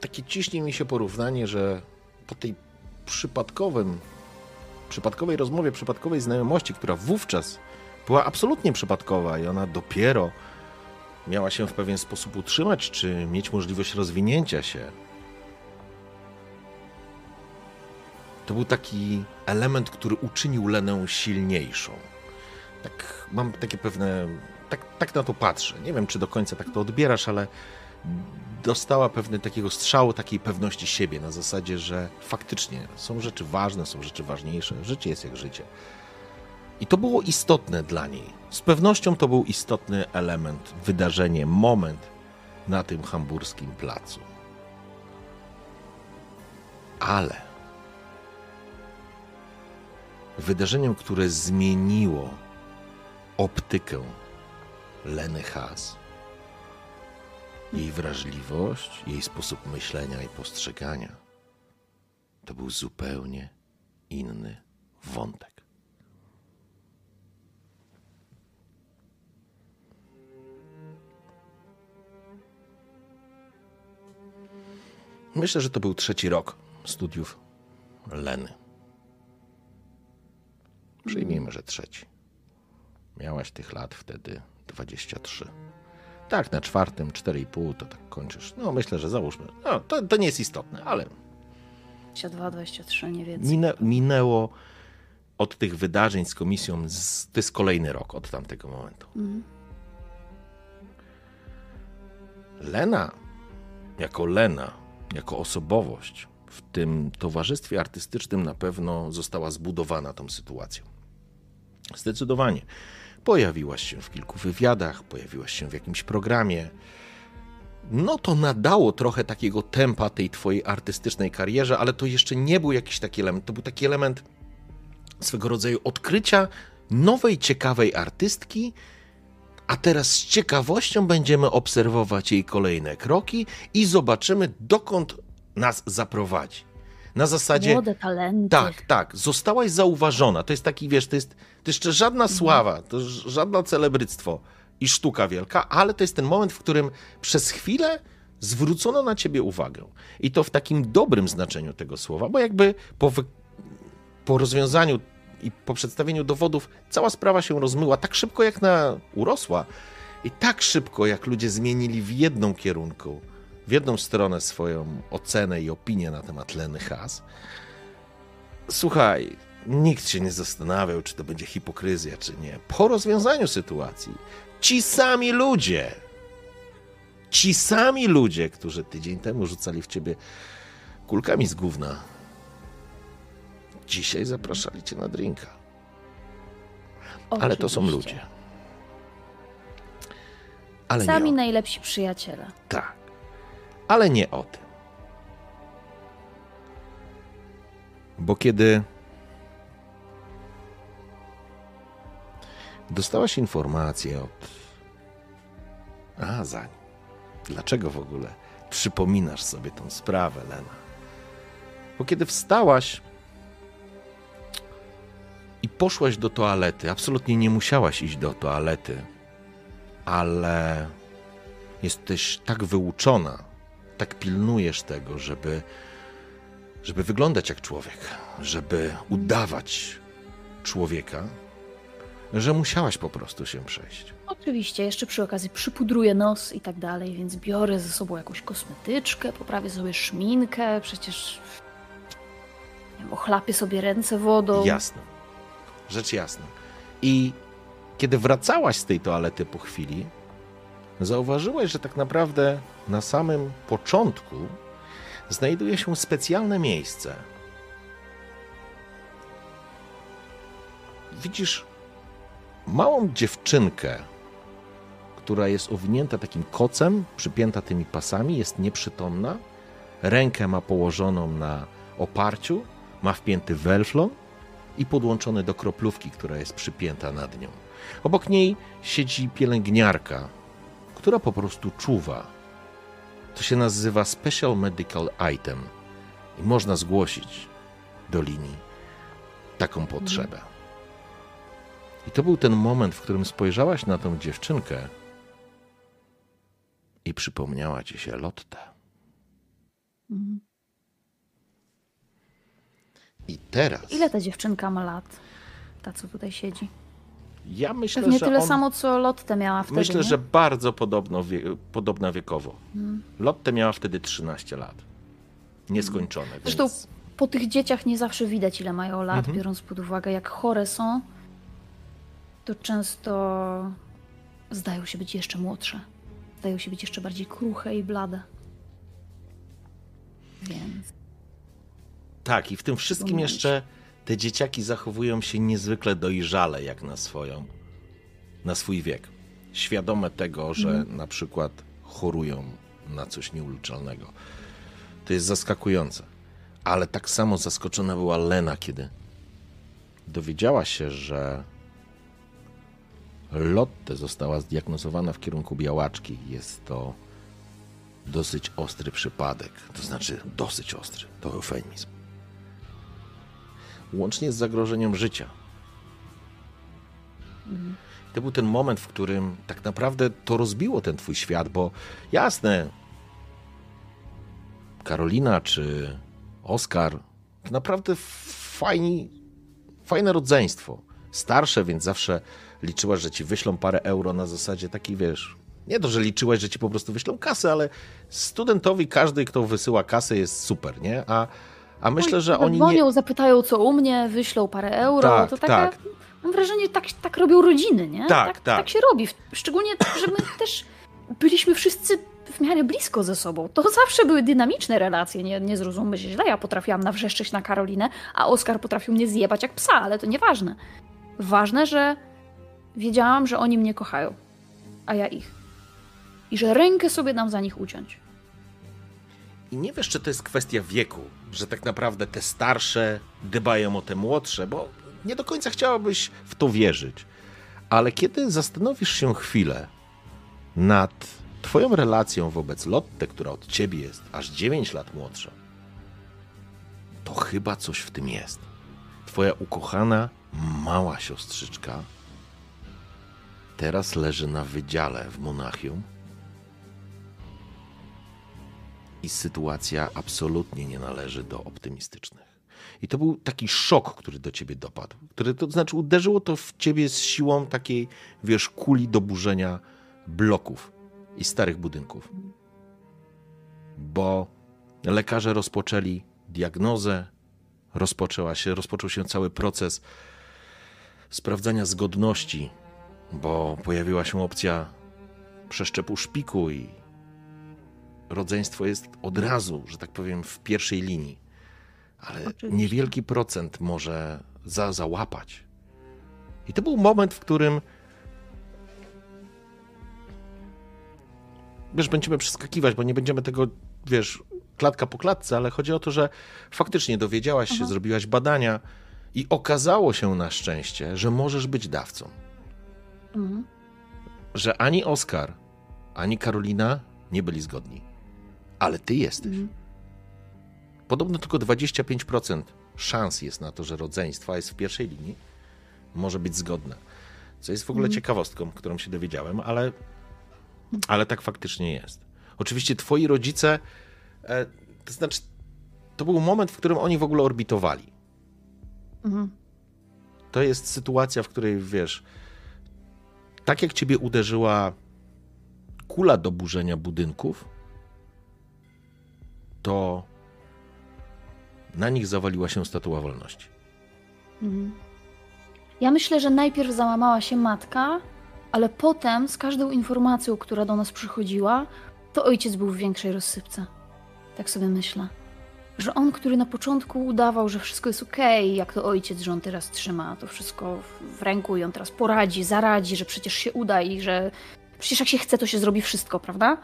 Takie ciśnie mi się porównanie, że po tej przypadkowym przypadkowej rozmowie, przypadkowej znajomości, która wówczas była absolutnie przypadkowa i ona dopiero miała się w pewien sposób utrzymać, czy mieć możliwość rozwinięcia się. To był taki element, który uczynił Lenę silniejszą. Tak, mam takie pewne. Tak, tak na to patrzę. Nie wiem, czy do końca tak to odbierasz, ale dostała pewne takiego strzału, takiej pewności siebie na zasadzie, że faktycznie są rzeczy ważne, są rzeczy ważniejsze. Życie jest jak życie. I to było istotne dla niej. Z pewnością to był istotny element, wydarzenie, moment na tym hamburskim placu. Ale wydarzeniem, które zmieniło optykę Leny Haas, jej wrażliwość, jej sposób myślenia i postrzegania to był zupełnie inny wątek. Myślę, że to był trzeci rok studiów Leny. Przyjmijmy, że trzeci. Miałaś tych lat wtedy 23. Tak, na czwartym 4,5 to tak kończysz. No myślę, że załóżmy. No, to, to nie jest istotne, ale. 22, 23, nie więcej. Minę, minęło od tych wydarzeń z komisją, z, to jest kolejny rok od tamtego momentu. Mhm. Lena, jako Lena, jako osobowość w tym towarzystwie artystycznym na pewno została zbudowana tą sytuacją. Zdecydowanie. Pojawiłaś się w kilku wywiadach, pojawiłaś się w jakimś programie. No to nadało trochę takiego tempa tej twojej artystycznej karierze, ale to jeszcze nie był jakiś taki element. To był taki element swego rodzaju odkrycia nowej, ciekawej artystki, a teraz z ciekawością będziemy obserwować jej kolejne kroki i zobaczymy, dokąd nas zaprowadzi. Na zasadzie. Młode talenty. Tak, tak. Zostałaś zauważona. To jest taki, wiesz, to jest, to jeszcze żadna mhm. sława, to żadne celebryctwo i sztuka wielka, ale to jest ten moment, w którym przez chwilę zwrócono na ciebie uwagę. I to w takim dobrym znaczeniu tego słowa, bo jakby po, wy... po rozwiązaniu i po przedstawieniu dowodów cała sprawa się rozmyła tak szybko, jak na urosła, i tak szybko, jak ludzie zmienili w jedną kierunku w jedną stronę swoją ocenę i opinię na temat Leny Has. Słuchaj, nikt się nie zastanawiał, czy to będzie hipokryzja, czy nie. Po rozwiązaniu sytuacji, ci sami ludzie, ci sami ludzie, którzy tydzień temu rzucali w ciebie kulkami z gówna, dzisiaj zapraszali cię na drinka. Oczywiście. Ale to są ludzie. Ale Sami najlepsi przyjaciele. Tak ale nie o tym. Bo kiedy dostałaś informację od Azań, dlaczego w ogóle przypominasz sobie tą sprawę, Lena? Bo kiedy wstałaś i poszłaś do toalety, absolutnie nie musiałaś iść do toalety, ale jesteś tak wyuczona, tak pilnujesz tego, żeby, żeby wyglądać jak człowiek, żeby udawać człowieka, że musiałaś po prostu się przejść. Oczywiście, jeszcze przy okazji przypudruję nos i tak dalej, więc biorę ze sobą jakąś kosmetyczkę, poprawię sobie szminkę, przecież wiem, ochlapię sobie ręce wodą. Jasne. Rzecz jasna. I kiedy wracałaś z tej toalety po chwili, zauważyłeś, że tak naprawdę na samym początku znajduje się specjalne miejsce. Widzisz małą dziewczynkę, która jest owinięta takim kocem, przypięta tymi pasami, jest nieprzytomna. Rękę ma położoną na oparciu, ma wpięty welflon i podłączony do kroplówki, która jest przypięta nad nią. Obok niej siedzi pielęgniarka, która po prostu czuwa. To się nazywa Special Medical Item i można zgłosić do linii taką potrzebę. I to był ten moment, w którym spojrzałaś na tą dziewczynkę i przypomniała ci się Lotte. Mhm. I teraz. Ile ta dziewczynka ma lat? Ta, co tutaj siedzi? Ja myślę, Pewnie że tyle on... samo, co Lotte miała wtedy. Myślę, nie? że bardzo podobno wie... podobna wiekowo. Hmm. Lotte miała wtedy 13 lat. Nieskończone. Zresztą więc... po tych dzieciach nie zawsze widać, ile mają lat, mhm. biorąc pod uwagę, jak chore są, to często zdają się być jeszcze młodsze. Zdają się być jeszcze bardziej kruche i blade. Więc. Tak, i w tym wszystkim jeszcze te dzieciaki zachowują się niezwykle dojrzale, jak na swoją, na swój wiek. Świadome tego, że mm. na przykład chorują na coś nieuleczalnego. To jest zaskakujące. Ale tak samo zaskoczona była Lena, kiedy dowiedziała się, że Lotte została zdiagnozowana w kierunku białaczki. Jest to dosyć ostry przypadek. To znaczy, dosyć ostry. To eufemizm łącznie z zagrożeniem życia. To był ten moment, w którym tak naprawdę to rozbiło ten twój świat, bo jasne, Karolina czy Oskar to naprawdę fajni, fajne rodzeństwo. Starsze, więc zawsze liczyłaś, że ci wyślą parę euro na zasadzie takiej, wiesz, nie to, że liczyłaś, że ci po prostu wyślą kasę, ale studentowi każdy, kto wysyła kasę jest super, nie? A a myślę, że oni dzwonią, nie... zapytają co u mnie, wyślą parę euro. Tak, to taka, tak. Mam wrażenie, tak, tak robią rodziny, nie? Tak, tak, tak. tak się robi. Szczególnie, że my też byliśmy wszyscy w miarę blisko ze sobą. To zawsze były dynamiczne relacje, nie, nie zrozummy się źle. Ja potrafiłam nawrzeszczeć na Karolinę, a Oskar potrafił mnie zjebać jak psa, ale to nieważne. Ważne, że wiedziałam, że oni mnie kochają, a ja ich. I że rękę sobie dam za nich uciąć. I nie wiesz, czy to jest kwestia wieku, że tak naprawdę te starsze dbają o te młodsze, bo nie do końca chciałabyś w to wierzyć. Ale kiedy zastanowisz się chwilę nad Twoją relacją wobec Lotte, która od ciebie jest aż 9 lat młodsza, to chyba coś w tym jest. Twoja ukochana, mała siostrzyczka teraz leży na wydziale w Monachium i sytuacja absolutnie nie należy do optymistycznych. I to był taki szok, który do ciebie dopadł. Który, to znaczy uderzyło to w ciebie z siłą takiej, wiesz, kuli do burzenia bloków i starych budynków. Bo lekarze rozpoczęli diagnozę, rozpoczęła się, rozpoczął się cały proces sprawdzania zgodności, bo pojawiła się opcja przeszczepu szpiku i rodzeństwo jest od razu, że tak powiem, w pierwszej linii, ale Oczywiście. niewielki procent może za, załapać. I to był moment, w którym wiesz, będziemy przeskakiwać, bo nie będziemy tego, wiesz, klatka po klatce, ale chodzi o to, że faktycznie dowiedziałaś się, Aha. zrobiłaś badania i okazało się na szczęście, że możesz być dawcą. Mhm. Że ani Oskar, ani Karolina nie byli zgodni ale ty jesteś. Mhm. Podobno tylko 25% szans jest na to, że rodzeństwa jest w pierwszej linii, może być zgodne. Co jest w ogóle mm. ciekawostką, którą się dowiedziałem, ale, ale tak faktycznie jest. Oczywiście twoi rodzice, e, to znaczy, to był moment, w którym oni w ogóle orbitowali. Mhm. To jest sytuacja, w której wiesz, tak jak ciebie uderzyła kula do burzenia budynków, to na nich zawaliła się statua wolności. Mhm. Ja myślę, że najpierw załamała się matka, ale potem z każdą informacją, która do nas przychodziła, to ojciec był w większej rozsypce. Tak sobie myślę. Że on, który na początku udawał, że wszystko jest okej, okay, jak to ojciec, że on teraz trzyma to wszystko w ręku i on teraz poradzi, zaradzi, że przecież się uda i że przecież jak się chce, to się zrobi wszystko, prawda?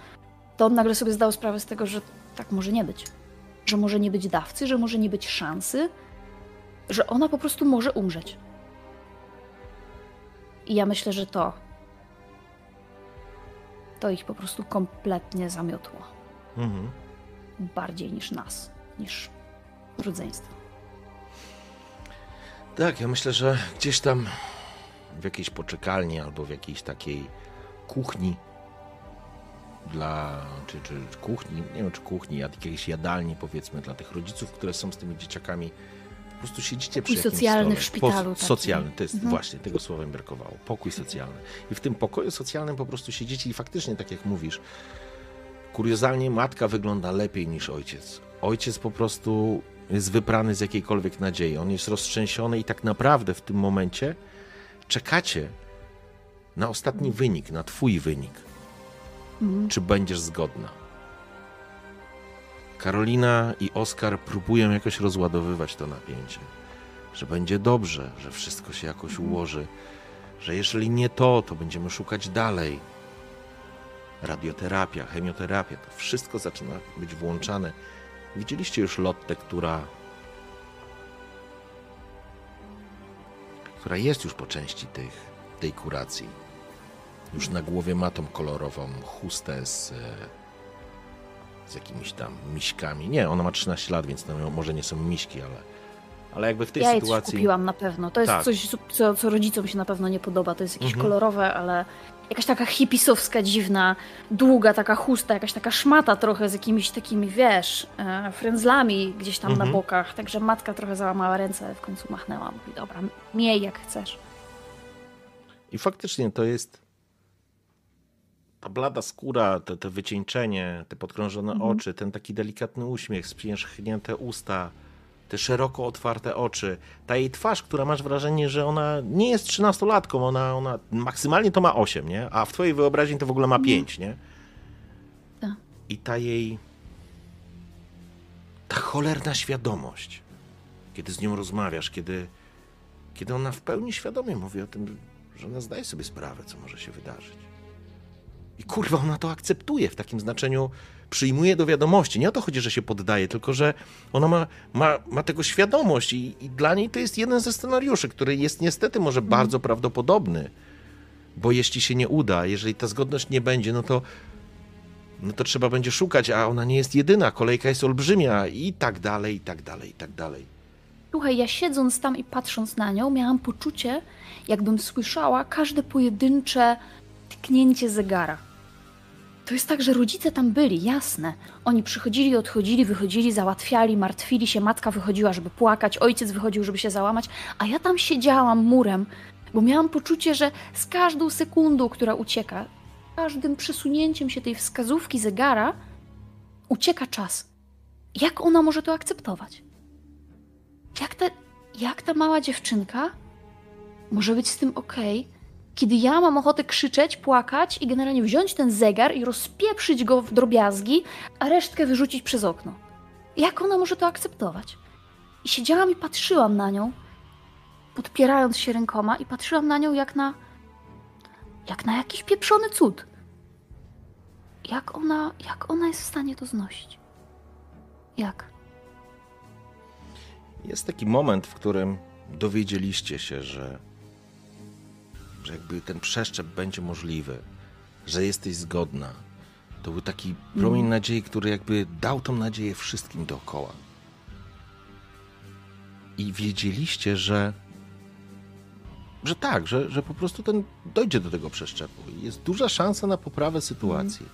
To on nagle sobie zdał sprawę z tego, że tak może nie być. Że może nie być dawcy, że może nie być szansy, że ona po prostu może umrzeć. I ja myślę, że to. To ich po prostu kompletnie zamiotło. Mhm. Bardziej niż nas, niż rodzeństwo. Tak, ja myślę, że gdzieś tam w jakiejś poczekalni albo w jakiejś takiej kuchni dla, czy, czy, kuchni, nie wiem czy kuchni, a jakiejś jadalni powiedzmy dla tych rodziców, które są z tymi dzieciakami po prostu siedzicie przy Pokój socjalny w szpitalu. Po, socjalny, to jest mhm. właśnie, tego słowa mi brakowało. Pokój socjalny. I w tym pokoju socjalnym po prostu siedzicie i faktycznie, tak jak mówisz, kuriozalnie matka wygląda lepiej niż ojciec. Ojciec po prostu jest wyprany z jakiejkolwiek nadziei. On jest roztrzęsiony i tak naprawdę w tym momencie czekacie na ostatni wynik, na twój wynik. Mhm. Czy będziesz zgodna? Karolina i Oskar próbują jakoś rozładowywać to napięcie. Że będzie dobrze, że wszystko się jakoś mhm. ułoży, że jeżeli nie to, to będziemy szukać dalej. Radioterapia, chemioterapia, to wszystko zaczyna być włączane. Widzieliście już Lottę, która która jest już po części tych, tej kuracji. Już na głowie ma tą kolorową chustę z z jakimiś tam miśkami. Nie, ona ma 13 lat, więc może nie są miśki, ale, ale jakby w tej ja sytuacji. Ja kupiłam na pewno. To jest tak. coś, co, co rodzicom się na pewno nie podoba. To jest jakieś mhm. kolorowe, ale jakaś taka hipisowska, dziwna, długa taka chusta, jakaś taka szmata trochę z jakimiś takimi, wiesz, e, frędzlami gdzieś tam mhm. na bokach. Także matka trochę załamała ręce, w końcu machnęła. Mówi, dobra, miej jak chcesz. I faktycznie to jest ta blada skóra, te, te wycieńczenie, te podkrążone mhm. oczy, ten taki delikatny uśmiech, spierzchnięte usta, te szeroko otwarte oczy, ta jej twarz, która masz wrażenie, że ona nie jest trzynastolatką, ona, ona maksymalnie to ma 8, nie? A w twojej wyobraźni to w ogóle ma 5, mhm. nie? Tak. I ta jej ta cholerna świadomość, kiedy z nią rozmawiasz, kiedy, kiedy ona w pełni świadomie mówi o tym, że ona zdaje sobie sprawę, co może się wydarzyć. I kurwa, ona to akceptuje w takim znaczeniu, przyjmuje do wiadomości. Nie o to chodzi, że się poddaje, tylko że ona ma, ma, ma tego świadomość i, i dla niej to jest jeden ze scenariuszy, który jest niestety może mm. bardzo prawdopodobny. Bo jeśli się nie uda, jeżeli ta zgodność nie będzie, no to, no to trzeba będzie szukać, a ona nie jest jedyna, kolejka jest olbrzymia i tak dalej, i tak dalej, i tak dalej. Słuchaj, ja siedząc tam i patrząc na nią, miałam poczucie, jakbym słyszała każde pojedyncze tknięcie zegara. To jest tak, że rodzice tam byli, jasne. Oni przychodzili, odchodzili, wychodzili, załatwiali, martwili się. Matka wychodziła, żeby płakać, ojciec wychodził, żeby się załamać, a ja tam siedziałam murem, bo miałam poczucie, że z każdą sekundą, która ucieka, każdym przesunięciem się tej wskazówki zegara, ucieka czas. Jak ona może to akceptować? Jak ta, jak ta mała dziewczynka może być z tym okej? Okay? Kiedy ja mam ochotę krzyczeć, płakać i generalnie wziąć ten zegar i rozpieprzyć go w drobiazgi, a resztkę wyrzucić przez okno. Jak ona może to akceptować? I siedziałam i patrzyłam na nią, podpierając się rękoma i patrzyłam na nią jak na jak na jakiś pieprzony cud. Jak ona, jak ona jest w stanie to znosić? Jak? Jest taki moment, w którym dowiedzieliście się, że że jakby ten przeszczep będzie możliwy, że jesteś zgodna. To był taki promień mm. nadziei, który jakby dał tą nadzieję wszystkim dookoła. I wiedzieliście, że że tak, że, że po prostu ten dojdzie do tego przeszczepu. Jest duża szansa na poprawę sytuacji.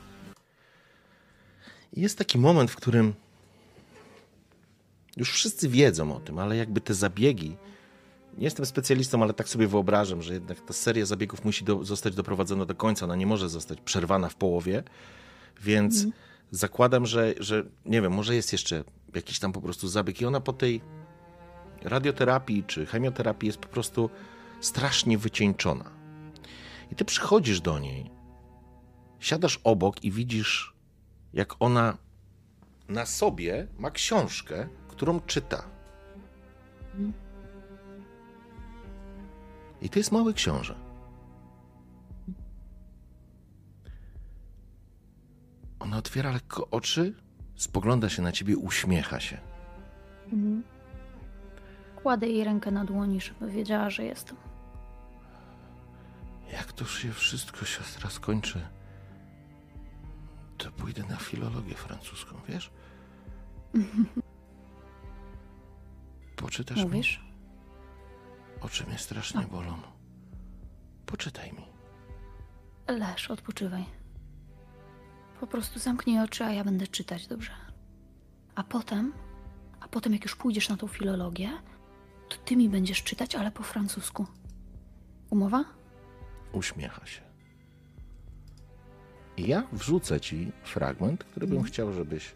I jest taki moment, w którym już wszyscy wiedzą o tym, ale jakby te zabiegi. Nie jestem specjalistą, ale tak sobie wyobrażam, że jednak ta seria zabiegów musi do, zostać doprowadzona do końca. Ona nie może zostać przerwana w połowie, więc mm. zakładam, że, że nie wiem, może jest jeszcze jakiś tam po prostu zabieg i ona po tej radioterapii czy chemioterapii jest po prostu strasznie wycieńczona. I ty przychodzisz do niej, siadasz obok i widzisz, jak ona na sobie ma książkę, którą czyta. I to jest mały książę. Ona otwiera lekko oczy, spogląda się na ciebie, uśmiecha się. Mhm. Kładę jej rękę na dłoni, żeby wiedziała, że jestem. Jak to się wszystko siostra skończy, to pójdę na filologię francuską, wiesz? Poczytasz Mówisz? mi? Oczy mnie strasznie A. bolą. Poczytaj mi. Leż, odpoczywaj. Po prostu zamknij oczy, a ja będę czytać, dobrze? A potem, a potem jak już pójdziesz na tą filologię, to ty mi będziesz czytać, ale po francusku. Umowa? Uśmiecha się. I ja wrzucę ci fragment, który bym mhm. chciał, żebyś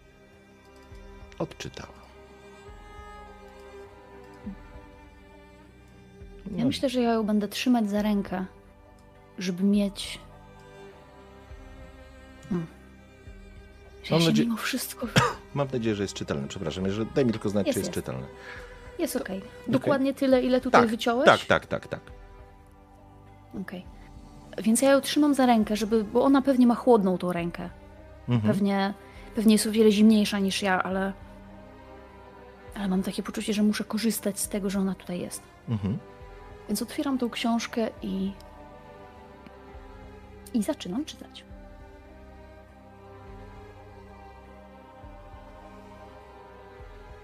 odczytała. Ja myślę, że ja ją będę trzymać za rękę, żeby mieć. Hmm. Mam nadzieję... mimo wszystko. Mam nadzieję, że jest czytelne. Przepraszam, że daj mi tylko znać, jest, czy jest, jest. czytelne. Jest ok. Dokładnie okay. tyle, ile tutaj tak, wyciąłeś? Tak, tak, tak, tak. Okej. Okay. Więc ja ją trzymam za rękę, żeby, bo ona pewnie ma chłodną tą rękę. Mhm. Pewnie, pewnie jest o wiele zimniejsza niż ja, ale, ale mam takie poczucie, że muszę korzystać z tego, że ona tutaj jest. Mhm. Więc otwieram tą książkę i. i zaczynam czytać.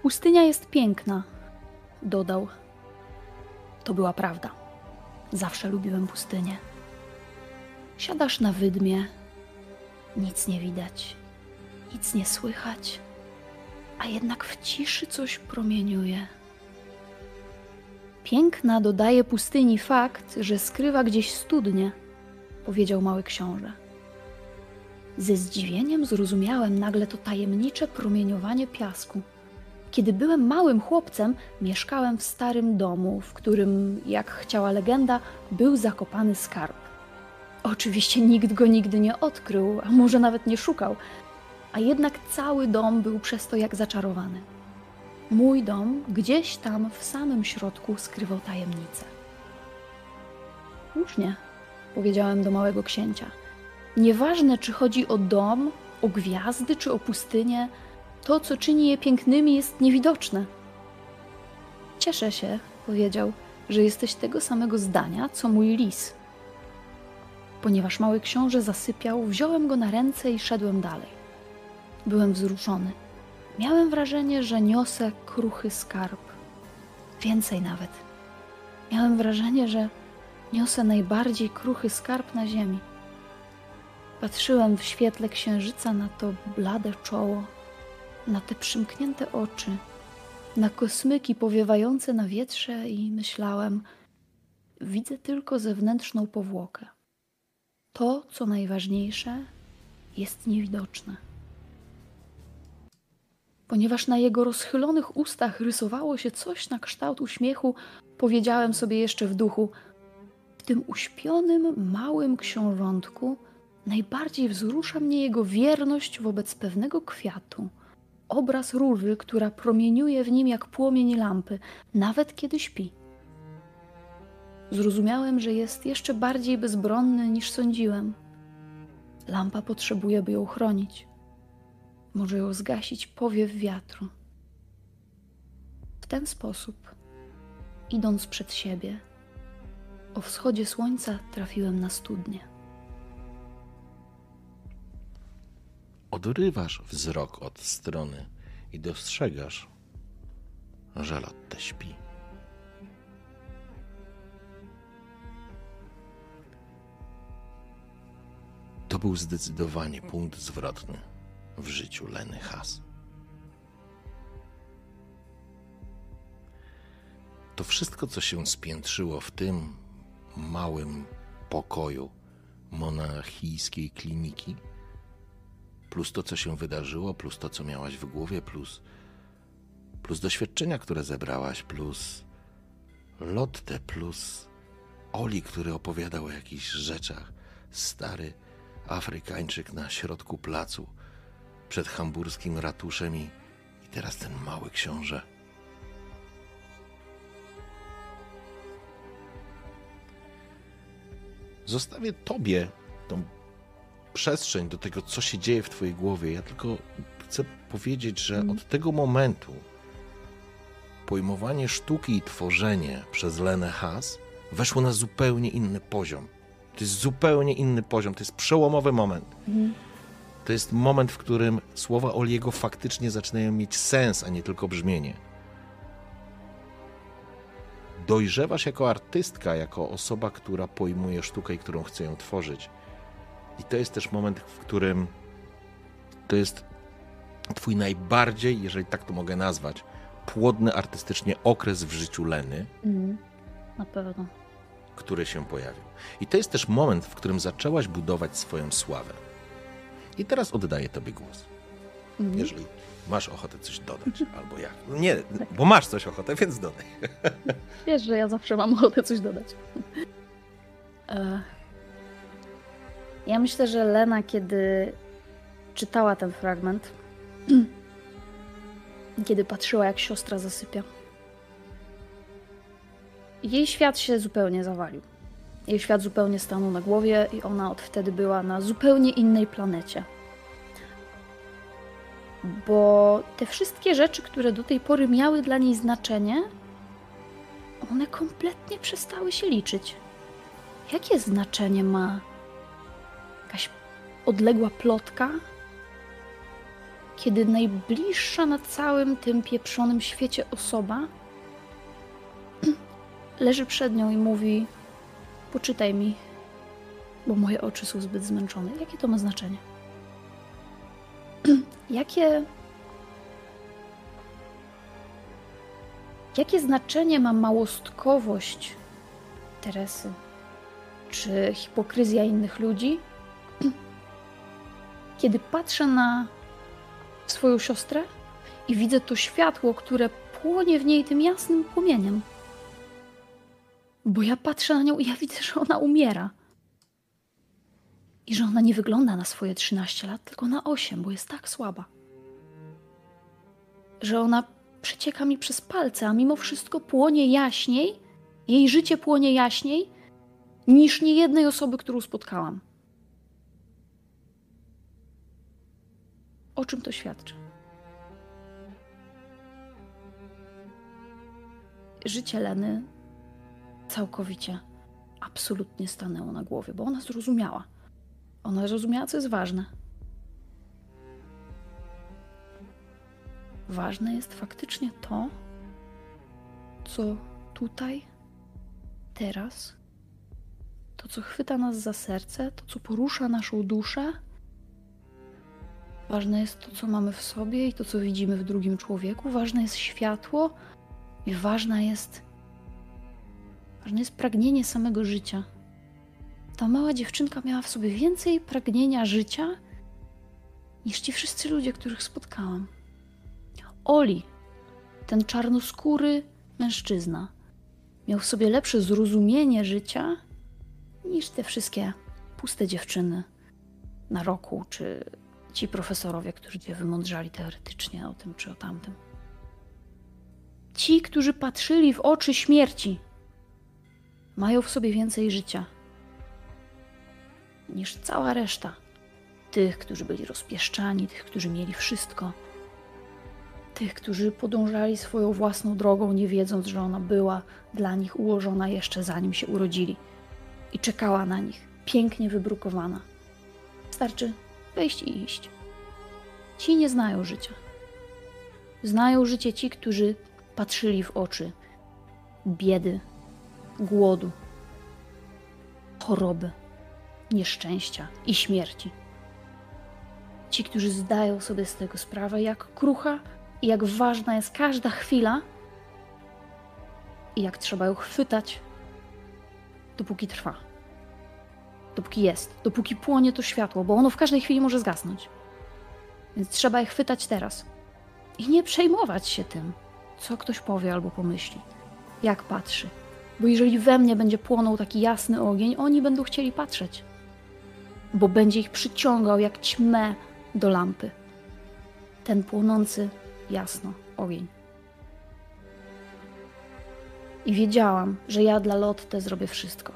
Pustynia jest piękna, dodał. To była prawda. Zawsze lubiłem pustynię. Siadasz na wydmie, nic nie widać, nic nie słychać, a jednak w ciszy coś promieniuje. Piękna dodaje pustyni fakt, że skrywa gdzieś studnie, powiedział mały książę. Ze zdziwieniem zrozumiałem nagle to tajemnicze promieniowanie piasku. Kiedy byłem małym chłopcem, mieszkałem w starym domu, w którym, jak chciała legenda, był zakopany skarb. Oczywiście nikt go nigdy nie odkrył, a może nawet nie szukał, a jednak cały dom był przez to jak zaczarowany. Mój dom gdzieś tam w samym środku skrywał tajemnicę. Słusznie, powiedziałem do małego księcia. Nieważne, czy chodzi o dom, o gwiazdy, czy o pustynię, to, co czyni je pięknymi, jest niewidoczne. Cieszę się, powiedział, że jesteś tego samego zdania, co mój lis. Ponieważ mały książę zasypiał, wziąłem go na ręce i szedłem dalej. Byłem wzruszony. Miałem wrażenie, że niosę kruchy skarb. Więcej nawet. Miałem wrażenie, że niosę najbardziej kruchy skarb na ziemi. Patrzyłem w świetle księżyca na to blade czoło, na te przymknięte oczy, na kosmyki powiewające na wietrze i myślałem, widzę tylko zewnętrzną powłokę. To, co najważniejsze, jest niewidoczne. Ponieważ na jego rozchylonych ustach rysowało się coś na kształt uśmiechu, powiedziałem sobie jeszcze w duchu: W tym uśpionym, małym książątku najbardziej wzrusza mnie jego wierność wobec pewnego kwiatu obraz róży, która promieniuje w nim jak płomień lampy, nawet kiedy śpi. Zrozumiałem, że jest jeszcze bardziej bezbronny niż sądziłem. Lampa potrzebuje, by ją chronić może ją zgasić powiew wiatru. W ten sposób, idąc przed siebie, o wschodzie słońca trafiłem na studnię. Odrywasz wzrok od strony i dostrzegasz, że Lotte śpi. To był zdecydowanie punkt zwrotny w życiu Leny Has. To wszystko, co się spiętrzyło w tym małym pokoju monarchijskiej kliniki, plus to, co się wydarzyło, plus to, co miałaś w głowie, plus, plus doświadczenia, które zebrałaś, plus Lotte, plus Oli, który opowiadał o jakichś rzeczach, stary Afrykańczyk na środku placu przed hamburskim ratuszem i, i teraz ten mały książę. Zostawię tobie tą przestrzeń do tego, co się dzieje w twojej głowie. Ja tylko chcę powiedzieć, że mm. od tego momentu pojmowanie sztuki i tworzenie przez Lenę Haas weszło na zupełnie inny poziom. To jest zupełnie inny poziom, to jest przełomowy moment. Mhm. To jest moment, w którym słowa Oliego faktycznie zaczynają mieć sens, a nie tylko brzmienie. Dojrzewasz jako artystka, jako osoba, która pojmuje sztukę i którą chce ją tworzyć. I to jest też moment, w którym to jest twój najbardziej, jeżeli tak to mogę nazwać, płodny artystycznie okres w życiu Leny. Mm, na pewno który się pojawił. I to jest też moment, w którym zaczęłaś budować swoją sławę. I teraz oddaję Tobie głos. Mhm. Jeżeli masz ochotę coś dodać, albo jak. Nie, bo masz coś ochotę, więc dodaj. Wiesz, że ja zawsze mam ochotę coś dodać. E, ja myślę, że Lena, kiedy czytała ten fragment, kiedy patrzyła, jak siostra zasypia, jej świat się zupełnie zawalił. Jej świat zupełnie stanął na głowie i ona od wtedy była na zupełnie innej planecie. Bo te wszystkie rzeczy, które do tej pory miały dla niej znaczenie, one kompletnie przestały się liczyć. Jakie znaczenie ma jakaś odległa plotka, kiedy najbliższa na całym tym pieprzonym świecie osoba leży przed nią i mówi: Poczytaj mi, bo moje oczy są zbyt zmęczone. Jakie to ma znaczenie? Jakie. Jakie znaczenie ma małostkowość Teresy? Czy hipokryzja innych ludzi? Kiedy patrzę na swoją siostrę i widzę to światło, które płonie w niej tym jasnym płomieniem bo ja patrzę na nią i ja widzę, że ona umiera. I że ona nie wygląda na swoje 13 lat, tylko na 8, bo jest tak słaba. Że ona przecieka mi przez palce, a mimo wszystko płonie jaśniej, jej życie płonie jaśniej niż niejednej osoby, którą spotkałam. O czym to świadczy? Życie Leny całkowicie, absolutnie stanęło na głowie, bo ona zrozumiała. Ona zrozumiała, co jest ważne. Ważne jest faktycznie to, co tutaj, teraz, to, co chwyta nas za serce, to, co porusza naszą duszę. Ważne jest to, co mamy w sobie i to, co widzimy w drugim człowieku. Ważne jest światło i ważna jest Ważne jest pragnienie samego życia. Ta mała dziewczynka miała w sobie więcej pragnienia życia niż ci wszyscy ludzie, których spotkałam. Oli, ten czarnoskóry mężczyzna, miał w sobie lepsze zrozumienie życia niż te wszystkie puste dziewczyny na roku, czy ci profesorowie, którzy cię wymądrzali teoretycznie o tym czy o tamtym. Ci, którzy patrzyli w oczy śmierci, mają w sobie więcej życia niż cała reszta. Tych, którzy byli rozpieszczani, tych, którzy mieli wszystko, tych, którzy podążali swoją własną drogą, nie wiedząc, że ona była dla nich ułożona jeszcze zanim się urodzili i czekała na nich, pięknie wybrukowana. Starczy wejść i iść. Ci nie znają życia. Znają życie ci, którzy patrzyli w oczy biedy, głodu, choroby, nieszczęścia i śmierci. Ci, którzy zdają sobie z tego sprawę, jak krucha i jak ważna jest każda chwila i jak trzeba ją chwytać, dopóki trwa. Dopóki jest, dopóki płonie to światło, bo ono w każdej chwili może zgasnąć. Więc trzeba je chwytać teraz. I nie przejmować się tym, co ktoś powie albo pomyśli, jak patrzy. Bo jeżeli we mnie będzie płonął taki jasny ogień, oni będą chcieli patrzeć. Bo będzie ich przyciągał jak ćmę do lampy. Ten płonący jasno ogień. I wiedziałam, że ja dla Lotte zrobię wszystko.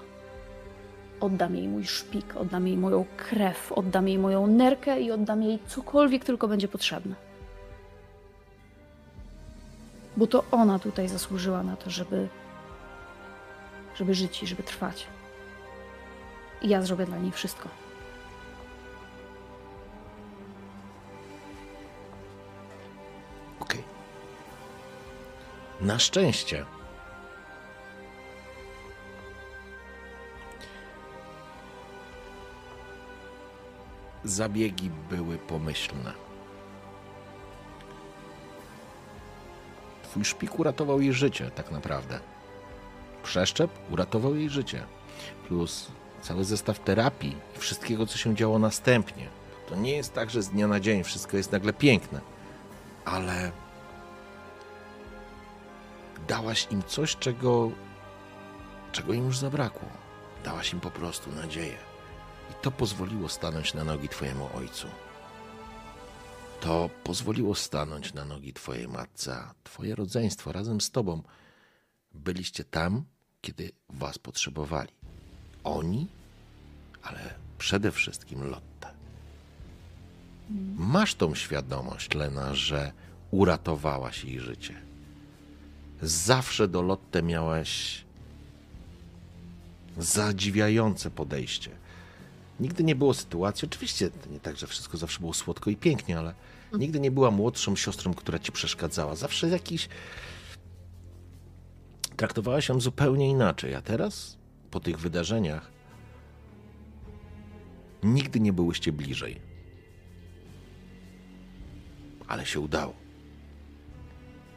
Oddam jej mój szpik, oddam jej moją krew, oddam jej moją nerkę i oddam jej cokolwiek tylko będzie potrzebne. Bo to ona tutaj zasłużyła na to, żeby, żeby żyć i żeby trwać. I ja zrobię dla niej wszystko. Okej. Na szczęście zabiegi były pomyślne. Twój szpik uratował jej życie, tak naprawdę. Przeszczep uratował jej życie. Plus cały zestaw terapii i wszystkiego, co się działo następnie. To nie jest tak, że z dnia na dzień wszystko jest nagle piękne, ale dałaś im coś, czego, czego im już zabrakło. Dałaś im po prostu nadzieję. I to pozwoliło stanąć na nogi Twojemu ojcu. To pozwoliło stanąć na nogi Twojej matce, Twoje rodzeństwo razem z Tobą byliście tam, kiedy Was potrzebowali. Oni, ale przede wszystkim Lotte. Masz tą świadomość, Lena, że uratowałaś jej życie. Zawsze do Lotte miałaś zadziwiające podejście. Nigdy nie było sytuacji, oczywiście nie tak, że wszystko zawsze było słodko i pięknie, ale nigdy nie była młodszą siostrą, która ci przeszkadzała. Zawsze jakiś. Traktowałaś ją zupełnie inaczej, a teraz, po tych wydarzeniach, nigdy nie byłyście bliżej. Ale się udało.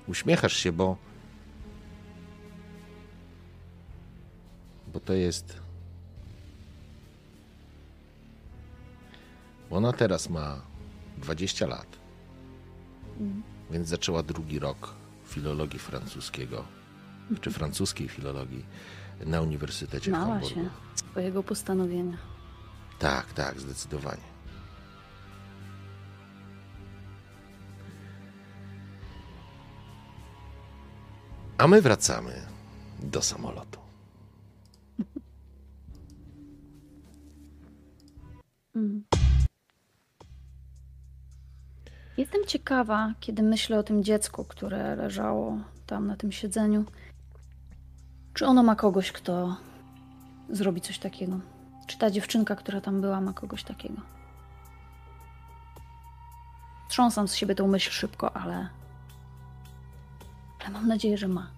Uśmiechasz się, bo. Bo to jest Ona teraz ma 20 lat, więc zaczęła drugi rok filologii francuskiego, czy francuskiej filologii na Uniwersytecie w Mała Hamburgu. się swojego postanowienia. Tak, tak, zdecydowanie. A my wracamy do samolotu. Mm. Jestem ciekawa, kiedy myślę o tym dziecku, które leżało tam na tym siedzeniu. Czy ono ma kogoś, kto zrobi coś takiego? Czy ta dziewczynka, która tam była, ma kogoś takiego? Trząsam z siebie tą myśl szybko, ale. Ale mam nadzieję, że ma.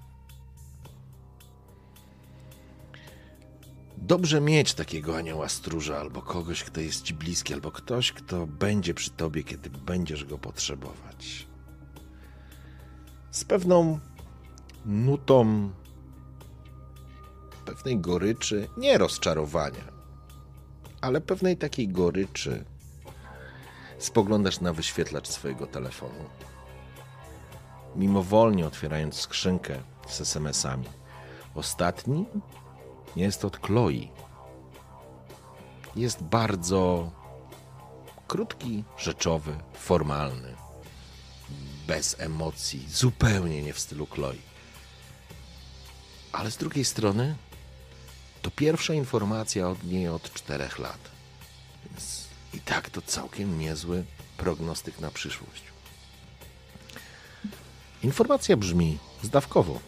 Dobrze mieć takiego anioła stróża, albo kogoś, kto jest ci bliski, albo ktoś, kto będzie przy tobie, kiedy będziesz go potrzebować. Z pewną nutą pewnej goryczy, nie rozczarowania, ale pewnej takiej goryczy spoglądasz na wyświetlacz swojego telefonu. Mimowolnie otwierając skrzynkę z SMS-ami. Ostatni jest od Chloe. Jest bardzo krótki, rzeczowy, formalny, bez emocji, zupełnie nie w stylu Chloe. Ale z drugiej strony to pierwsza informacja od niej od czterech lat. Więc i tak to całkiem niezły prognostyk na przyszłość. Informacja brzmi zdawkowo.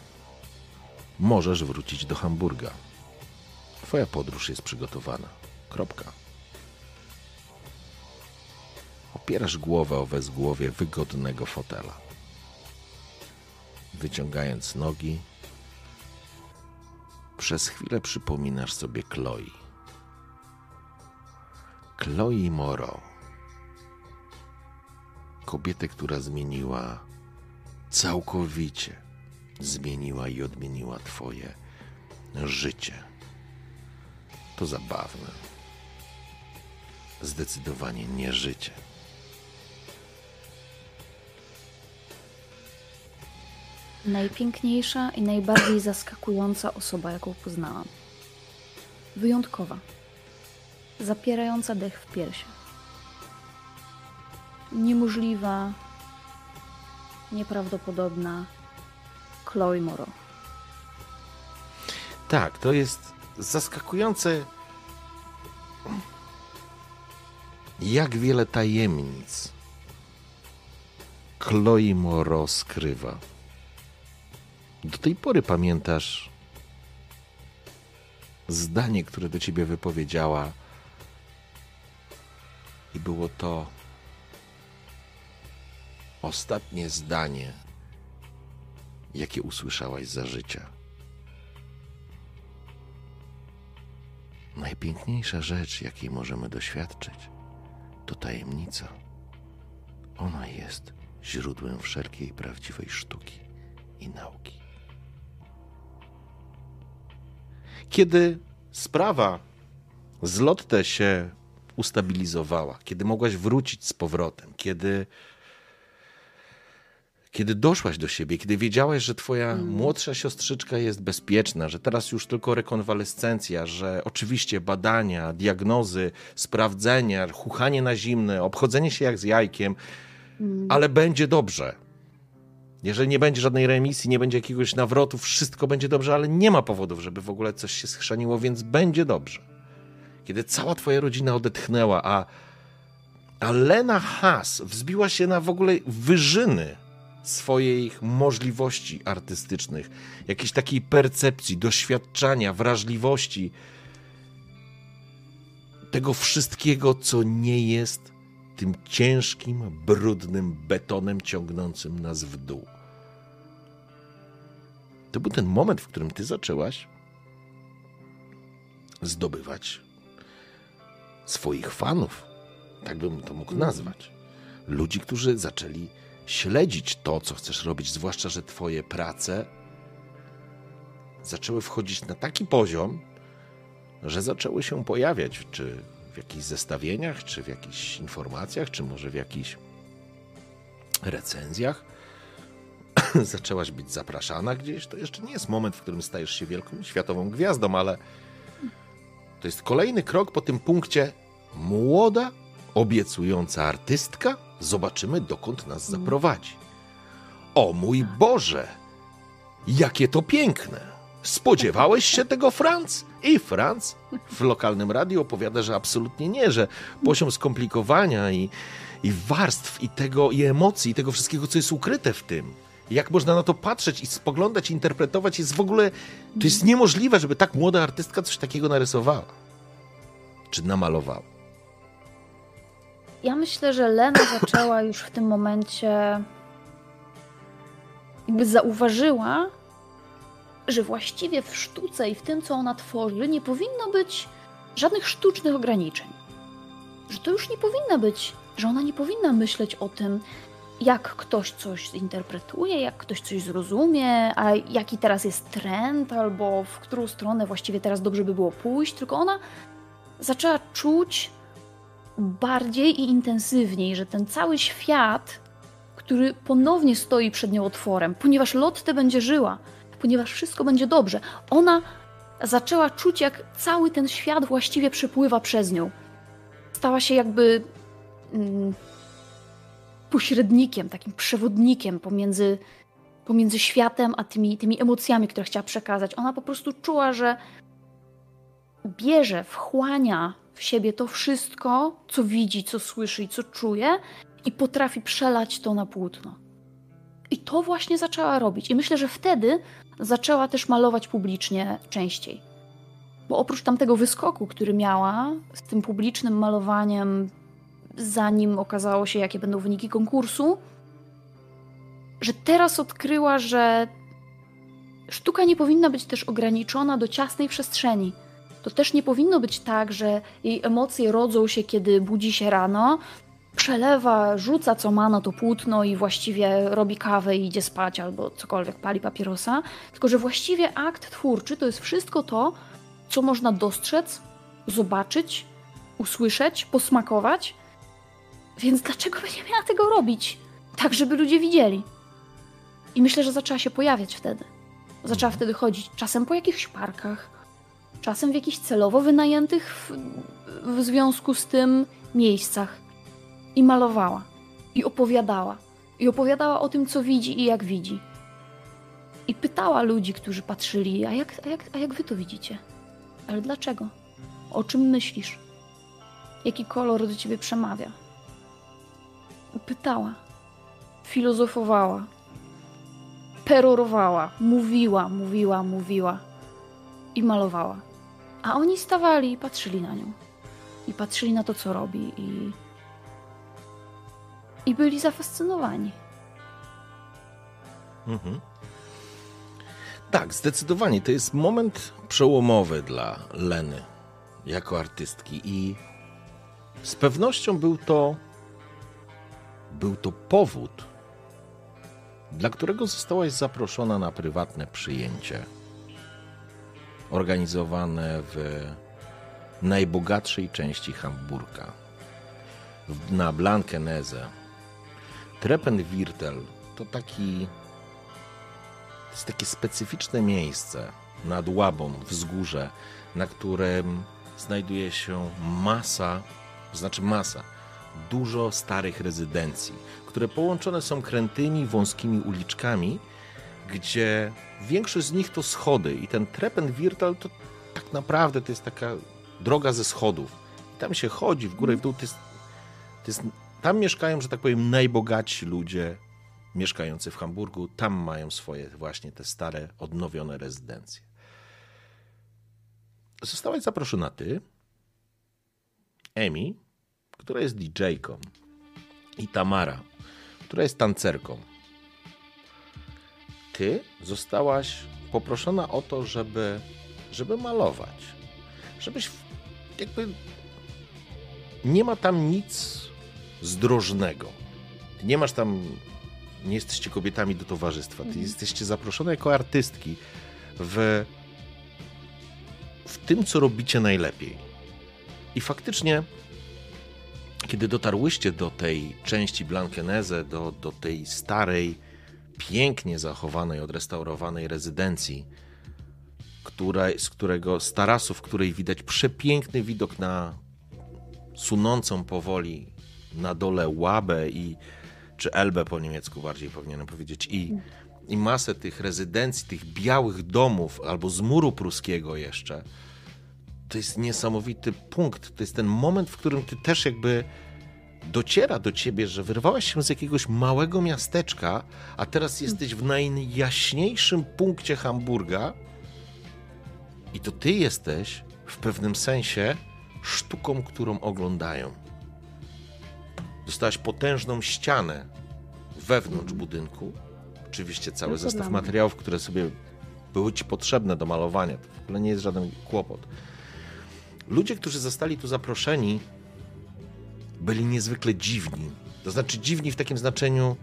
Możesz wrócić do Hamburga. Twoja podróż jest przygotowana. Kropka. Opierasz głowę o wezgłowie wygodnego fotela. Wyciągając nogi, przez chwilę przypominasz sobie Chloe. Chloe Moro. Kobietę, która zmieniła całkowicie, zmieniła i odmieniła Twoje życie. To zabawne. Zdecydowanie nie życie. Najpiękniejsza i najbardziej zaskakująca osoba, jaką poznałam. Wyjątkowa. Zapierająca dech w piersi. Niemożliwa, nieprawdopodobna Chloe Moro. Tak, to jest zaskakujące, jak wiele tajemnic Chloe Moro skrywa. Do tej pory pamiętasz zdanie, które do ciebie wypowiedziała, i było to ostatnie zdanie, jakie usłyszałaś za życia. Najpiękniejsza rzecz, jakiej możemy doświadczyć, to tajemnica. Ona jest źródłem wszelkiej prawdziwej sztuki i nauki. Kiedy sprawa z Lotte się ustabilizowała, kiedy mogłaś wrócić z powrotem, kiedy, kiedy doszłaś do siebie, kiedy wiedziałaś, że twoja mm. młodsza siostrzyczka jest bezpieczna, że teraz już tylko rekonwalescencja, że oczywiście badania, diagnozy, sprawdzenia, chuchanie na zimne, obchodzenie się jak z jajkiem, mm. ale będzie dobrze jeżeli nie będzie żadnej remisji, nie będzie jakiegoś nawrotu, wszystko będzie dobrze, ale nie ma powodów, żeby w ogóle coś się schrzaniło, więc będzie dobrze. Kiedy cała twoja rodzina odetchnęła, a, a Lena Haas wzbiła się na w ogóle wyżyny swoich możliwości artystycznych, jakiejś takiej percepcji, doświadczenia, wrażliwości, tego wszystkiego, co nie jest tym ciężkim, brudnym betonem ciągnącym nas w dół. To był ten moment, w którym ty zaczęłaś zdobywać swoich fanów. Tak bym to mógł nazwać. Ludzi, którzy zaczęli śledzić to, co chcesz robić, zwłaszcza, że twoje prace zaczęły wchodzić na taki poziom, że zaczęły się pojawiać, czy w jakichś zestawieniach, czy w jakichś informacjach, czy może w jakichś recenzjach. Zaczęłaś być zapraszana gdzieś. To jeszcze nie jest moment, w którym stajesz się wielką światową gwiazdą, ale to jest kolejny krok po tym punkcie. Młoda, obiecująca artystka. Zobaczymy, dokąd nas zaprowadzi. O mój Boże! Jakie to piękne! Spodziewałeś się tego, Franz? I Franz w lokalnym radiu opowiada, że absolutnie nie, że poziom skomplikowania i, i warstw, i tego, i emocji, i tego wszystkiego, co jest ukryte w tym, jak można na to patrzeć i spoglądać, interpretować, jest w ogóle. To jest niemożliwe, żeby tak młoda artystka coś takiego narysowała. Czy namalowała. Ja myślę, że Lena zaczęła już w tym momencie. Jakby zauważyła, że właściwie w sztuce i w tym, co ona tworzy, nie powinno być żadnych sztucznych ograniczeń. Że to już nie powinna być, że ona nie powinna myśleć o tym, jak ktoś coś zinterpretuje, jak ktoś coś zrozumie, a jaki teraz jest trend, albo w którą stronę właściwie teraz dobrze by było pójść, tylko ona zaczęła czuć bardziej i intensywniej, że ten cały świat, który ponownie stoi przed nią otworem, ponieważ Lotte będzie żyła, ponieważ wszystko będzie dobrze. Ona zaczęła czuć, jak cały ten świat właściwie przepływa przez nią. Stała się jakby mm, pośrednikiem, takim przewodnikiem pomiędzy, pomiędzy światem a tymi, tymi emocjami, które chciała przekazać. Ona po prostu czuła, że bierze, wchłania w siebie to wszystko, co widzi, co słyszy i co czuje, i potrafi przelać to na płótno. I to właśnie zaczęła robić. I myślę, że wtedy zaczęła też malować publicznie częściej. Bo oprócz tamtego wyskoku, który miała z tym publicznym malowaniem, zanim okazało się, jakie będą wyniki konkursu, że teraz odkryła, że sztuka nie powinna być też ograniczona do ciasnej przestrzeni. To też nie powinno być tak, że jej emocje rodzą się, kiedy budzi się rano, przelewa, rzuca co ma na to płótno i właściwie robi kawę i idzie spać albo cokolwiek, pali papierosa. Tylko, że właściwie akt twórczy to jest wszystko to, co można dostrzec, zobaczyć, usłyszeć, posmakować. Więc dlaczego nie miała tego robić? Tak, żeby ludzie widzieli. I myślę, że zaczęła się pojawiać wtedy. Zaczęła wtedy chodzić czasem po jakichś parkach, czasem w jakichś celowo wynajętych w, w związku z tym miejscach. I malowała, i opowiadała. I opowiadała o tym, co widzi i jak widzi. I pytała ludzi, którzy patrzyli, a jak, a jak, a jak wy to widzicie? Ale dlaczego? O czym myślisz? Jaki kolor do ciebie przemawia? Pytała, filozofowała, perorowała, mówiła, mówiła, mówiła i malowała. A oni stawali i patrzyli na nią. I patrzyli na to, co robi, i, i byli zafascynowani. Mhm. Tak, zdecydowanie. To jest moment przełomowy dla Leny jako artystki i z pewnością był to był to powód, dla którego zostałaś zaproszona na prywatne przyjęcie organizowane w najbogatszej części Hamburga, na Blankenese. Treppenwirtel to taki to jest takie specyficzne miejsce nad Łabą, wzgórze, na którym znajduje się masa, to znaczy masa, dużo starych rezydencji, które połączone są krętymi, wąskimi uliczkami, gdzie większość z nich to schody i ten Treppenwirtel to tak naprawdę to jest taka droga ze schodów. Tam się chodzi w górę i w dół. To jest, to jest, tam mieszkają, że tak powiem, najbogatsi ludzie mieszkający w Hamburgu. Tam mają swoje właśnie te stare, odnowione rezydencje. Zostałaś zaproszona ty, Emi, która jest DJ-ką, i Tamara, która jest tancerką. Ty zostałaś poproszona o to, żeby, żeby malować. Żebyś jakby. Nie ma tam nic zdrożnego. Ty nie masz tam. Nie jesteście kobietami do towarzystwa. Ty mhm. jesteście zaproszone jako artystki w, w tym, co robicie najlepiej. I faktycznie kiedy dotarłyście do tej części Blankenese, do, do tej starej, pięknie zachowanej, odrestaurowanej rezydencji, z którego z tarasu, w której widać przepiękny widok na sunącą powoli na dole łabę i czy Elbę po niemiecku bardziej powinienem powiedzieć i, i masę tych rezydencji, tych białych domów albo z muru pruskiego jeszcze to jest niesamowity punkt. To jest ten moment, w którym ty też jakby dociera do ciebie, że wyrwałaś się z jakiegoś małego miasteczka, a teraz jesteś w najjaśniejszym punkcie Hamburga i to ty jesteś w pewnym sensie sztuką, którą oglądają. Dostałaś potężną ścianę wewnątrz budynku. Oczywiście cały zestaw materiałów, które sobie były ci potrzebne do malowania. To w ogóle nie jest żaden kłopot. Ludzie, którzy zostali tu zaproszeni, byli niezwykle dziwni. To znaczy dziwni w takim znaczeniu.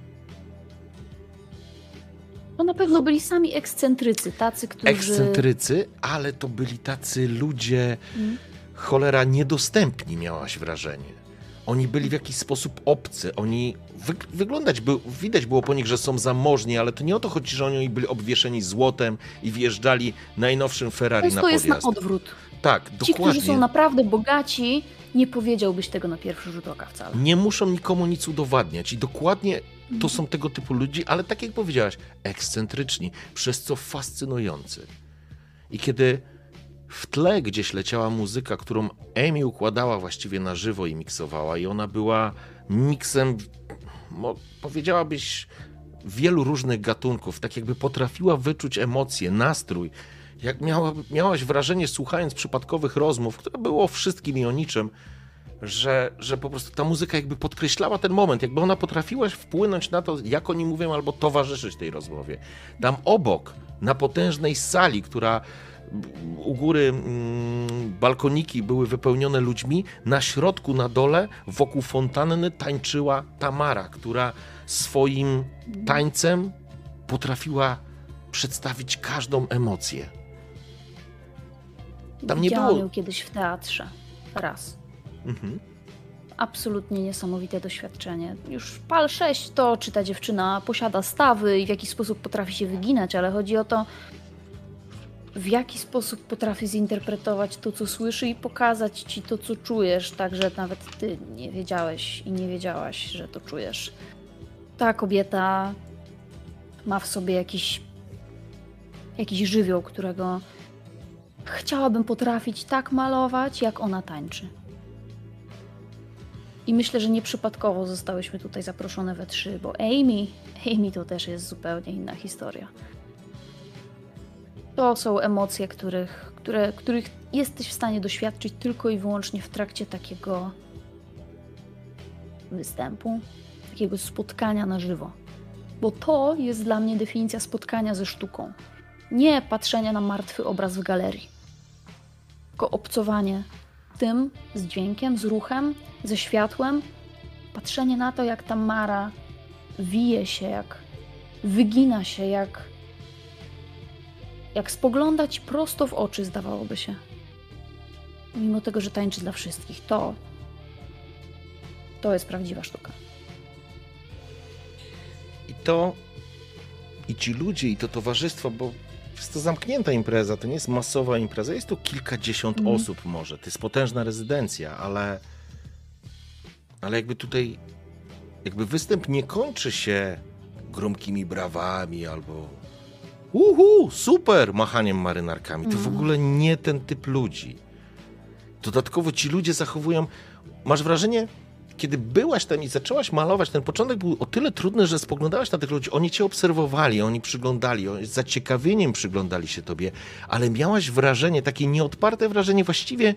To na pewno byli sami ekscentrycy, tacy, którzy. Ekscentrycy, ale to byli tacy ludzie, hmm. cholera, niedostępni, miałaś wrażenie. Oni byli w jakiś sposób obcy. Oni wy, wyglądać, by, widać było po nich, że są zamożni, ale to nie o to chodzi, że oni byli obwieszeni złotem i wjeżdżali najnowszym Ferrari na podjazd. To jest na odwrót. Tak, Ci, dokładnie. którzy są naprawdę bogaci, nie powiedziałbyś tego na pierwszy rzut oka wcale. Nie muszą nikomu nic udowadniać i dokładnie to są tego typu ludzi, ale tak jak powiedziałaś, ekscentryczni, przez co fascynujący. I kiedy w tle gdzieś leciała muzyka, którą Amy układała właściwie na żywo i miksowała, i ona była miksem, powiedziałabyś, wielu różnych gatunków, tak jakby potrafiła wyczuć emocje, nastrój, jak miała, miałaś wrażenie, słuchając przypadkowych rozmów, które było wszystkim i o niczym, że, że po prostu ta muzyka jakby podkreślała ten moment, jakby ona potrafiła wpłynąć na to, jak oni mówią, albo towarzyszyć tej rozmowie. Tam obok, na potężnej sali, która u góry mm, balkoniki były wypełnione ludźmi. Na środku, na dole, wokół fontanny tańczyła Tamara, która swoim tańcem potrafiła przedstawić każdą emocję. Tam nie Widziałam było... ją kiedyś w teatrze. Raz. Mhm. Absolutnie niesamowite doświadczenie. Już pal 6 to, czy ta dziewczyna posiada stawy i w jaki sposób potrafi się wyginać, ale chodzi o to, w jaki sposób potrafi zinterpretować to, co słyszy i pokazać ci to, co czujesz, tak że nawet ty nie wiedziałeś i nie wiedziałaś, że to czujesz. Ta kobieta ma w sobie jakiś, jakiś żywioł, którego chciałabym potrafić tak malować, jak ona tańczy. I myślę, że nieprzypadkowo zostałyśmy tutaj zaproszone we trzy, bo Amy, Amy to też jest zupełnie inna historia. To są emocje, których, które, których jesteś w stanie doświadczyć tylko i wyłącznie w trakcie takiego występu, takiego spotkania na żywo. Bo to jest dla mnie definicja spotkania ze sztuką. Nie patrzenia na martwy obraz w galerii, tylko obcowanie tym z dźwiękiem, z ruchem, ze światłem, patrzenie na to, jak ta Mara wije się, jak wygina się, jak jak spoglądać prosto w oczy, zdawałoby się. Mimo tego, że tańczy dla wszystkich, to. To jest prawdziwa sztuka. I to. I ci ludzie, i to towarzystwo, bo jest to zamknięta impreza, to nie jest masowa impreza, jest to kilkadziesiąt mm. osób może. To jest potężna rezydencja, ale. Ale jakby tutaj. Jakby występ nie kończy się gromkimi brawami albo uhu, super, machaniem marynarkami. To w mhm. ogóle nie ten typ ludzi. Dodatkowo ci ludzie zachowują, masz wrażenie, kiedy byłaś tam i zaczęłaś malować, ten początek był o tyle trudny, że spoglądałaś na tych ludzi, oni cię obserwowali, oni przyglądali, oni z zaciekawieniem przyglądali się tobie, ale miałaś wrażenie, takie nieodparte wrażenie, właściwie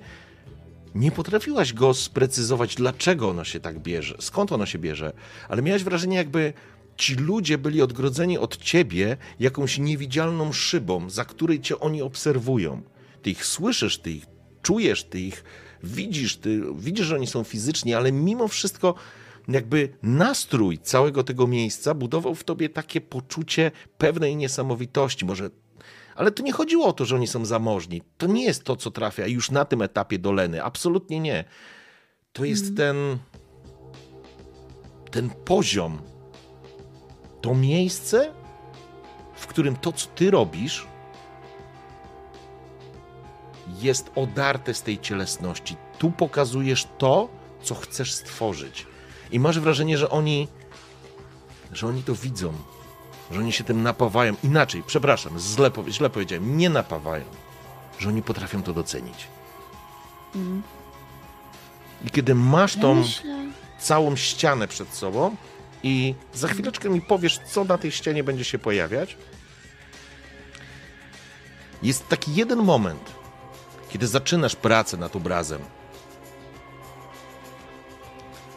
nie potrafiłaś go sprecyzować, dlaczego ono się tak bierze, skąd ono się bierze, ale miałaś wrażenie, jakby ci ludzie byli odgrodzeni od ciebie jakąś niewidzialną szybą, za której cię oni obserwują. Ty ich słyszysz, ty ich czujesz, ty ich widzisz, ty widzisz, że oni są fizyczni, ale mimo wszystko jakby nastrój całego tego miejsca budował w tobie takie poczucie pewnej niesamowitości. Może ale to nie chodziło o to, że oni są zamożni. To nie jest to, co trafia już na tym etapie do Leny. Absolutnie nie. To jest mm. ten, ten poziom to miejsce, w którym to, co ty robisz, jest odarte z tej cielesności. Tu pokazujesz to, co chcesz stworzyć. I masz wrażenie, że oni, że oni to widzą, że oni się tym napawają. Inaczej, przepraszam, źle, źle powiedziałem, nie napawają, że oni potrafią to docenić. Mm. I kiedy masz tą całą ścianę przed sobą, i za chwileczkę mi powiesz, co na tej ścianie będzie się pojawiać. Jest taki jeden moment, kiedy zaczynasz pracę nad obrazem,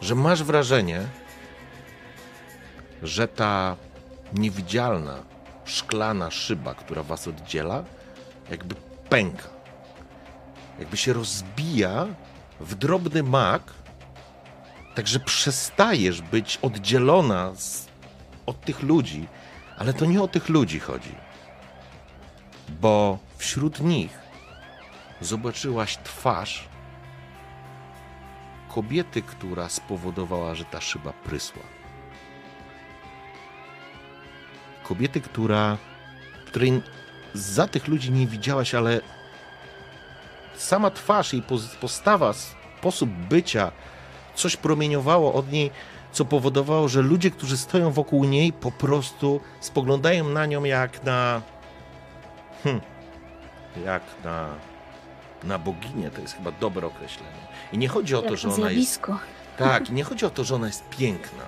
że masz wrażenie, że ta niewidzialna, szklana szyba, która was oddziela, jakby pęka. Jakby się rozbija w drobny mak, Także przestajesz być oddzielona z, od tych ludzi, ale to nie o tych ludzi chodzi. Bo wśród nich zobaczyłaś twarz kobiety, która spowodowała, że ta szyba prysła. Kobiety, która, której za tych ludzi nie widziałaś, ale sama twarz, jej postawa, sposób bycia, coś promieniowało od niej, co powodowało, że ludzie, którzy stoją wokół niej, po prostu spoglądają na nią jak na. Hmm, jak na. Na boginię, to jest chyba dobre określenie. I nie chodzi o jak to, że ona jest. Tak, i nie chodzi o to, że ona jest piękna.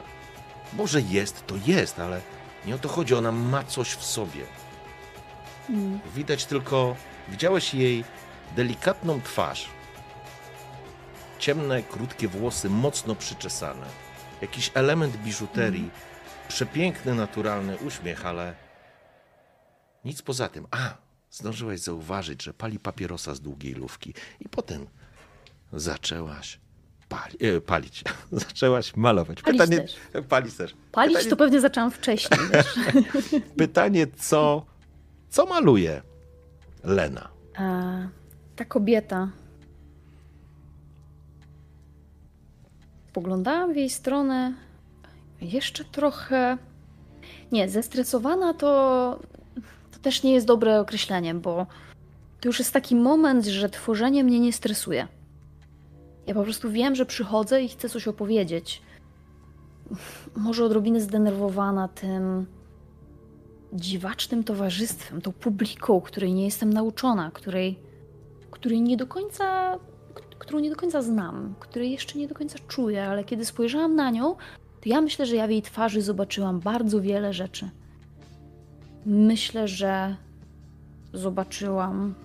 Może jest, to jest, ale nie o to chodzi. Ona ma coś w sobie. Mm. Widać tylko, widziałeś jej delikatną twarz, ciemne, krótkie włosy, mocno przyczesane. Jakiś element biżuterii, mm. przepiękny, naturalny uśmiech, ale nic poza tym. A, zdążyłaś zauważyć, że pali papierosa z długiej lufki i potem zaczęłaś pali, e, palić. Zaczęłaś malować. Palić Pytanie, też. Palić też. Palić Pytanie, to pewnie zaczęłam wcześniej. Pytanie co, co maluje Lena? A, ta kobieta. Poglądałam w jej stronę jeszcze trochę. Nie, zestresowana to, to też nie jest dobre określenie, bo to już jest taki moment, że tworzenie mnie nie stresuje. Ja po prostu wiem, że przychodzę i chcę coś opowiedzieć. Może odrobinę zdenerwowana tym dziwacznym towarzystwem, tą publiką, której nie jestem nauczona, której, której nie do końca, którą nie do końca znam, której jeszcze nie do końca czuję, ale kiedy spojrzałam na nią, to ja myślę, że ja w jej twarzy zobaczyłam bardzo wiele rzeczy. Myślę, że zobaczyłam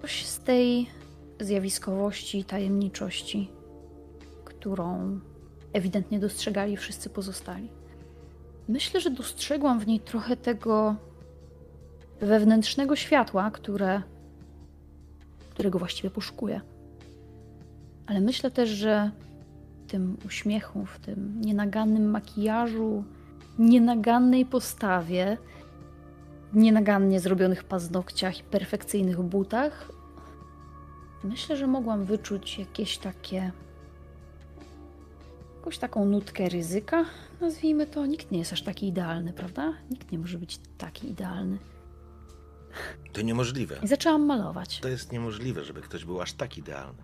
coś z tej zjawiskowości i tajemniczości, którą ewidentnie dostrzegali wszyscy pozostali. Myślę, że dostrzegłam w niej trochę tego wewnętrznego światła, które, którego właściwie poszukuję. Ale myślę też, że w tym uśmiechu, w tym nienagannym makijażu, nienagannej postawie, nienagannie zrobionych paznokciach i perfekcyjnych butach, myślę, że mogłam wyczuć jakieś takie. jakąś taką nutkę ryzyka, nazwijmy to. Nikt nie jest aż taki idealny, prawda? Nikt nie może być taki idealny. To niemożliwe. I zaczęłam malować. To jest niemożliwe, żeby ktoś był aż tak idealny.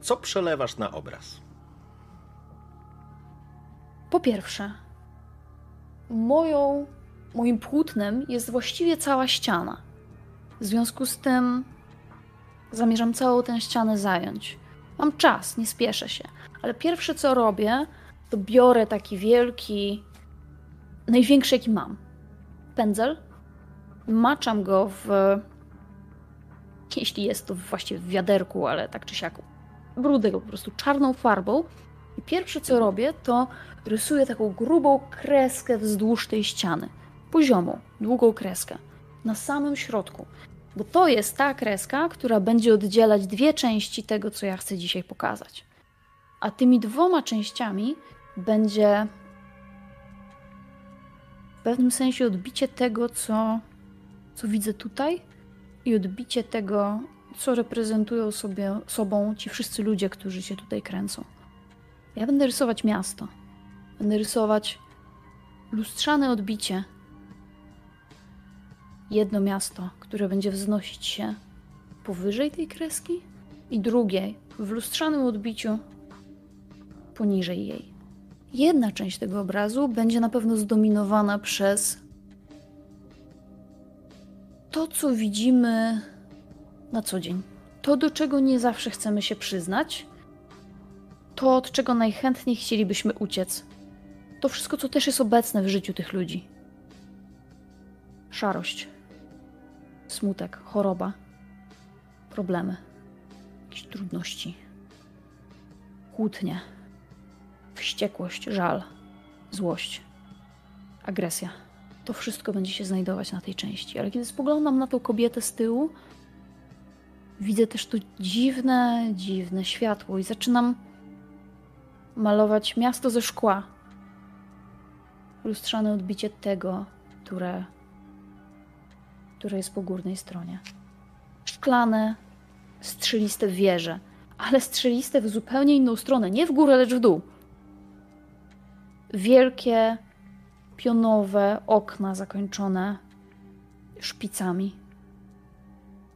Co przelewasz na obraz? Po pierwsze, moją, moim płótnem jest właściwie cała ściana. W związku z tym zamierzam całą tę ścianę zająć. Mam czas, nie spieszę się, ale pierwsze co robię, to biorę taki wielki, największy jaki mam, pędzel, maczam go w, jeśli jest to właściwie w wiaderku, ale tak czy siak, brudę go po prostu czarną farbą i pierwsze co robię, to rysuję taką grubą kreskę wzdłuż tej ściany. Poziomą, długą kreskę. Na samym środku. Bo to jest ta kreska, która będzie oddzielać dwie części tego, co ja chcę dzisiaj pokazać. A tymi dwoma częściami będzie w pewnym sensie odbicie tego, co, co widzę tutaj i odbicie tego, co reprezentują sobie, sobą ci wszyscy ludzie, którzy się tutaj kręcą. Ja będę rysować miasto. Będę rysować lustrzane odbicie. Jedno miasto, które będzie wznosić się powyżej tej kreski, i drugie w lustrzanym odbiciu poniżej jej. Jedna część tego obrazu będzie na pewno zdominowana przez to, co widzimy na co dzień. To, do czego nie zawsze chcemy się przyznać, to, od czego najchętniej chcielibyśmy uciec. To wszystko, co też jest obecne w życiu tych ludzi. Szarość, smutek, choroba, problemy, jakieś trudności, kłótnie, wściekłość, żal, złość, agresja. To wszystko będzie się znajdować na tej części. Ale kiedy spoglądam na tą kobietę z tyłu, widzę też to dziwne, dziwne światło i zaczynam malować miasto ze szkła. Lustrzane odbicie tego, które, które jest po górnej stronie. Szklane, strzeliste wieże, ale strzeliste w zupełnie inną stronę, nie w górę, lecz w dół. Wielkie, pionowe okna zakończone szpicami,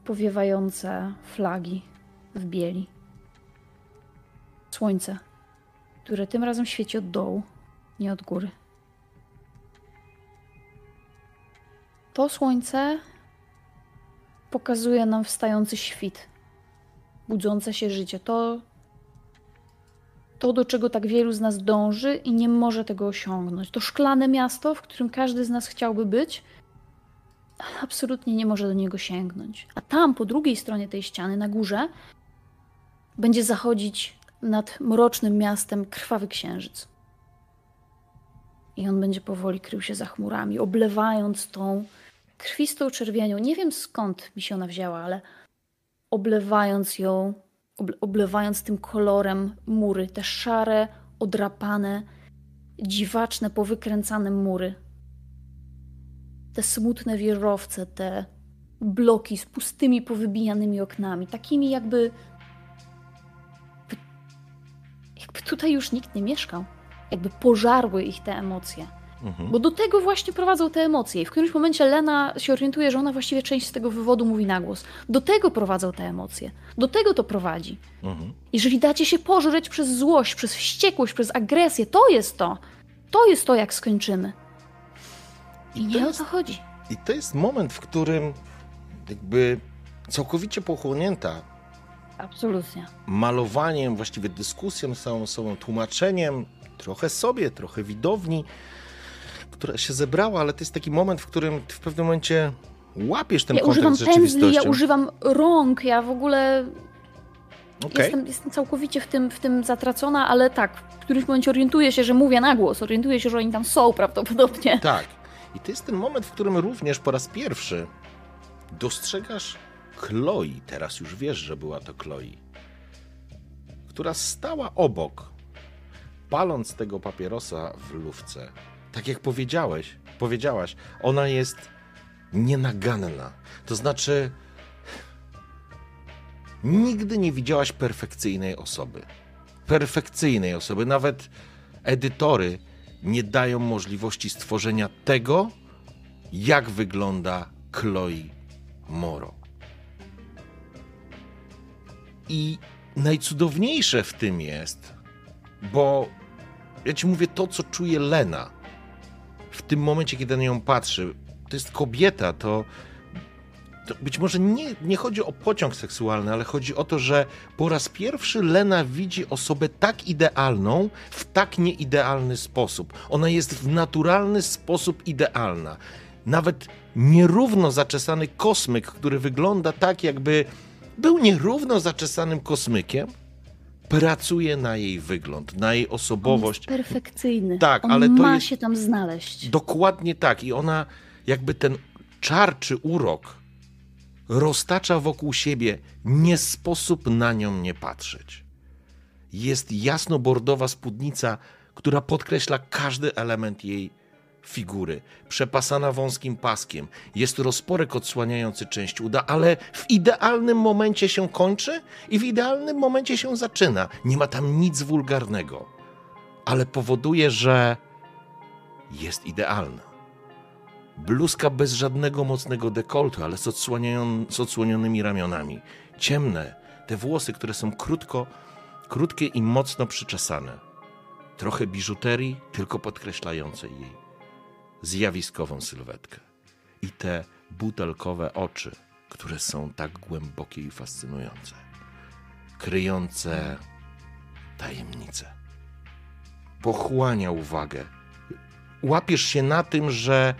powiewające flagi w bieli. Słońce które tym razem świeci od dołu, nie od góry. To słońce pokazuje nam wstający świt, budzące się życie. To, to, do czego tak wielu z nas dąży i nie może tego osiągnąć. To szklane miasto, w którym każdy z nas chciałby być, absolutnie nie może do niego sięgnąć. A tam, po drugiej stronie tej ściany, na górze, będzie zachodzić nad mrocznym miastem krwawy księżyc. I on będzie powoli krył się za chmurami, oblewając tą krwistą czerwienią. Nie wiem skąd mi się ona wzięła, ale oblewając ją, oblewając tym kolorem mury, te szare, odrapane, dziwaczne, powykręcane mury. Te smutne wieżowce, te bloki z pustymi, powybijanymi oknami, takimi jakby. jakby tutaj już nikt nie mieszkał. Jakby pożarły ich te emocje. Mhm. Bo do tego właśnie prowadzą te emocje. I w którymś momencie Lena się orientuje, że ona właściwie część z tego wywodu mówi na głos. Do tego prowadzą te emocje. Do tego to prowadzi. Mhm. Jeżeli dacie się pożreć przez złość, przez wściekłość, przez agresję, to jest to. To jest to, jak skończymy. I, I nie jest, o to chodzi. I to jest moment, w którym jakby całkowicie pochłonięta Absolutnie. Malowaniem, właściwie dyskusją z samą sobą, tłumaczeniem, trochę sobie, trochę widowni, która się zebrała, ale to jest taki moment, w którym w pewnym momencie łapiesz ten ja kontakt używam z. Pędzli, ja używam rąk, ja w ogóle okay. jestem, jestem całkowicie w tym, w tym zatracona, ale tak, w którymś momencie orientuję się, że mówię na głos, orientuję się, że oni tam są prawdopodobnie. Tak. I to jest ten moment, w którym również po raz pierwszy dostrzegasz Chloe, teraz już wiesz, że była to Chloe, która stała obok, paląc tego papierosa w lufce tak jak powiedziałeś, powiedziałaś, ona jest nienaganna. To znaczy, nigdy nie widziałaś perfekcyjnej osoby. Perfekcyjnej osoby. Nawet edytory nie dają możliwości stworzenia tego, jak wygląda Chloe Moro. I najcudowniejsze w tym jest, bo ja ci mówię to, co czuje Lena w tym momencie, kiedy na nią patrzy, to jest kobieta, to, to być może nie, nie chodzi o pociąg seksualny, ale chodzi o to, że po raz pierwszy Lena widzi osobę tak idealną w tak nieidealny sposób. Ona jest w naturalny sposób idealna. Nawet nierówno zaczesany kosmyk, który wygląda tak, jakby był nierówno zaczesanym kosmykiem, pracuje na jej wygląd, na jej osobowość. On jest perfekcyjny. Tak, On ale to ma jest... się tam znaleźć. Dokładnie tak. I ona jakby ten czar czy urok roztacza wokół siebie. Nie sposób na nią nie patrzeć. Jest jasno-bordowa spódnica, która podkreśla każdy element jej figury, przepasana wąskim paskiem. Jest rozporek odsłaniający część uda, ale w idealnym momencie się kończy i w idealnym momencie się zaczyna. Nie ma tam nic wulgarnego, ale powoduje, że jest idealna. Bluzka bez żadnego mocnego dekoltu, ale z, z odsłonionymi ramionami. Ciemne, te włosy, które są krótko, krótkie i mocno przyczesane. Trochę biżuterii, tylko podkreślającej jej zjawiskową sylwetkę. I te butelkowe oczy, które są tak głębokie i fascynujące, kryjące tajemnice. Pochłania uwagę. Łapiesz się na tym, że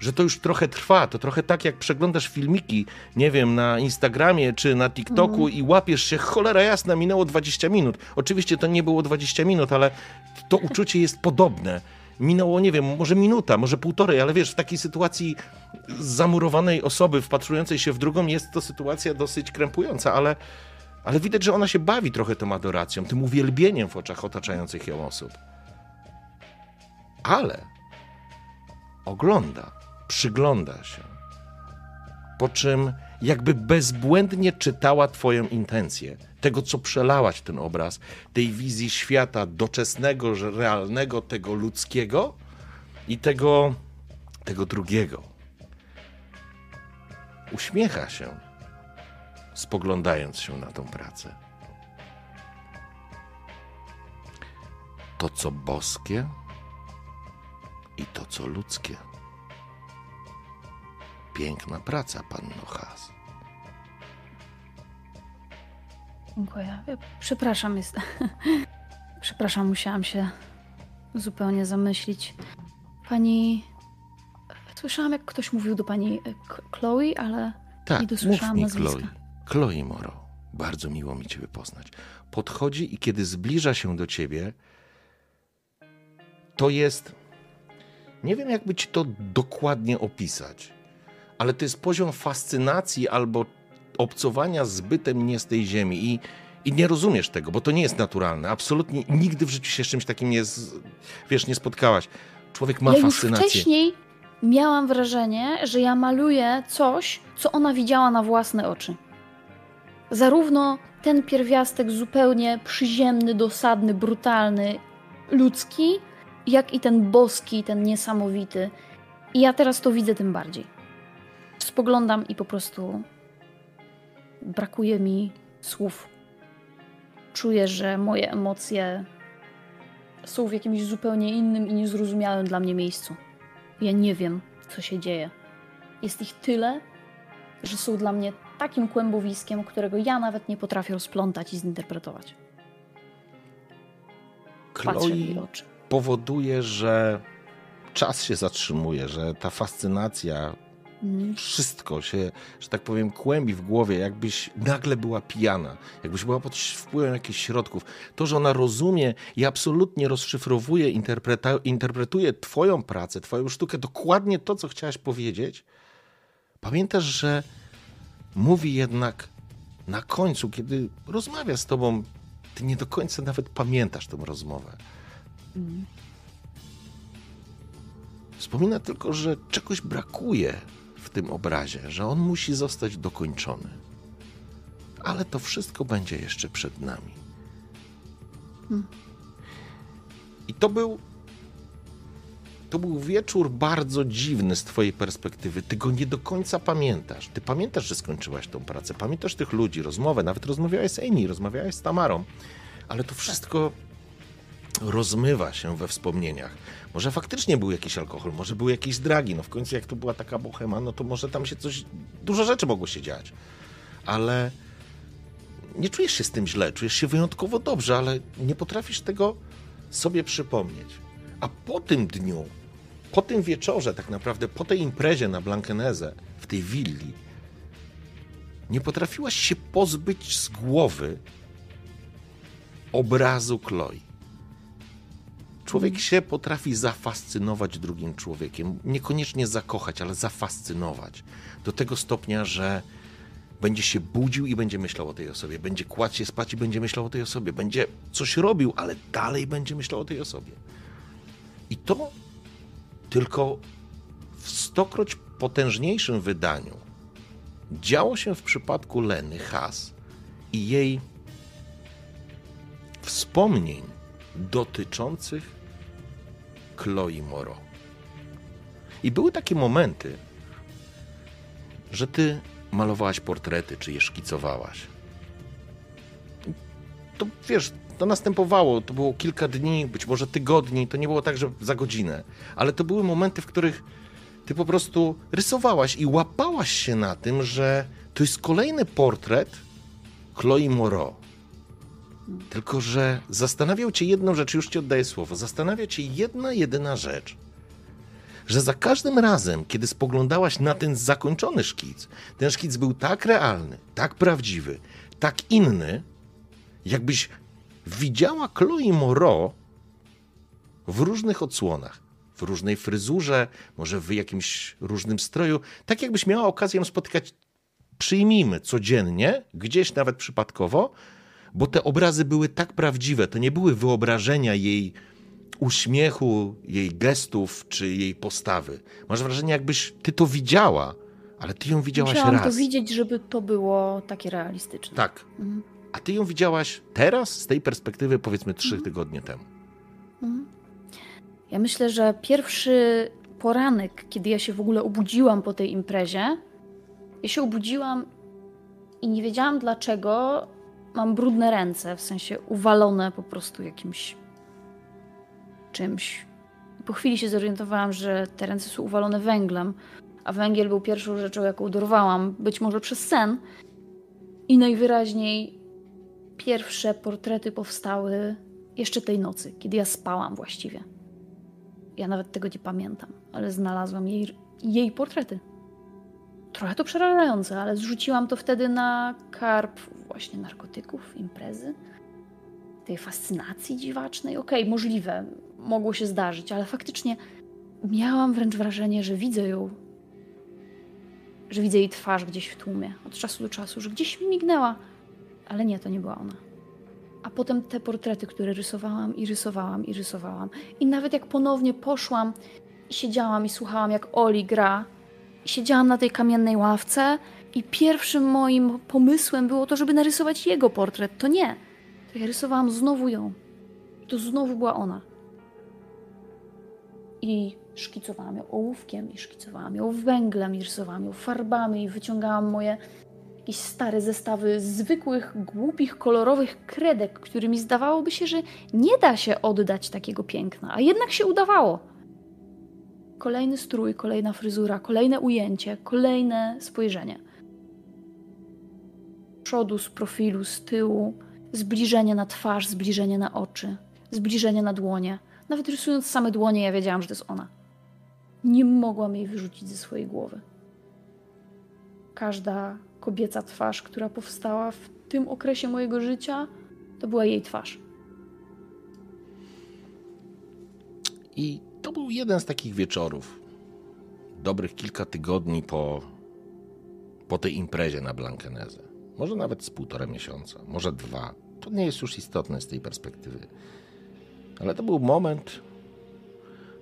że to już trochę trwa. To trochę tak, jak przeglądasz filmiki, nie wiem, na Instagramie czy na TikToku mm. i łapiesz się, cholera jasna, minęło 20 minut. Oczywiście to nie było 20 minut, ale to uczucie jest podobne minęło, nie wiem, może minuta, może półtorej, ale wiesz, w takiej sytuacji zamurowanej osoby wpatrującej się w drugą jest to sytuacja dosyć krępująca, ale, ale widać, że ona się bawi trochę tą adoracją, tym uwielbieniem w oczach otaczających ją osób. Ale ogląda, przygląda się, po czym jakby bezbłędnie czytała Twoją intencję, tego, co przelałaś ten obraz, tej wizji świata doczesnego, realnego, tego ludzkiego i tego, tego drugiego. Uśmiecha się, spoglądając się na tą pracę. To, co boskie i to, co ludzkie. Piękna praca, panno Has. Dziękuję. Przepraszam, jest. Przepraszam, musiałam się zupełnie zamyślić. Pani. Słyszałam, jak ktoś mówił do pani e, Chloe, ale tak, nie dosłyszałam mów mi nazwiska. Chloe. Chloe Moro. Bardzo miło mi ciebie poznać. Podchodzi i kiedy zbliża się do ciebie, to jest Nie wiem, jakby ci to dokładnie opisać, ale to jest poziom fascynacji albo obcowania z bytem nie z tej ziemi i, i nie rozumiesz tego, bo to nie jest naturalne. Absolutnie nigdy w życiu się z czymś takim nie, wiesz, nie spotkałaś. Człowiek ma ja fascynację. Już wcześniej miałam wrażenie, że ja maluję coś, co ona widziała na własne oczy. Zarówno ten pierwiastek zupełnie przyziemny, dosadny, brutalny, ludzki, jak i ten boski, ten niesamowity. I ja teraz to widzę tym bardziej. Spoglądam i po prostu brakuje mi słów. Czuję, że moje emocje są w jakimś zupełnie innym i niezrozumiałym dla mnie miejscu. Ja nie wiem, co się dzieje. Jest ich tyle, że są dla mnie takim kłębowiskiem, którego ja nawet nie potrafię rozplątać i zinterpretować. Chloe powoduje, że czas się zatrzymuje, że ta fascynacja, wszystko się, że tak powiem, kłębi w głowie, jakbyś nagle była pijana, jakbyś była pod wpływem jakichś środków. To, że ona rozumie i absolutnie rozszyfrowuje, interpretuje Twoją pracę, Twoją sztukę, dokładnie to, co chciałaś powiedzieć. Pamiętasz, że mówi jednak na końcu, kiedy rozmawia z Tobą, Ty nie do końca nawet pamiętasz tę rozmowę. Mm. Wspomina tylko, że czegoś brakuje w tym obrazie, że on musi zostać dokończony. Ale to wszystko będzie jeszcze przed nami. I to był. To był wieczór bardzo dziwny z Twojej perspektywy. Ty go nie do końca pamiętasz. Ty pamiętasz, że skończyłaś tą pracę, pamiętasz tych ludzi, rozmowę, nawet rozmawiałeś z Amy, rozmawiałeś z Tamarą, ale to wszystko rozmywa się we wspomnieniach. Może faktycznie był jakiś alkohol, może były jakieś dragi. No w końcu, jak to była taka bohema, no to może tam się coś, dużo rzeczy mogło się dziać. Ale nie czujesz się z tym źle, czujesz się wyjątkowo dobrze, ale nie potrafisz tego sobie przypomnieć. A po tym dniu, po tym wieczorze, tak naprawdę, po tej imprezie na Blankenese, w tej willi, nie potrafiłaś się pozbyć z głowy obrazu Chloe. Człowiek się potrafi zafascynować drugim człowiekiem. Niekoniecznie zakochać, ale zafascynować. Do tego stopnia, że będzie się budził i będzie myślał o tej osobie. Będzie kładł się spać i będzie myślał o tej osobie. Będzie coś robił, ale dalej będzie myślał o tej osobie. I to tylko w stokroć potężniejszym wydaniu działo się w przypadku Leny Has i jej wspomnień dotyczących Chloe Moro. I były takie momenty, że ty malowałaś portrety, czy je szkicowałaś. To wiesz, to następowało, to było kilka dni, być może tygodni, to nie było tak, że za godzinę, ale to były momenty, w których ty po prostu rysowałaś i łapałaś się na tym, że to jest kolejny portret Chloe Moreau. Tylko, że zastanawiał cię jedną rzecz, już ci oddaję słowo, zastanawia cię jedna, jedyna rzecz, że za każdym razem, kiedy spoglądałaś na ten zakończony szkic, ten szkic był tak realny, tak prawdziwy, tak inny, jakbyś widziała Chloe Moreau w różnych odsłonach, w różnej fryzurze, może w jakimś różnym stroju, tak jakbyś miała okazję spotykać, przyjmijmy, codziennie, gdzieś nawet przypadkowo, bo te obrazy były tak prawdziwe, to nie były wyobrażenia jej uśmiechu, jej gestów czy jej postawy. Masz wrażenie, jakbyś ty to widziała, ale ty ją widziałaś Musiałam raz. to widzieć, żeby to było takie realistyczne. Tak. Mhm. A ty ją widziałaś teraz, z tej perspektywy, powiedzmy trzy mhm. tygodnie temu. Mhm. Ja myślę, że pierwszy poranek, kiedy ja się w ogóle obudziłam po tej imprezie, ja się obudziłam i nie wiedziałam dlaczego, mam brudne ręce, w sensie uwalone po prostu jakimś czymś. Po chwili się zorientowałam, że te ręce są uwalone węglem, a węgiel był pierwszą rzeczą, jaką dorwałam, być może przez sen. I najwyraźniej pierwsze portrety powstały jeszcze tej nocy, kiedy ja spałam właściwie. Ja nawet tego nie pamiętam, ale znalazłam jej, jej portrety. Trochę to przerażające, ale zrzuciłam to wtedy na karp właśnie narkotyków, imprezy, tej fascynacji dziwacznej. Okej, okay, możliwe, mogło się zdarzyć, ale faktycznie miałam wręcz wrażenie, że widzę ją. Że widzę jej twarz gdzieś w tłumie, od czasu do czasu, że gdzieś mi mignęła. Ale nie, to nie była ona. A potem te portrety, które rysowałam i rysowałam i rysowałam. I nawet jak ponownie poszłam i siedziałam i słuchałam, jak Oli gra, siedziałam na tej kamiennej ławce, i pierwszym moim pomysłem było to, żeby narysować jego portret. To nie. To ja rysowałam znowu ją. To znowu była ona. I szkicowałam ją ołówkiem, i szkicowałam ją węglem, i rysowałam ją farbami, i wyciągałam moje jakieś stare zestawy zwykłych, głupich, kolorowych kredek, którymi zdawałoby się, że nie da się oddać takiego piękna, a jednak się udawało. Kolejny strój, kolejna fryzura, kolejne ujęcie, kolejne spojrzenie. Przodu, z profilu, z tyłu, zbliżenie na twarz, zbliżenie na oczy, zbliżenie na dłonie. Nawet rysując same dłonie, ja wiedziałam, że to jest ona. Nie mogłam jej wyrzucić ze swojej głowy. Każda kobieca twarz, która powstała w tym okresie mojego życia, to była jej twarz. I to był jeden z takich wieczorów, dobrych kilka tygodni po, po tej imprezie na Blankenese. Może nawet z półtora miesiąca, może dwa. To nie jest już istotne z tej perspektywy. Ale to był moment,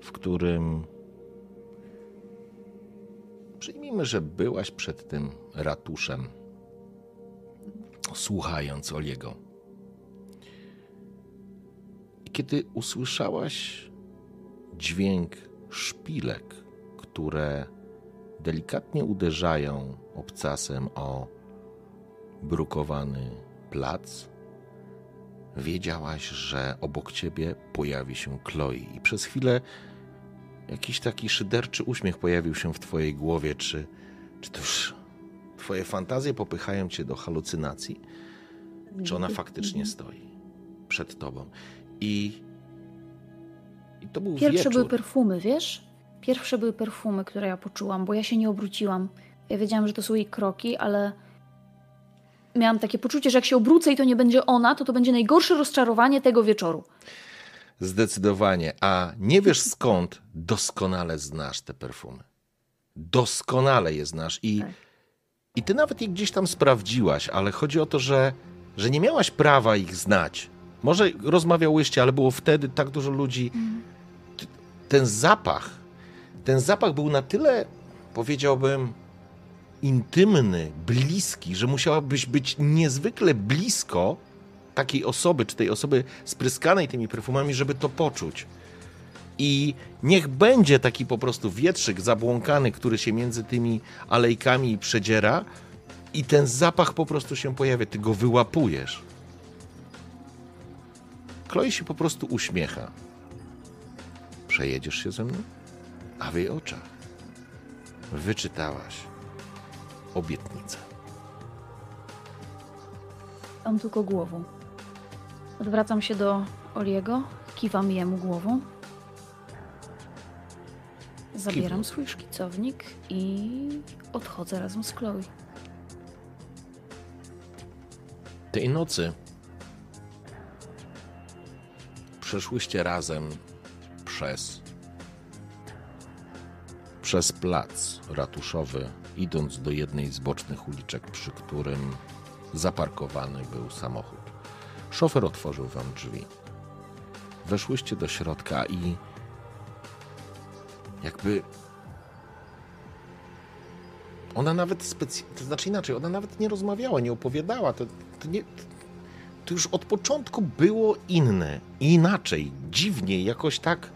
w którym Przyjmijmy, że byłaś przed tym ratuszem, słuchając Oliego. I kiedy usłyszałaś dźwięk szpilek, które delikatnie uderzają obcasem o brukowany plac, wiedziałaś, że obok ciebie pojawi się Chloe. I przez chwilę jakiś taki szyderczy uśmiech pojawił się w twojej głowie, czy, czy to już twoje fantazje popychają cię do halucynacji, czy ona faktycznie stoi przed tobą. I, i to był Pierwsze wieczór. były perfumy, wiesz? Pierwsze były perfumy, które ja poczułam, bo ja się nie obróciłam. Ja wiedziałam, że to są jej kroki, ale miałam takie poczucie, że jak się obrócę i to nie będzie ona, to to będzie najgorsze rozczarowanie tego wieczoru. Zdecydowanie. A nie wiesz skąd doskonale znasz te perfumy. Doskonale je znasz i, tak. i ty nawet je gdzieś tam sprawdziłaś, ale chodzi o to, że, że nie miałaś prawa ich znać. Może rozmawiałyście, ale było wtedy tak dużo ludzi. Mm. Ten zapach, ten zapach był na tyle, powiedziałbym, intymny, bliski, że musiałabyś być niezwykle blisko takiej osoby, czy tej osoby spryskanej tymi perfumami, żeby to poczuć. I niech będzie taki po prostu wietrzyk zabłąkany, który się między tymi alejkami przedziera, i ten zapach po prostu się pojawia, ty go wyłapujesz. Chloe się po prostu uśmiecha. Przejedziesz się ze mną? A w jej oczach wyczytałaś obietnicę. Mam tylko głową. Odwracam się do Oliego, kiwam jemu głową. Zabieram swój szkicownik i odchodzę razem z Chloe. Tej nocy przeszłyście razem przez przez plac ratuszowy, idąc do jednej z bocznych uliczek, przy którym zaparkowany był samochód. Szofer otworzył wam drzwi. Weszłyście do środka i jakby ona nawet specjalnie, to znaczy inaczej, ona nawet nie rozmawiała, nie opowiadała. To, to, nie, to już od początku było inne, inaczej, dziwnie, jakoś tak.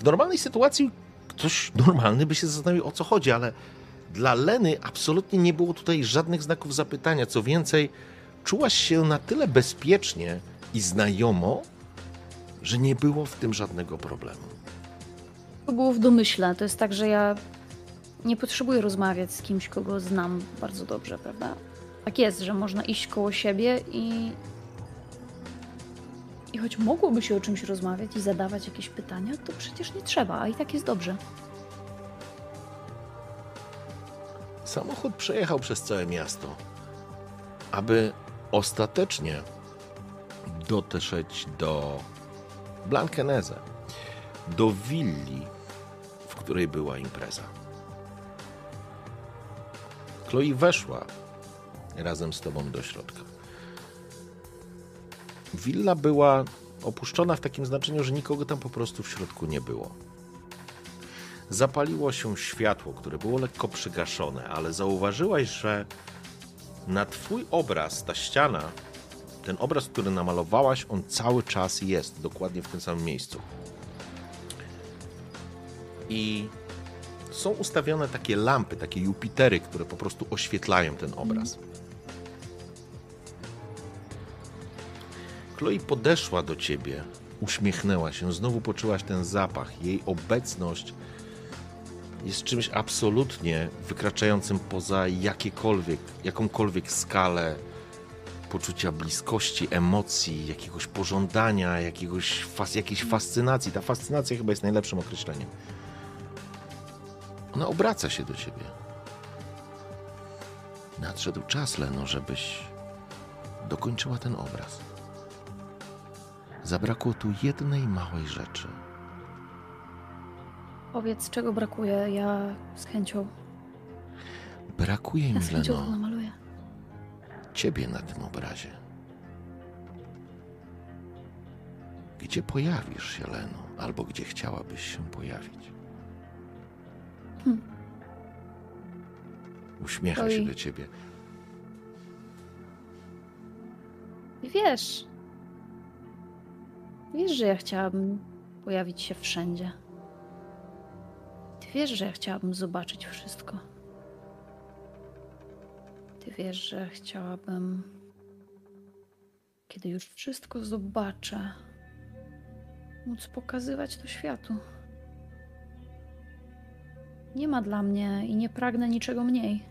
W normalnej sytuacji ktoś normalny by się zastanowił, o co chodzi, ale dla Leny absolutnie nie było tutaj żadnych znaków zapytania. Co więcej, czułaś się na tyle bezpiecznie i znajomo, że nie było w tym żadnego problemu. To było w domyśle. To jest tak, że ja nie potrzebuję rozmawiać z kimś, kogo znam bardzo dobrze, prawda? Tak jest, że można iść koło siebie i. I choć mogłoby się o czymś rozmawiać i zadawać jakieś pytania, to przecież nie trzeba, a i tak jest dobrze. Samochód przejechał przez całe miasto, aby ostatecznie dotrzeć do Blankenese, do willi, której była impreza. Chloe weszła razem z tobą do środka. Willa była opuszczona w takim znaczeniu, że nikogo tam po prostu w środku nie było. Zapaliło się światło, które było lekko przygaszone, ale zauważyłaś, że na twój obraz, ta ściana, ten obraz, który namalowałaś, on cały czas jest dokładnie w tym samym miejscu. I są ustawione takie lampy, takie Jupitery, które po prostu oświetlają ten obraz. Chloe podeszła do ciebie, uśmiechnęła się, znowu poczułaś ten zapach. Jej obecność jest czymś absolutnie wykraczającym poza jakiekolwiek, jakąkolwiek skalę poczucia bliskości, emocji, jakiegoś pożądania, jakiegoś, jakiejś fascynacji. Ta fascynacja chyba jest najlepszym określeniem. Ona obraca się do ciebie. Nadszedł czas, Leno, żebyś dokończyła ten obraz. Zabrakło tu jednej małej rzeczy. Powiedz, czego brakuje, ja z chęcią. Brakuje Ja mi, z chęcią to Leno, namaluję. ciebie na tym obrazie. Gdzie pojawisz się, Leno, albo gdzie chciałabyś się pojawić? Hmm. Uśmiecha się Oj. do ciebie. Wiesz, wiesz, że ja chciałabym pojawić się wszędzie. Wiesz, że ja chciałabym zobaczyć wszystko. Ty wiesz, że chciałabym, kiedy już wszystko zobaczę, móc pokazywać to światu. Nie ma dla mnie i nie pragnę niczego mniej.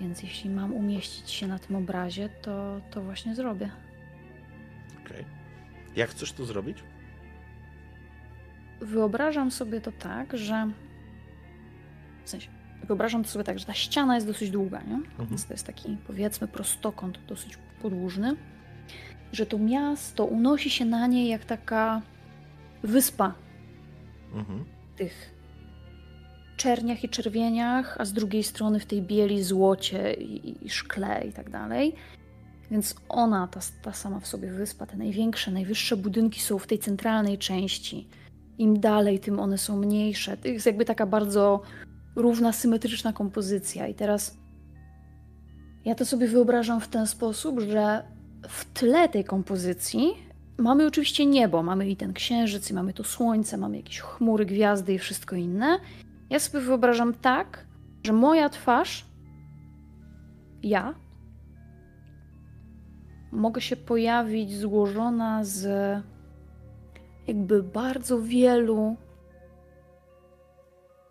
Więc jeśli mam umieścić się na tym obrazie, to, to właśnie zrobię. Okej. Jak chcesz to zrobić? Wyobrażam sobie to tak, że. W sensie, wyobrażam to sobie tak, że ta ściana jest dosyć długa, nie? Więc to jest taki, powiedzmy, prostokąt dosyć podłużny. Że to miasto unosi się na niej jak taka wyspa Mhm. tych czerniach i czerwieniach, a z drugiej strony w tej bieli, złocie i, i szkle i tak dalej. Więc ona, ta, ta sama w sobie wyspa, te największe, najwyższe budynki są w tej centralnej części. Im dalej, tym one są mniejsze. To jest jakby taka bardzo równa, symetryczna kompozycja. I teraz ja to sobie wyobrażam w ten sposób, że w tle tej kompozycji mamy oczywiście niebo, mamy i ten księżyc, i mamy to słońce, mamy jakieś chmury, gwiazdy i wszystko inne. Ja sobie wyobrażam tak, że moja twarz, ja, mogę się pojawić złożona z jakby bardzo wielu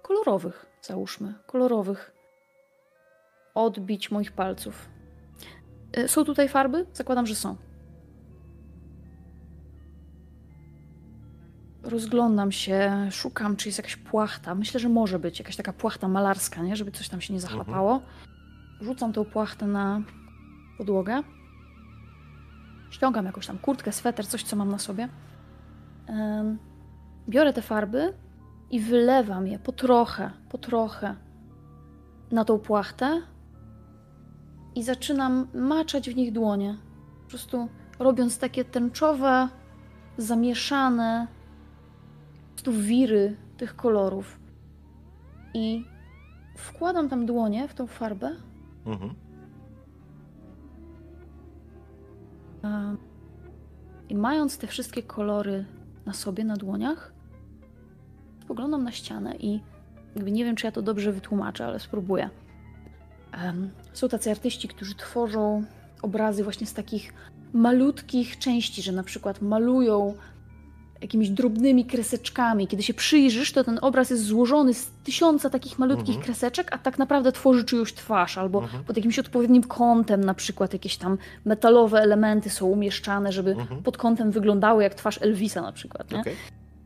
kolorowych, załóżmy, kolorowych odbić moich palców. Y, Są tutaj farby? Zakładam, że są. Rozglądam się, szukam, czy jest jakaś płachta. Myślę, że może być jakaś taka płachta malarska, nie? żeby coś tam się nie zachlapało. Rzucam tą płachtę na podłogę. Ściągam jakąś tam kurtkę, sweter, coś, co mam na sobie. Biorę te farby i wylewam je po trochę, po trochę na tą płachtę i zaczynam maczać w nich dłonie. Po prostu robiąc takie tęczowe, zamieszane po prostu wiry tych kolorów. I wkładam tam dłonie w tą farbę Mhm. I mając te wszystkie kolory na sobie, na dłoniach, spoglądam na ścianę i jakby nie wiem, czy ja to dobrze wytłumaczę, ale spróbuję. Są tacy artyści, którzy tworzą obrazy właśnie z takich malutkich części, że na przykład malują jakimiś drobnymi kreseczkami. Kiedy się przyjrzysz, to ten obraz jest złożony z tysiąca takich malutkich Mhm. kreseczek, a tak naprawdę tworzy czyjąś twarz, albo Mhm. pod jakimś odpowiednim kątem, na przykład jakieś tam metalowe elementy są umieszczane, żeby Mhm. pod kątem wyglądały jak twarz Elvisa na przykład. Nie? Okej.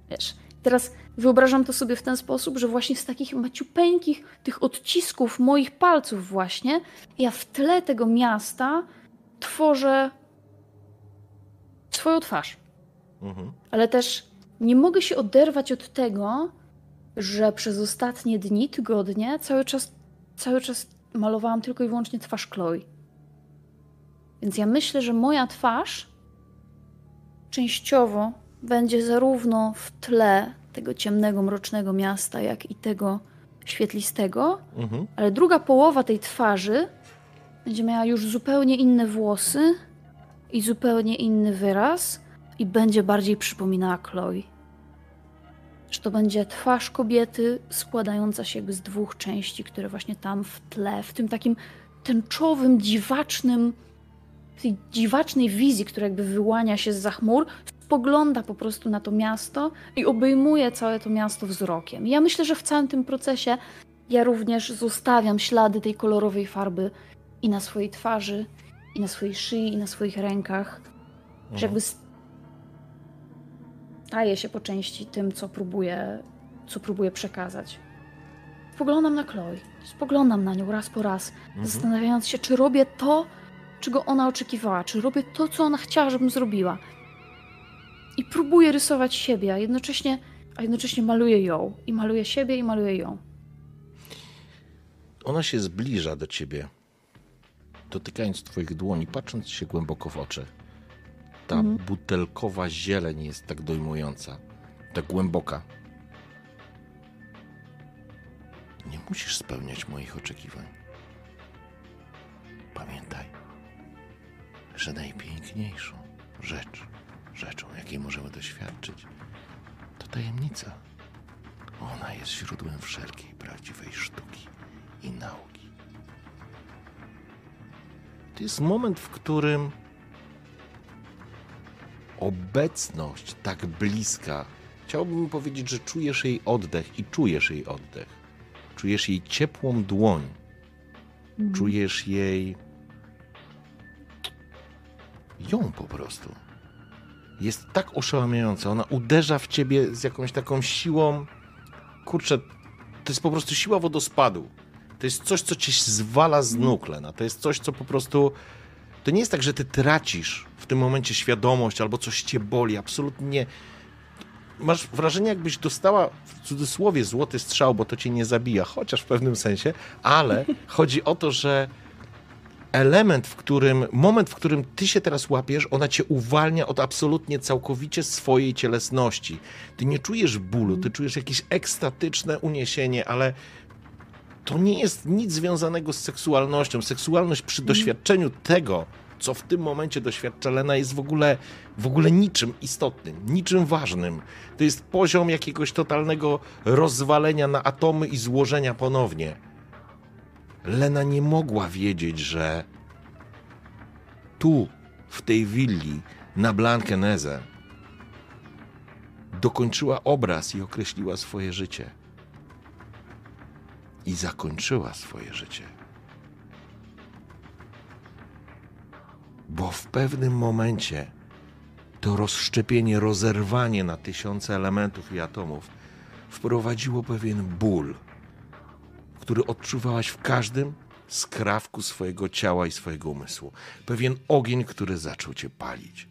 Wiesz, teraz wyobrażam to sobie w ten sposób, że właśnie z takich maciupeńkich tych odcisków moich palców właśnie, ja w tle tego miasta tworzę Twoją twarz. Mhm. Ale też nie mogę się oderwać od tego, że przez ostatnie dni, tygodnie cały czas, cały czas malowałam tylko i wyłącznie twarz Chloe. Więc ja myślę, że moja twarz częściowo będzie zarówno w tle tego ciemnego, mrocznego miasta, jak i tego świetlistego, mhm. ale druga połowa tej twarzy będzie miała już zupełnie inne włosy i zupełnie inny wyraz i będzie bardziej przypominała Chloe. Że to będzie twarz kobiety składająca się jakby z dwóch części, które właśnie tam w tle, w tym takim tęczowym, dziwacznym, tej dziwacznej wizji, która jakby wyłania się z za chmur, spogląda po prostu na to miasto i obejmuje całe to miasto wzrokiem. ja myślę, że w całym tym procesie ja również zostawiam ślady tej kolorowej farby i na swojej twarzy, i na swojej szyi, i na swoich rękach. Mhm. Że jakby staje się po części tym, co próbuję, co próbuję przekazać. Spoglądam na Chloe, spoglądam na nią raz po raz, mhm. zastanawiając się, czy robię to, czego ona oczekiwała, czy robię to, co ona chciała, żebym zrobiła. I próbuję rysować siebie, a jednocześnie, a jednocześnie maluję ją. I maluję siebie, i maluję ją. Ona się zbliża do ciebie, dotykając twoich dłoni, patrząc się głęboko w oczy. Ta mhm. butelkowa zieleń jest tak dojmująca, tak głęboka. Nie musisz spełniać moich oczekiwań. Pamiętaj, że najpiękniejszą rzecz, rzeczą, jakiej możemy doświadczyć, to tajemnica. Ona jest źródłem wszelkiej prawdziwej sztuki i nauki. To jest moment, w którym obecność tak bliska, chciałbym powiedzieć, że czujesz jej oddech i czujesz jej oddech. Czujesz jej ciepłą dłoń. Mhm. Czujesz jej. ją po prostu. Jest tak oszałamiająca. Ona uderza w ciebie z jakąś taką siłą. Kurczę, to jest po prostu siła wodospadu. To jest coś, co cię zwala z nóg, Lena. To jest coś, co po prostu... To nie jest tak, że ty tracisz tym momencie świadomość albo coś cię boli. Absolutnie nie. Masz wrażenie, jakbyś dostała w cudzysłowie złoty strzał, bo to cię nie zabija, chociaż w pewnym sensie, ale chodzi o to, że element, w którym, moment, w którym ty się teraz łapiesz, ona cię uwalnia od absolutnie całkowicie swojej cielesności. Ty nie czujesz bólu, ty czujesz jakieś ekstatyczne uniesienie, ale to nie jest nic związanego z seksualnością. Seksualność przy mhm. doświadczeniu tego, co w tym momencie doświadcza Lena, jest w ogóle, w ogóle niczym istotnym, niczym ważnym. To jest poziom jakiegoś totalnego rozwalenia na atomy i złożenia ponownie. Lena nie mogła wiedzieć, że tu, w tej willi na Blankenese, dokończyła obraz i określiła swoje życie i zakończyła swoje życie. Bo w pewnym momencie to rozszczepienie, rozerwanie na tysiące elementów i atomów wprowadziło pewien ból, który odczuwałaś w każdym skrawku swojego ciała i swojego umysłu. Pewien ogień, który zaczął cię palić,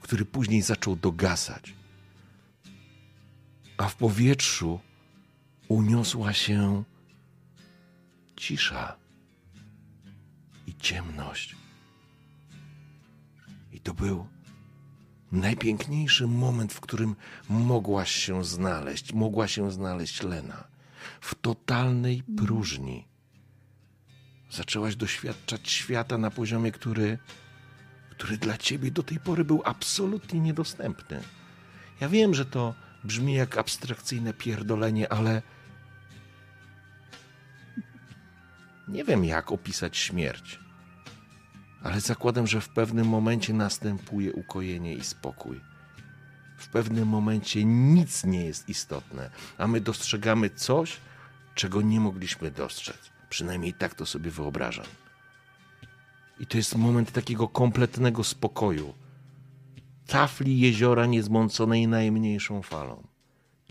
który później zaczął dogasać. A w powietrzu uniosła się cisza i ciemność. I to był najpiękniejszy moment, w którym mogłaś się znaleźć, mogła się znaleźć Lena. W totalnej próżni. Zaczęłaś doświadczać świata na poziomie, który, który dla ciebie do tej pory był absolutnie niedostępny. Ja wiem, że to brzmi jak abstrakcyjne pierdolenie, ale Nie wiem, jak opisać śmierć, ale zakładam, że w pewnym momencie następuje ukojenie i spokój. W pewnym momencie nic nie jest istotne, a my dostrzegamy coś, czego nie mogliśmy dostrzec. Przynajmniej tak to sobie wyobrażam. I to jest moment takiego kompletnego spokoju. Tafli jeziora niezmąconej najmniejszą falą.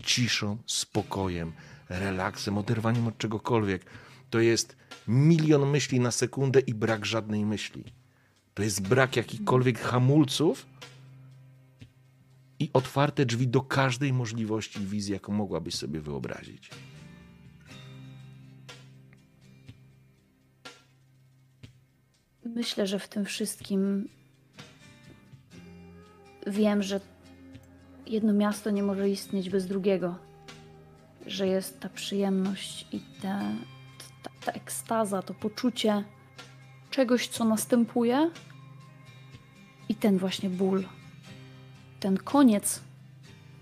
Ciszą, spokojem, relaksem, oderwaniem od czegokolwiek to jest milion myśli na sekundę i brak żadnej myśli. To jest brak jakichkolwiek hamulców i otwarte drzwi do każdej możliwości wizji, jaką mogłabyś sobie wyobrazić. Myślę, że w tym wszystkim wiem, że jedno miasto nie może istnieć bez drugiego. Że jest ta przyjemność i ta, ta, ta ekstaza, to poczucie czegoś, co następuje, i ten właśnie ból. Ten koniec.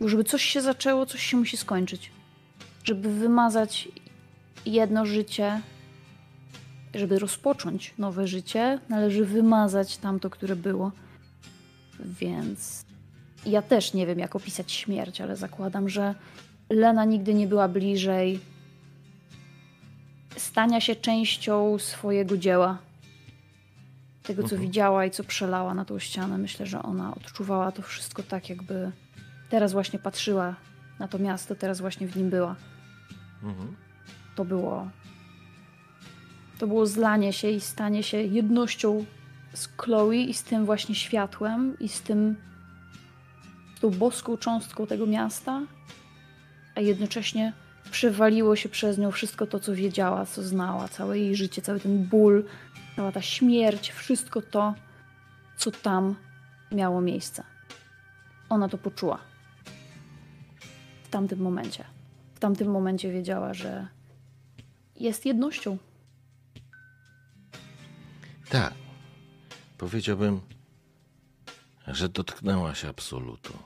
Bo żeby coś się zaczęło, coś się musi skończyć. Żeby wymazać jedno życie, żeby rozpocząć nowe życie, należy wymazać tamto, które było. Więc ja też nie wiem, jak opisać śmierć, ale zakładam, że Lena nigdy nie była bliżej stania się częścią swojego dzieła. Tego, co mhm. widziała i co przelała na tą ścianę. Myślę, że ona odczuwała to wszystko tak, jakby teraz właśnie patrzyła na to miasto, teraz właśnie w nim była. Mhm. To było. To było zlanie się i stanie się jednością z Chloe i z tym właśnie światłem i z tym tą boską cząstką tego miasta, a jednocześnie przewaliło się przez nią wszystko to, co wiedziała, co znała, całe jej życie, cały ten ból, cała ta śmierć, wszystko to, co tam miało miejsce. Ona to poczuła. W tamtym momencie. W tamtym momencie wiedziała, że jest jednością. Tak. Powiedziałbym, że dotknęła się absolutu,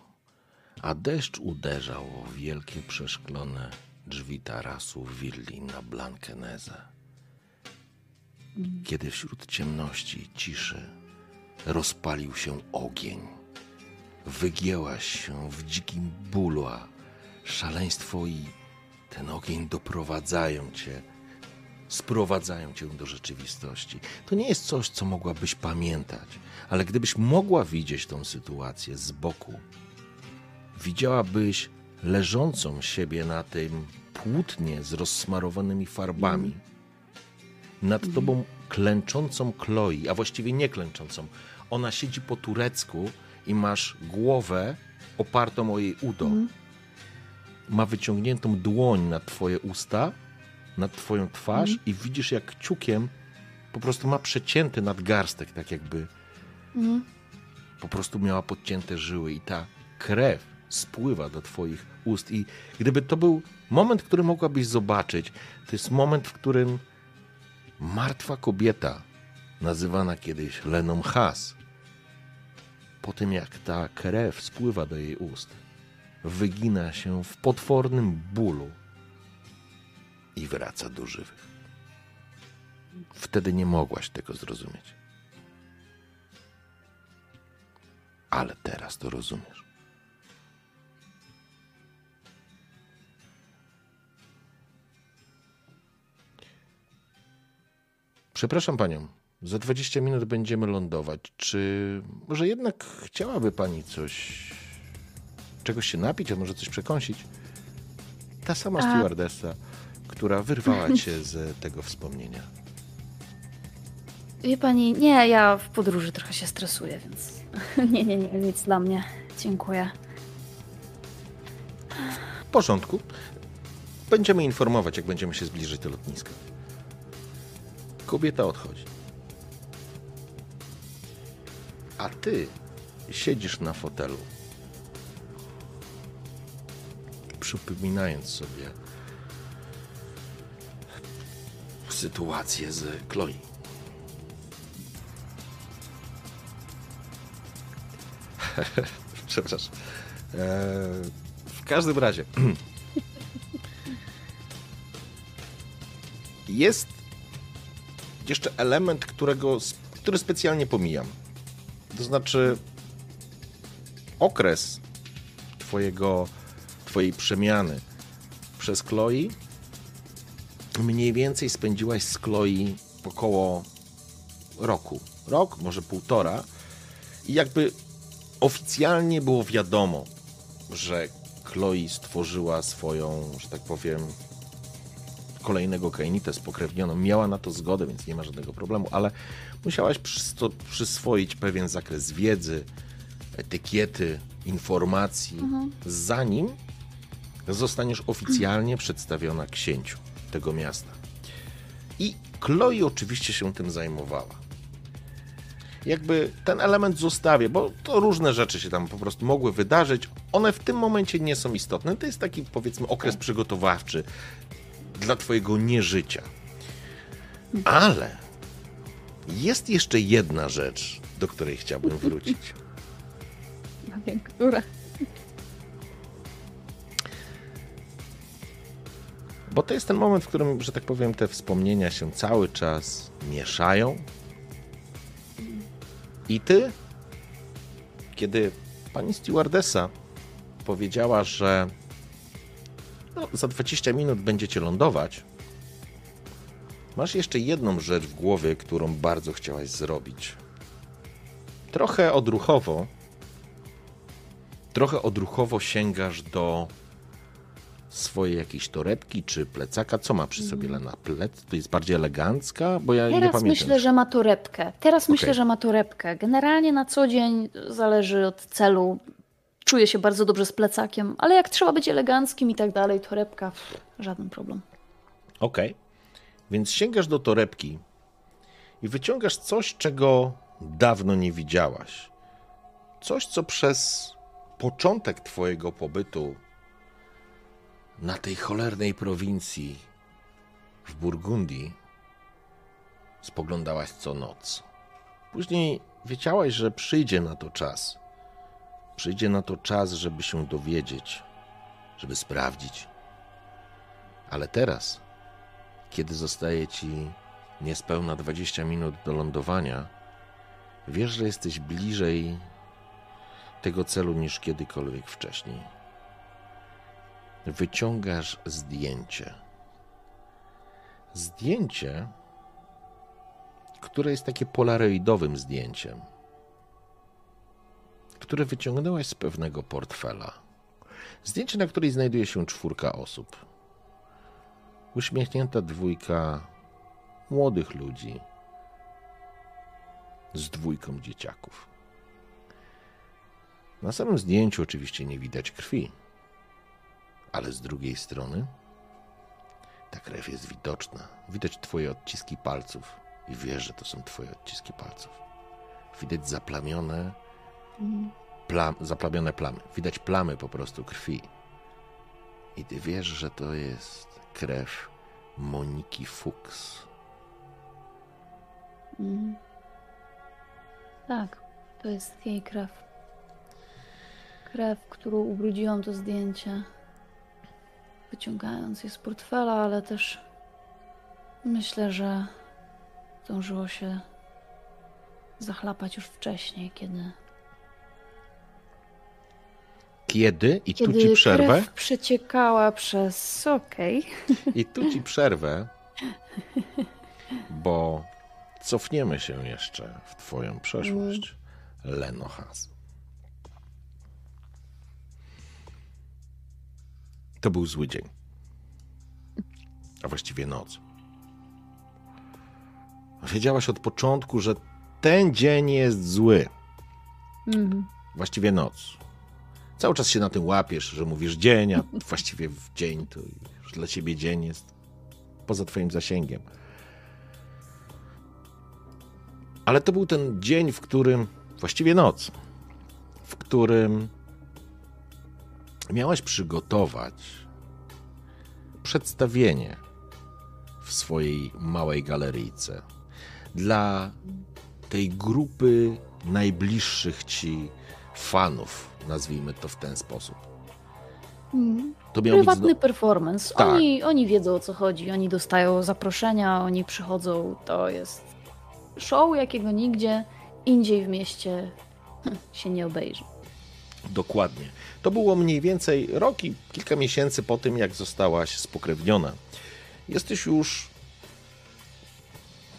a deszcz uderzał o wielkie przeszklone drzwi tarasu willi na Blankeneze. Kiedy wśród ciemności i ciszy rozpalił się ogień, wygięłaś się w dzikim bólu, a szaleństwo i ten ogień doprowadzają cię sprowadzają cię do rzeczywistości. To nie jest coś, co mogłabyś pamiętać, ale gdybyś mogła widzieć tą sytuację z boku, widziałabyś leżącą siebie na tym płótnie z rozsmarowanymi farbami. Nad mhm. tobą klęczącą Chloe, a właściwie nie klęczącą. Ona siedzi po turecku i masz głowę opartą o jej udo. Mhm. Ma wyciągniętą dłoń na twoje usta na twoją twarz mm. i widzisz, jak kciukiem po prostu ma przecięty nadgarstek, tak jakby mm. po prostu miała podcięte żyły i ta krew spływa do twoich ust. I gdyby to był moment, który mogłabyś zobaczyć, to jest moment, w którym martwa kobieta, nazywana kiedyś Leną Has, po tym jak ta krew spływa do jej ust, wygina się w potwornym bólu i wraca do żywych. Wtedy nie mogłaś tego zrozumieć. Ale teraz to rozumiesz. Przepraszam panią, za 20 minut będziemy lądować. Czy może jednak chciałaby pani coś, czegoś się napić, a może coś przekąsić? Ta sama stewardessa która wyrwała cię z tego wspomnienia? Wie pani, nie, ja w podróży trochę się stresuję, więc nie, nie, nie, nic dla mnie. Dziękuję. W porządku. Będziemy informować, jak będziemy się zbliżyć do lotniska. Kobieta odchodzi. A ty siedzisz na fotelu, przypominając sobie sytuację z Chloe. Przepraszam. Eee, w każdym razie. Jest jeszcze element, którego, który specjalnie pomijam. To znaczy okres twojego, twojej przemiany przez Chloe mniej więcej spędziłaś z Chloe około roku. Rok, może półtora. I jakby oficjalnie było wiadomo, że Chloe stworzyła swoją, że tak powiem, kolejnego Kainitę spokrewnioną. Miała na to zgodę, więc nie ma żadnego problemu, ale musiałaś przyswoić pewien zakres wiedzy, etykiety, informacji, mhm. zanim zostaniesz oficjalnie przedstawiona księciu tego miasta. I Chloe oczywiście się tym zajmowała. Jakby ten element zostawię, bo to różne rzeczy się tam po prostu mogły wydarzyć. One w tym momencie nie są istotne. To jest taki, powiedzmy, okres tak. przygotowawczy dla Twojego nieżycia. Ale jest jeszcze jedna rzecz, do której chciałbym wrócić. No wiem, która. Bo to jest ten moment, w którym, że tak powiem, te wspomnienia się cały czas mieszają. I ty, kiedy pani stewardesa powiedziała, że no, za 20 minut będziecie lądować, masz jeszcze jedną rzecz w głowie, którą bardzo chciałaś zrobić. Trochę odruchowo, trochę odruchowo sięgasz do swojej jakiejś torebki czy plecaka. Co ma przy sobie. Lena? Plec? To jest bardziej elegancka? Bo ja Teraz nie pamiętam. myślę, że ma torebkę. Teraz okay. myślę, że ma torebkę. Generalnie na co dzień zależy od celu. Czuję się bardzo dobrze z plecakiem, ale jak trzeba być eleganckim i tak dalej, torebka, pff, żaden problem. Okej. Okay. Więc sięgasz do torebki i wyciągasz coś, czego dawno nie widziałaś. Coś, co przez początek Twojego pobytu na tej cholernej prowincji w Burgundii spoglądałaś co noc. Później wiedziałaś, że przyjdzie na to czas. Przyjdzie na to czas, żeby się dowiedzieć, żeby sprawdzić. Ale teraz, kiedy zostaje ci niespełna 20 minut do lądowania, wiesz, że jesteś bliżej tego celu niż kiedykolwiek wcześniej wyciągasz zdjęcie. Zdjęcie, które jest takie polaroidowym zdjęciem, które wyciągnęłaś z pewnego portfela. Zdjęcie, na której znajduje się czwórka osób. Uśmiechnięta dwójka młodych ludzi z dwójką dzieciaków. Na samym zdjęciu oczywiście nie widać krwi ale z drugiej strony ta krew jest widoczna. Widać twoje odciski palców i wiesz, że to są twoje odciski palców. Widać zaplamione, plam, zaplamione plamy. Widać plamy po prostu krwi. I ty wiesz, że to jest krew Moniki Fuchs. Mm. Tak, to jest jej krew. Krew, którą ubrudziłam to zdjęcie wyciągając je z portfela, ale też myślę, że zdążyło się zachlapać już wcześniej, kiedy. Kiedy? I kiedy tu ci przerwę. Krew przeciekała przez. Okej. Okay. I tu ci przerwę, bo cofniemy się jeszcze w Twoją przeszłość. Mm. Leno Has. To był zły dzień. A właściwie noc. Wiedziałaś od początku, że ten dzień jest zły. Mhm. Właściwie noc. Cały czas się na tym łapiesz, że mówisz dzień, a właściwie w dzień to już dla ciebie dzień jest poza twoim zasięgiem. Ale to był ten dzień, w którym, właściwie noc, w którym miałaś przygotować przedstawienie w swojej małej galeryjce dla tej grupy najbliższych ci fanów, nazwijmy to w ten sposób. Mm. To Prywatny performance. Tak. Oni, oni wiedzą o co chodzi, oni dostają zaproszenia, oni przychodzą. To jest show, jakiego nigdzie indziej w mieście się nie obejrzy. Dokładnie. To było mniej więcej rok i kilka miesięcy po tym, jak zostałaś spokrewniona. Jesteś już,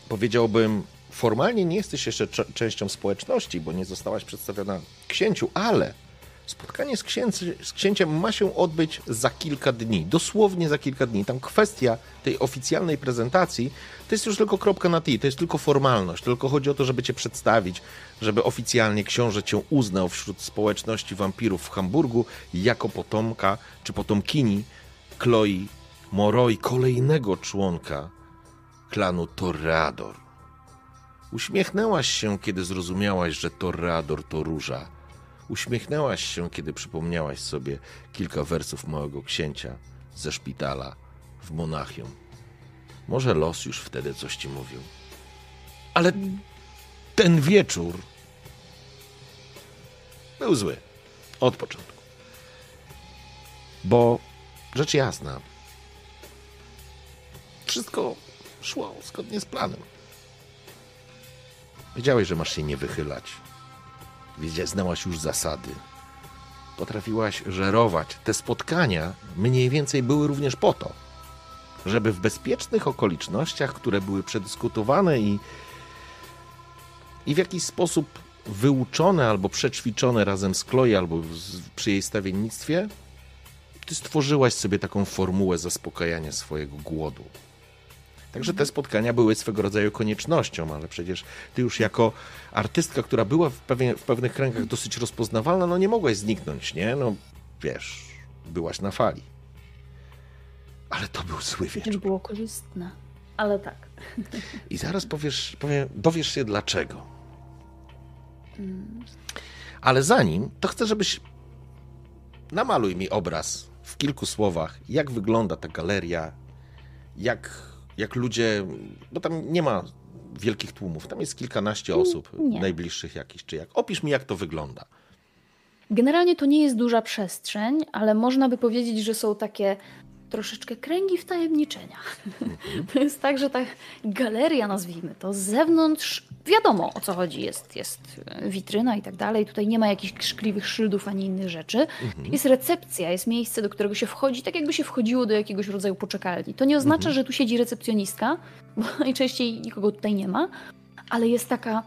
powiedziałbym, formalnie nie jesteś jeszcze częścią społeczności, bo nie zostałaś przedstawiona księciu, ale Spotkanie z, księcy, z księciem ma się odbyć za kilka dni, dosłownie za kilka dni. Tam kwestia tej oficjalnej prezentacji to jest już tylko kropka na T, to jest tylko formalność, tylko chodzi o to, żeby cię przedstawić, żeby oficjalnie książę cię uznał wśród społeczności wampirów w Hamburgu jako potomka czy potomkini Chloe Moroi, kolejnego członka klanu Torrador. Uśmiechnęłaś się, kiedy zrozumiałaś, że Torrador to róża Uśmiechnęłaś się, kiedy przypomniałaś sobie kilka wersów Małego Księcia ze szpitala w Monachium. Może los już wtedy coś ci mówił. Ale ten wieczór był zły. Od początku. Bo rzecz jasna, wszystko szło zgodnie z planem. Wiedziałeś, że masz się nie wychylać, znałaś już zasady. Potrafiłaś żerować. Te spotkania mniej więcej były również po to, żeby w bezpiecznych okolicznościach, które były przedyskutowane i, i w jakiś sposób wyuczone albo przećwiczone razem z Chloe albo z, przy jej stawiennictwie, ty stworzyłaś sobie taką formułę zaspokajania swojego głodu. Także te spotkania były swego rodzaju koniecznością, ale przecież ty już jako artystka, która była w, pewien, w pewnych kręgach dosyć rozpoznawalna, no nie mogłaś zniknąć, nie? No wiesz, byłaś na fali. Ale to był zły wieczór. Nie było korzystne, ale tak. I zaraz powiesz, powiem, dowiesz się dlaczego. Ale zanim, to chcę, żebyś namaluj mi obraz w kilku słowach, jak wygląda ta galeria, jak jak ludzie, bo tam nie ma wielkich tłumów, tam jest kilkanaście osób nie. najbliższych jakichś, czy jak. Opisz mi, jak to wygląda. Generalnie to nie jest duża przestrzeń, ale można by powiedzieć, że są takie troszeczkę kręgi wtajemniczenia. Mhm. To jest tak, że ta galeria, nazwijmy to, z zewnątrz wiadomo o co chodzi. Jest, jest witryna i tak dalej. Tutaj nie ma jakichś krzykliwych szyldów ani innych rzeczy. Mhm. Jest recepcja, jest miejsce, do którego się wchodzi, tak jakby się wchodziło do jakiegoś rodzaju poczekalni. To nie oznacza, mhm. że tu siedzi recepcjonistka, bo najczęściej nikogo tutaj nie ma, ale jest taka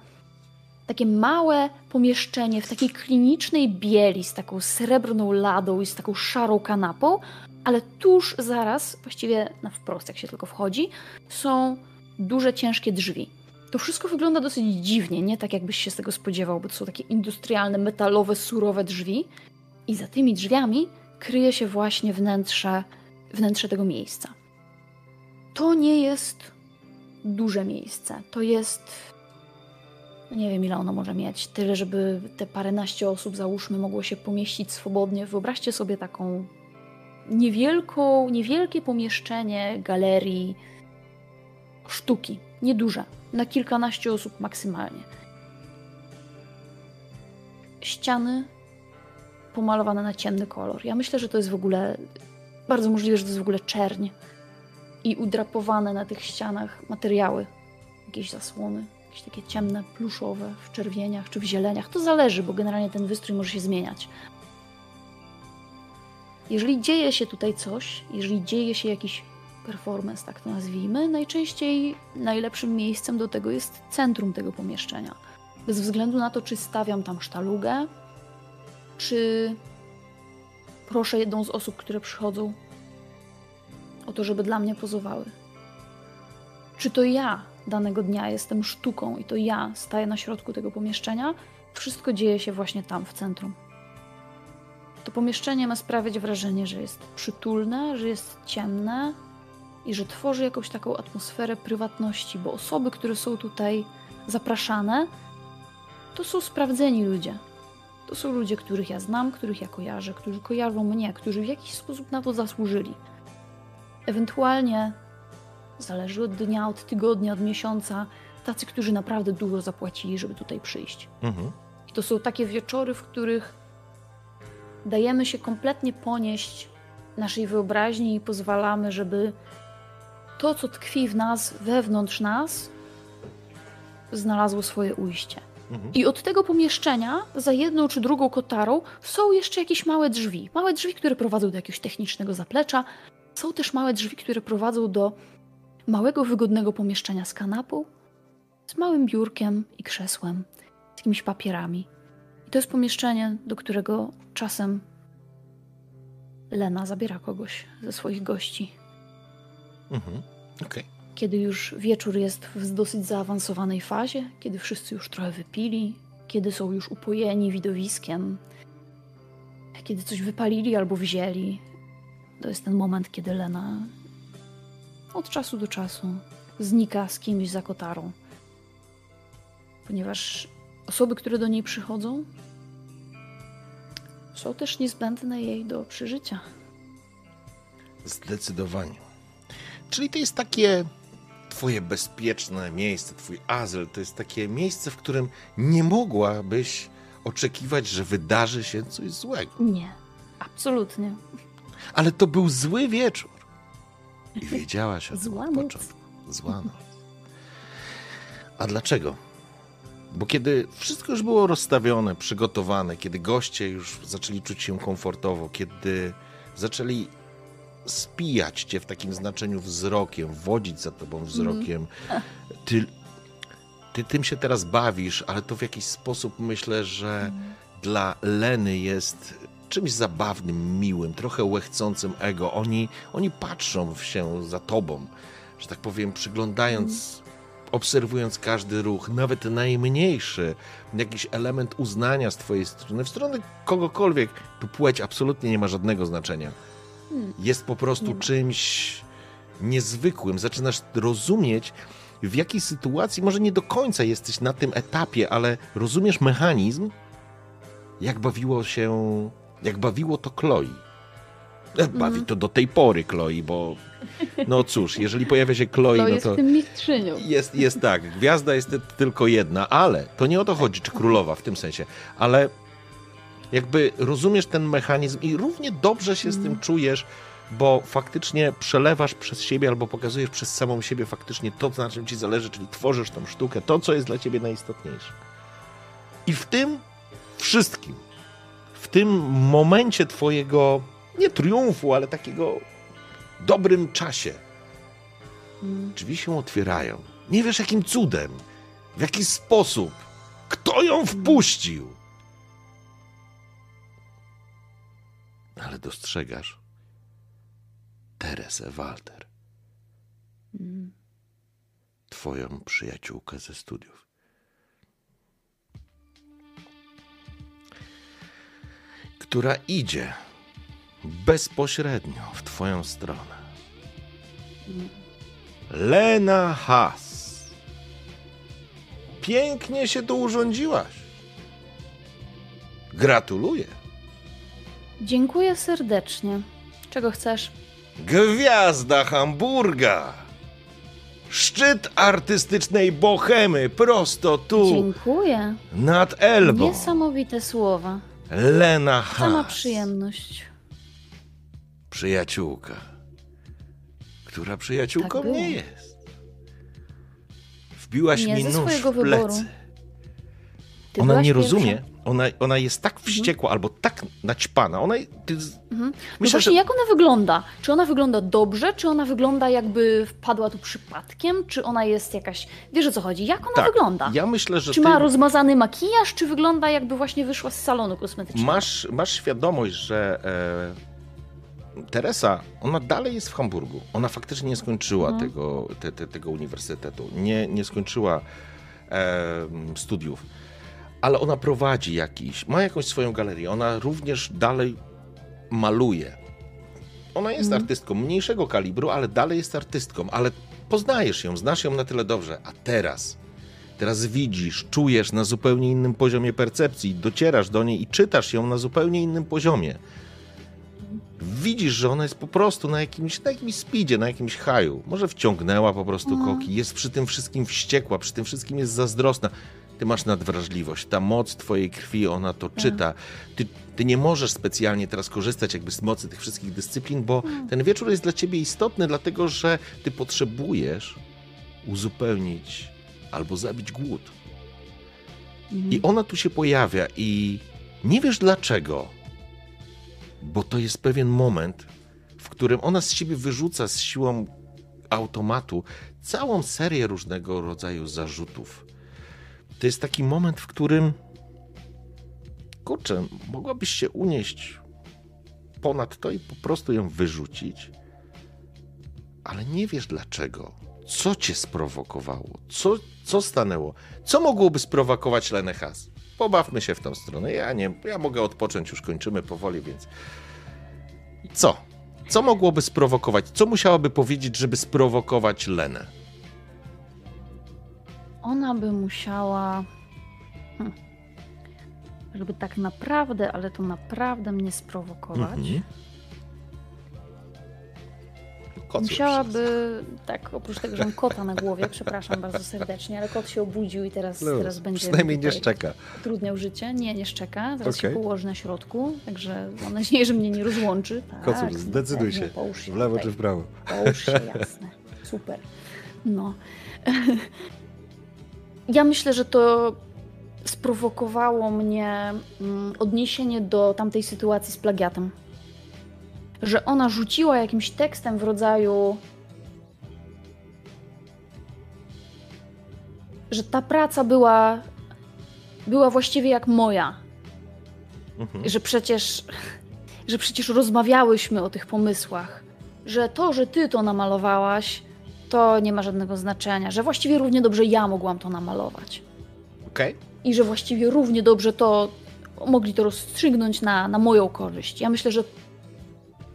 takie małe pomieszczenie w takiej klinicznej bieli z taką srebrną ladą i z taką szarą kanapą, ale tuż zaraz, właściwie na wprost, jak się tylko wchodzi, są duże, ciężkie drzwi. To wszystko wygląda dosyć dziwnie, nie tak jakbyś się z tego spodziewał, bo to są takie industrialne, metalowe, surowe drzwi. I za tymi drzwiami kryje się właśnie wnętrze, wnętrze tego miejsca. To nie jest duże miejsce. To jest. Nie wiem, ile ono może mieć. Tyle, żeby te paręnaście osób, załóżmy, mogło się pomieścić swobodnie. Wyobraźcie sobie taką niewielką, niewielkie pomieszczenie galerii sztuki, nieduże, na kilkanaście osób maksymalnie. Ściany pomalowane na ciemny kolor. Ja myślę, że to jest w ogóle bardzo możliwe, że to jest w ogóle czerń i udrapowane na tych ścianach materiały, jakieś zasłony, jakieś takie ciemne, pluszowe w czerwieniach czy w zieleniach. To zależy, bo generalnie ten wystrój może się zmieniać. Jeżeli dzieje się tutaj coś, jeżeli dzieje się jakiś performance, tak to nazwijmy, najczęściej najlepszym miejscem do tego jest centrum tego pomieszczenia. Bez względu na to, czy stawiam tam sztalugę, czy proszę jedną z osób, które przychodzą, o to, żeby dla mnie pozowały. Czy to ja danego dnia jestem sztuką i to ja staję na środku tego pomieszczenia, wszystko dzieje się właśnie tam w centrum. To pomieszczenie ma sprawiać wrażenie, że jest przytulne, że jest ciemne i że tworzy jakąś taką atmosferę prywatności, bo osoby, które są tutaj zapraszane, to są sprawdzeni ludzie. To są ludzie, których ja znam, których ja kojarzę, którzy kojarzą mnie, którzy w jakiś sposób na to zasłużyli. Ewentualnie, zależy od dnia, od tygodnia, od miesiąca, tacy, którzy naprawdę dużo zapłacili, żeby tutaj przyjść. Mhm. I to są takie wieczory, w których dajemy się kompletnie ponieść naszej wyobraźni i pozwalamy, żeby to, co tkwi w nas, wewnątrz nas, znalazło swoje ujście. Mhm. I od tego pomieszczenia, za jedną czy drugą kotarą, są jeszcze jakieś małe drzwi. Małe drzwi, które prowadzą do jakiegoś technicznego zaplecza. Są też małe drzwi, które prowadzą do małego, wygodnego pomieszczenia z kanapą, z małym biurkiem i krzesłem, z jakimiś papierami to jest pomieszczenie, do którego czasem Lena zabiera kogoś ze swoich gości. Mhm. Okay. Kiedy już wieczór jest w dosyć zaawansowanej fazie, kiedy wszyscy już trochę wypili, kiedy są już upojeni widowiskiem, kiedy coś wypalili albo wzięli, to jest ten moment, kiedy Lena od czasu do czasu znika z kimś za kotarą. Ponieważ osoby, które do niej przychodzą, są też niezbędne jej do przeżycia. Zdecydowanie. Czyli to jest takie twoje bezpieczne miejsce, twój azyl, to jest takie miejsce, w którym nie mogłabyś oczekiwać, że wydarzy się coś złego. Nie, absolutnie. Ale to był zły wieczór. I wiedziałaś o Zła tym od początku. Zła noc. A dlaczego? Bo kiedy wszystko już było rozstawione, przygotowane, kiedy goście już zaczęli czuć się komfortowo, kiedy zaczęli spijać cię w takim znaczeniu wzrokiem, wodzić za tobą wzrokiem, ty, ty tym się teraz bawisz, ale to w jakiś sposób myślę, że dla Leny jest czymś zabawnym, miłym, trochę łechcącym ego. Oni, oni patrzą się za tobą, że tak powiem, przyglądając obserwując każdy ruch, nawet najmniejszy, jakiś element uznania z Twojej strony, w stronę kogokolwiek, tu płeć absolutnie nie ma żadnego znaczenia. Hmm. Jest po prostu czymś niezwykłym. Zaczynasz rozumieć, w jakiej sytuacji, może nie do końca jesteś na tym etapie, ale rozumiesz mechanizm, jak bawiło się, jak bawiło to Chloe. Bawi to do tej pory Chloe, bo no cóż, jeżeli pojawia się Chloe, no jest to... tym mistrzynią. Jest, jest tak, gwiazda jest tylko jedna, ale to nie o to chodzi, czy królowa w tym sensie, ale jakby rozumiesz ten mechanizm i równie dobrze się z tym mm. czujesz, bo faktycznie przelewasz przez siebie albo pokazujesz przez samą siebie faktycznie to, na czym ci zależy, czyli tworzysz tą sztukę, to, co jest dla ciebie najistotniejsze. I w tym wszystkim, w tym momencie twojego nie triumfu, ale takiego dobrym czasie. Drzwi się otwierają. Nie wiesz jakim cudem, w jaki sposób, kto ją wpuścił. Ale dostrzegasz Teresę Walter. Twoją przyjaciółkę ze studiów. Która idzie bezpośrednio w Twoją stronę. Lena Haas. Pięknie się tu urządziłaś. Gratuluję. Dziękuję serdecznie. Czego chcesz? Gwiazda Hamburga. Szczyt artystycznej bohemy prosto tu. Dziękuję. Nad Elbą. Niesamowite słowa. Lena Haas. Sama przyjemność przyjaciółka, która przyjaciółką tak nie jest. Wbiłaś nie mi nóż w plecy. Wyboru. Ty ona nie rozumie. Ona, ona jest tak mhm. wściekła mhm. albo tak naćpana. Ona, ty, mhm. Myślę, właśnie, że... jak ona wygląda? Czy ona wygląda dobrze, czy ona wygląda jakby wpadła tu przypadkiem, czy ona jest jakaś... Wiesz o co chodzi? Jak ona tak, wygląda? Ja myślę, że Czy ty... ma rozmazany makijaż, czy wygląda jakby właśnie wyszła z salonu kosmetycznego? Masz, masz świadomość, że... E Teresa, ona dalej jest w Hamburgu. Ona faktycznie nie skończyła mhm. tego, te, te, tego uniwersytetu, nie, nie skończyła e, studiów, ale ona prowadzi jakiś, ma jakąś swoją galerię. Ona również dalej maluje. Ona jest mhm. artystką mniejszego kalibru, ale dalej jest artystką, ale poznajesz ją, znasz ją na tyle dobrze. A teraz, teraz widzisz, czujesz na zupełnie innym poziomie percepcji, docierasz do niej i czytasz ją na zupełnie innym poziomie widzisz, że ona jest po prostu na jakimś, na jakimś speedzie, na jakimś haju. Może wciągnęła po prostu mhm. koki, jest przy tym wszystkim wściekła, przy tym wszystkim jest zazdrosna. Ty masz nadwrażliwość, ta moc twojej krwi, ona to tak. czyta. Ty, ty nie możesz specjalnie teraz korzystać jakby z mocy tych wszystkich dyscyplin, bo mhm. ten wieczór jest dla ciebie istotny, dlatego że ty potrzebujesz uzupełnić albo zabić głód. Mhm. I ona tu się pojawia i nie wiesz dlaczego, bo to jest pewien moment, w którym ona z siebie wyrzuca z siłą automatu całą serię różnego rodzaju zarzutów. To jest taki moment, w którym kurczę, mogłabyś się unieść ponad to i po prostu ją wyrzucić, ale nie wiesz dlaczego. Co cię sprowokowało? Co, co stanęło? Co mogłoby sprowokować Lenę Has? Pobawmy się w tą stronę. Ja nie, ja mogę odpocząć, już kończymy powoli, więc. Co? Co mogłoby sprowokować? Co musiałaby powiedzieć, żeby sprowokować Lenę? Ona by musiała. Hm. Żeby tak naprawdę, ale to naprawdę mnie sprowokować. Mhm. Kot Musiałaby, tak, oprócz tego, że mam kota na głowie, przepraszam bardzo serdecznie, ale kot się obudził i teraz, no, teraz będzie. Przynajmniej nie szczeka. Trudniał życie. Nie, nie szczeka. Teraz okay. się położy na środku, także mam nadzieję, że mnie nie rozłączy. Tak, Kocu, zdecyduj się. się. W lewo tutaj. czy w prawo. Połóż się, jasne. Super. No. Ja myślę, że to sprowokowało mnie mm, odniesienie do tamtej sytuacji z plagiatem że ona rzuciła jakimś tekstem w rodzaju. że ta praca była. była właściwie jak moja. Mhm. Że przecież. że przecież rozmawiałyśmy o tych pomysłach. Że to, że ty to namalowałaś, to nie ma żadnego znaczenia. Że właściwie równie dobrze ja mogłam to namalować. Okej. Okay. I że właściwie równie dobrze to mogli to rozstrzygnąć na, na moją korzyść. Ja myślę, że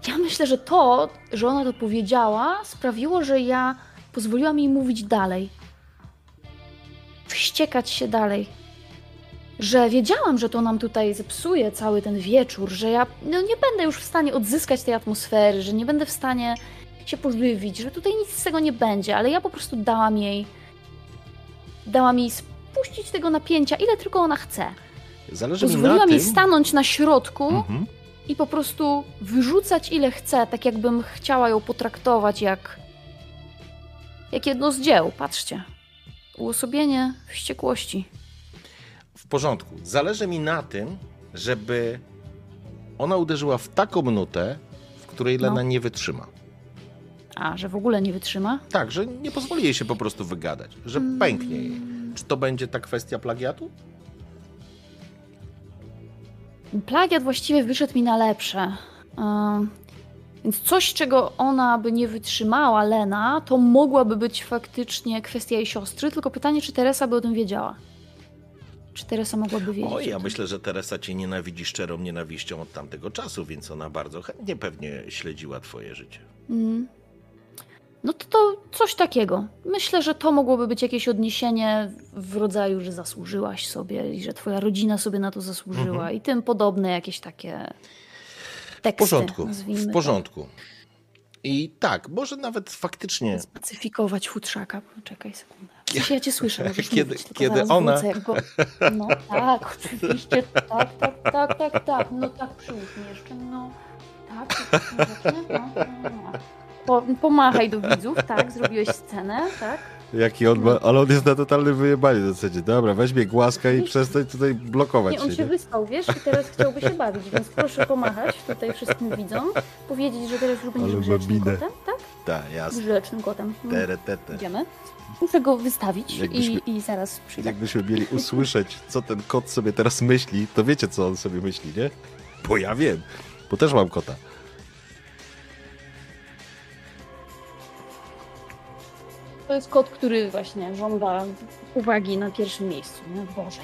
ja myślę, że to, że ona to powiedziała, sprawiło, że ja pozwoliłam jej mówić dalej. Wściekać się dalej. Że wiedziałam, że to nam tutaj zepsuje cały ten wieczór, że ja no, nie będę już w stanie odzyskać tej atmosfery, że nie będę w stanie się pożywić, że tutaj nic z tego nie będzie, ale ja po prostu dałam jej. Dałam jej spuścić tego napięcia, ile tylko ona chce. Zależy Pozwoliłam mi na jej tym... stanąć na środku. Mhm i po prostu wyrzucać ile chcę, tak jakbym chciała ją potraktować jak. jak jedno z dzieł. Patrzcie. Uosobienie wściekłości. W porządku. Zależy mi na tym, żeby ona uderzyła w taką nutę, w której Lena no. nie wytrzyma. A, że w ogóle nie wytrzyma? Tak, że nie pozwoli jej się po prostu wygadać, że pęknie jej. Czy to będzie ta kwestia plagiatu? Plagiat właściwie wyszedł mi na lepsze. Więc coś, czego ona by nie wytrzymała, Lena, to mogłaby być faktycznie kwestia jej siostry, tylko pytanie, czy Teresa by o tym wiedziała. Czy Teresa mogłaby wiedzieć? O, ja myślę, że Teresa cię nienawidzi szczerą nienawiścią od tamtego czasu, więc ona bardzo chętnie pewnie śledziła twoje życie. Mm. No to, to coś takiego. Myślę, że to mogłoby być jakieś odniesienie w rodzaju, że zasłużyłaś sobie i że twoja rodzina sobie na to zasłużyła mhm. i tym podobne jakieś takie teksty. W porządku, w porządku. I tak, może nawet faktycznie... Spacyfikować futrzaka. Czekaj sekundę. Coś ja cię słyszę, możesz kiedy, mówić, kiedy ona... Go... No tak, oczywiście, tak, tak, tak, tak, tak. No tak, przyłóż jeszcze, no. Tak, tak, tak, no, no, no. Po, pomachaj do widzów, tak, zrobiłeś scenę, tak? Jaki on ma, ale on jest na totalnym wyjebaniu w zasadzie. Dobra, weź mnie głaska i przestań tutaj blokować nie, on się, nie? wyspał, wiesz, i teraz chciałby się bawić, więc proszę pomachać tutaj wszystkim widzom, powiedzieć, że teraz już będziesz grzecznym kotem, tak? Tak, jasne. Grzecznym kotem. Hmm. Tere, tete. Idziemy. Muszę go wystawić i, i zaraz przyjdę. Jakbyśmy mieli usłyszeć, co ten kot sobie teraz myśli, to wiecie, co on sobie myśli, nie? Bo ja wiem, bo też mam kota. To jest kot, który właśnie żąda uwagi na pierwszym miejscu. Nie? Boże.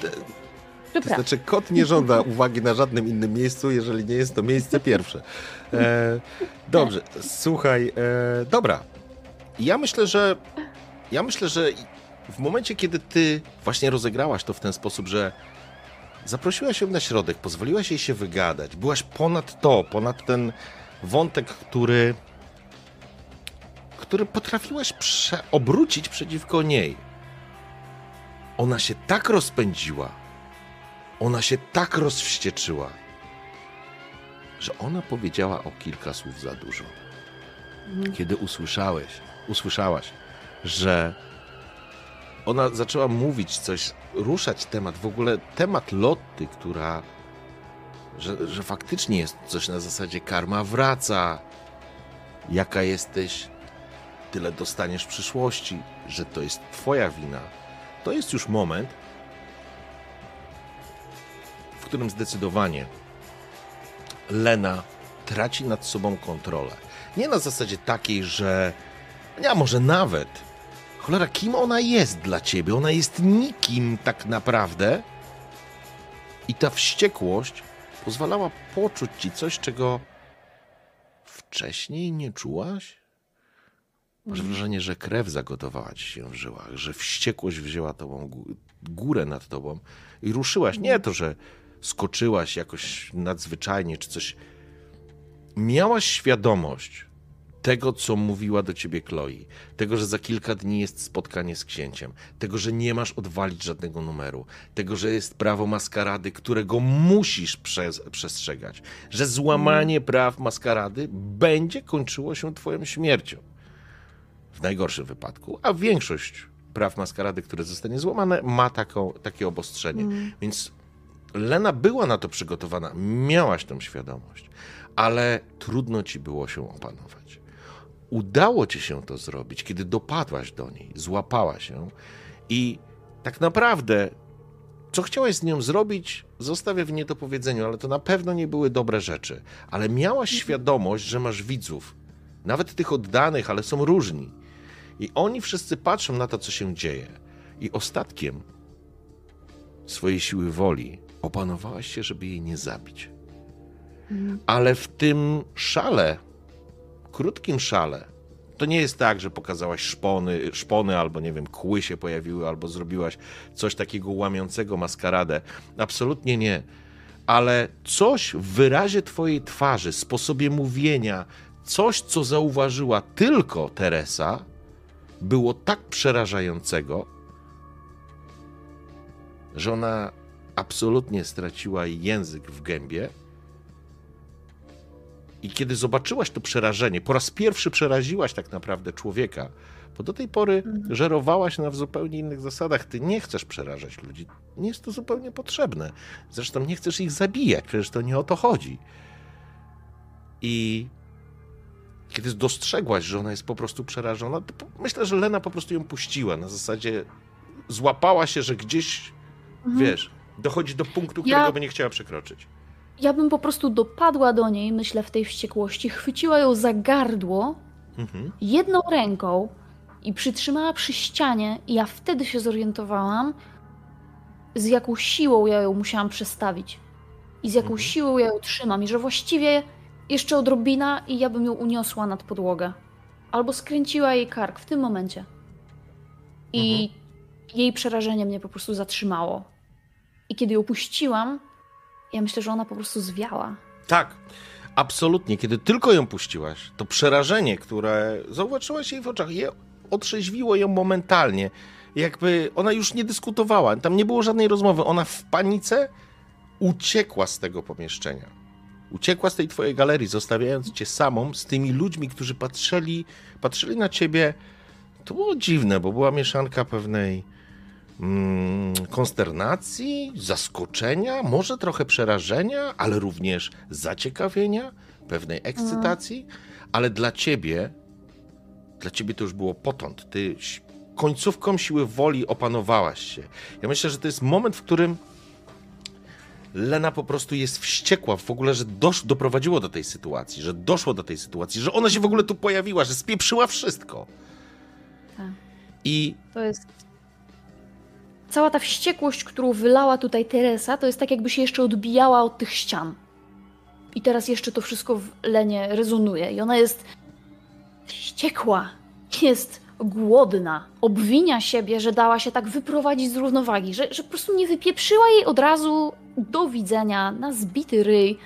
To znaczy, kot nie żąda uwagi na żadnym innym miejscu, jeżeli nie jest to miejsce pierwsze. E, dobrze, słuchaj, e, dobra. Ja myślę, że ja myślę, że w momencie, kiedy ty właśnie rozegrałaś to w ten sposób, że zaprosiłaś ją na środek, pozwoliłaś jej się wygadać, byłaś ponad to, ponad ten wątek, który który potrafiłaś prze- obrócić przeciwko niej. Ona się tak rozpędziła, ona się tak rozwścieczyła, że ona powiedziała o kilka słów za dużo. Mhm. Kiedy usłyszałeś, usłyszałaś, że ona zaczęła mówić coś, ruszać temat, w ogóle temat Lotty, która, że, że faktycznie jest coś na zasadzie karma wraca, jaka jesteś tyle dostaniesz w przyszłości, że to jest Twoja wina, to jest już moment, w którym zdecydowanie Lena traci nad sobą kontrolę. Nie na zasadzie takiej, że. Ja może nawet. Cholera, kim ona jest dla ciebie? Ona jest nikim tak naprawdę. I ta wściekłość pozwalała poczuć ci coś, czego wcześniej nie czułaś? Masz mhm. wrażenie, że krew zagotowała ci się w żyłach, że wściekłość wzięła tobą górę nad tobą i ruszyłaś. Nie to, że skoczyłaś jakoś nadzwyczajnie czy coś. Miałaś świadomość tego, co mówiła do ciebie Chloe, tego, że za kilka dni jest spotkanie z księciem, tego, że nie masz odwalić żadnego numeru, tego, że jest prawo maskarady, którego musisz przez, przestrzegać, że złamanie praw maskarady będzie kończyło się twoją śmiercią. W najgorszym wypadku, a większość praw maskarady, które zostanie złamane, ma taką, takie obostrzenie. Mm. Więc Lena była na to przygotowana, miałaś tą świadomość, ale trudno ci było się opanować. Udało ci się to zrobić, kiedy dopadłaś do niej, złapała się i tak naprawdę, co chciałaś z nią zrobić, zostawię w niedopowiedzeniu, ale to na pewno nie były dobre rzeczy. Ale miałaś mhm. świadomość, że masz widzów, nawet tych oddanych, ale są różni. I oni wszyscy patrzą na to, co się dzieje. I ostatkiem swojej siły woli opanowałaś się, żeby jej nie zabić. Mhm. Ale w tym szale, krótkim szale, to nie jest tak, że pokazałaś szpony, szpony albo nie wiem, kły się pojawiły, albo zrobiłaś coś takiego łamiącego maskaradę. Absolutnie nie. Ale coś w wyrazie twojej twarzy, sposobie mówienia, coś, co zauważyła tylko Teresa, było tak przerażającego, że ona absolutnie straciła język w gębie. I kiedy zobaczyłaś to przerażenie, po raz pierwszy przeraziłaś tak naprawdę człowieka, bo do tej pory mhm. żerowałaś na zupełnie innych zasadach. Ty nie chcesz przerażać ludzi. Nie jest to zupełnie potrzebne. Zresztą nie chcesz ich zabijać, przecież to nie o to chodzi. I kiedy dostrzegłaś, że ona jest po prostu przerażona, myślę, że Lena po prostu ją puściła. Na zasadzie złapała się, że gdzieś, mhm. wiesz, dochodzi do punktu, którego ja... by nie chciała przekroczyć. Ja bym po prostu dopadła do niej, myślę, w tej wściekłości, chwyciła ją za gardło mhm. jedną ręką i przytrzymała przy ścianie, i ja wtedy się zorientowałam, z jaką siłą ja ją musiałam przestawić. I z jaką mhm. siłą ja ją trzymam, i że właściwie jeszcze odrobina i ja bym ją uniosła nad podłogę. Albo skręciła jej kark w tym momencie. I mhm. jej przerażenie mnie po prostu zatrzymało. I kiedy ją puściłam, ja myślę, że ona po prostu zwiała. Tak, absolutnie. Kiedy tylko ją puściłaś, to przerażenie, które zauważyłaś jej w oczach, je otrzeźwiło ją momentalnie. Jakby ona już nie dyskutowała, tam nie było żadnej rozmowy. Ona w panice uciekła z tego pomieszczenia. Uciekła z tej twojej galerii, zostawiając cię samą z tymi ludźmi, którzy patrzyli, patrzyli na ciebie. To było dziwne, bo była mieszanka pewnej mm, konsternacji, zaskoczenia, może trochę przerażenia, ale również zaciekawienia, pewnej ekscytacji. Ale dla ciebie, dla ciebie to już było potąd. Ty końcówką siły woli opanowałaś się. Ja myślę, że to jest moment, w którym Lena po prostu jest wściekła w ogóle, że dosz, doprowadziło do tej sytuacji, że doszło do tej sytuacji, że ona się w ogóle tu pojawiła, że spieprzyła wszystko. Tak. I. To jest. Cała ta wściekłość, którą wylała tutaj Teresa, to jest tak, jakby się jeszcze odbijała od tych ścian. I teraz jeszcze to wszystko w Lenie rezonuje. I ona jest wściekła. Jest głodna, obwinia siebie, że dała się tak wyprowadzić z równowagi, że, że po prostu nie wypieprzyła jej od razu do widzenia na zbity ryj,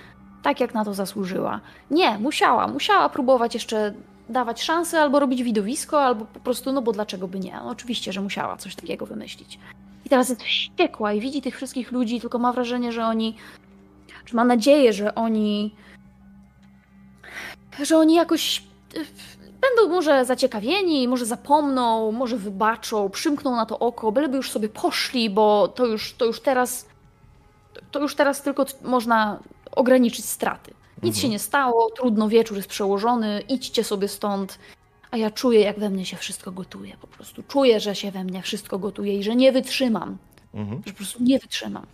tak jak na to zasłużyła. Nie, musiała, musiała próbować jeszcze dawać szansę albo robić widowisko, albo po prostu, no bo dlaczego by nie? No, oczywiście, że musiała coś takiego wymyślić. I teraz jest wściekła i widzi tych wszystkich ludzi, tylko ma wrażenie, że oni, czy ma nadzieję, że oni, że oni jakoś Będą może zaciekawieni, może zapomną, może wybaczą, przymkną na to oko, byleby już sobie poszli, bo to już, to już teraz to już teraz tylko można ograniczyć straty. Nic mhm. się nie stało, trudno, wieczór jest przełożony, idźcie sobie stąd. A ja czuję, jak we mnie się wszystko gotuje. Po prostu czuję, że się we mnie wszystko gotuje i że nie wytrzymam. Mhm. Że po prostu nie wytrzymam.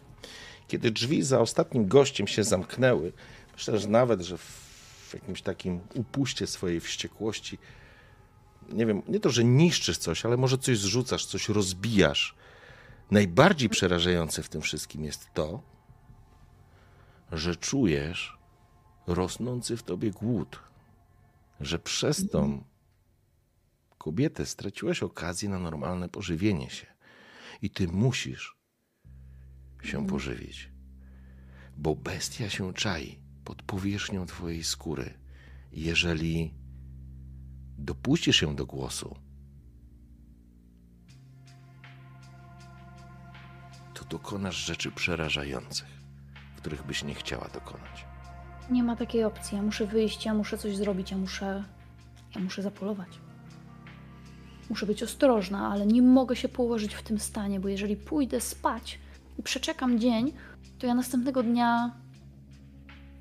Kiedy drzwi za ostatnim gościem się zamknęły, myślę, że nawet, że w jakimś takim upuście swojej wściekłości, nie wiem, nie to, że niszczysz coś, ale może coś zrzucasz, coś rozbijasz. Najbardziej przerażające w tym wszystkim jest to, że czujesz rosnący w tobie głód, że przez tą kobietę straciłeś okazję na normalne pożywienie się i ty musisz się pożywić, bo bestia się czai pod powierzchnią twojej skóry. Jeżeli dopuścisz się do głosu, dokonasz rzeczy przerażających, których byś nie chciała dokonać. Nie ma takiej opcji. Ja muszę wyjść, ja muszę coś zrobić, ja muszę. Ja muszę zapolować. Muszę być ostrożna, ale nie mogę się położyć w tym stanie, bo jeżeli pójdę spać i przeczekam dzień, to ja następnego dnia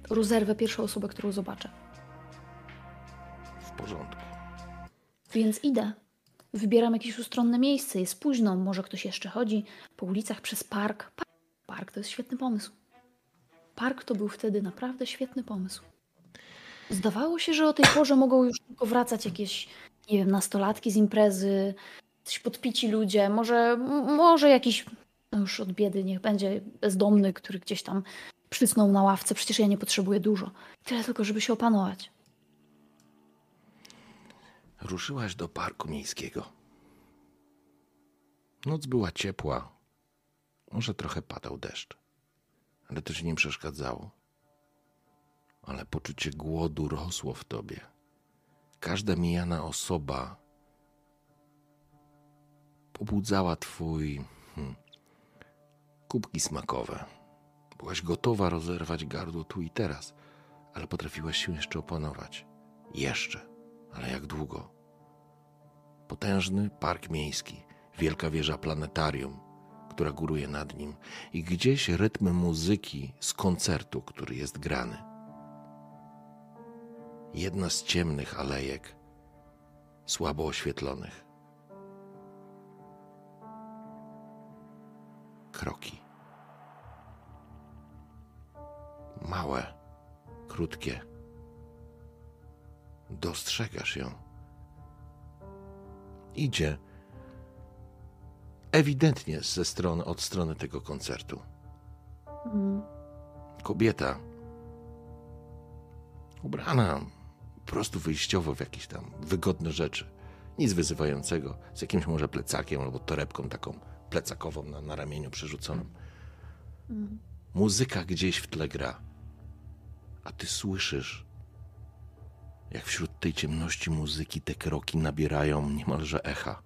rozerwę pierwszą osobę, którą zobaczę. W porządku. Więc idę. Wybieram jakieś ustronne miejsce, jest późno, może ktoś jeszcze chodzi po ulicach przez park. Park to jest świetny pomysł. Park to był wtedy naprawdę świetny pomysł. Zdawało się, że o tej porze mogą już tylko wracać jakieś, nie wiem, nastolatki z imprezy, coś podpici ludzie, może, może jakiś, no już od biedy, niech będzie bezdomny, który gdzieś tam przysnął na ławce. Przecież ja nie potrzebuję dużo. Tyle tylko, żeby się opanować. Ruszyłaś do parku miejskiego. Noc była ciepła. Może trochę padał deszcz ale to ci nie przeszkadzało. Ale poczucie głodu rosło w tobie. Każda mijana osoba pobudzała twój hmm, kubki smakowe. Byłaś gotowa rozerwać gardło tu i teraz, ale potrafiłaś się jeszcze opanować. Jeszcze, ale jak długo? Potężny park miejski, wielka wieża planetarium, która góruje nad nim, i gdzieś rytm muzyki z koncertu, który jest grany. Jedna z ciemnych alejek, słabo oświetlonych. Kroki. Małe, krótkie. Dostrzegasz ją. Idzie ewidentnie ze strony, od strony tego koncertu. Mm. Kobieta ubrana po prostu wyjściowo w jakieś tam wygodne rzeczy. Nic wyzywającego, z jakimś może plecakiem albo torebką taką plecakową na, na ramieniu przerzuconą. Mm. Muzyka gdzieś w tle gra, a ty słyszysz, jak wśród tej ciemności muzyki te kroki nabierają niemalże echa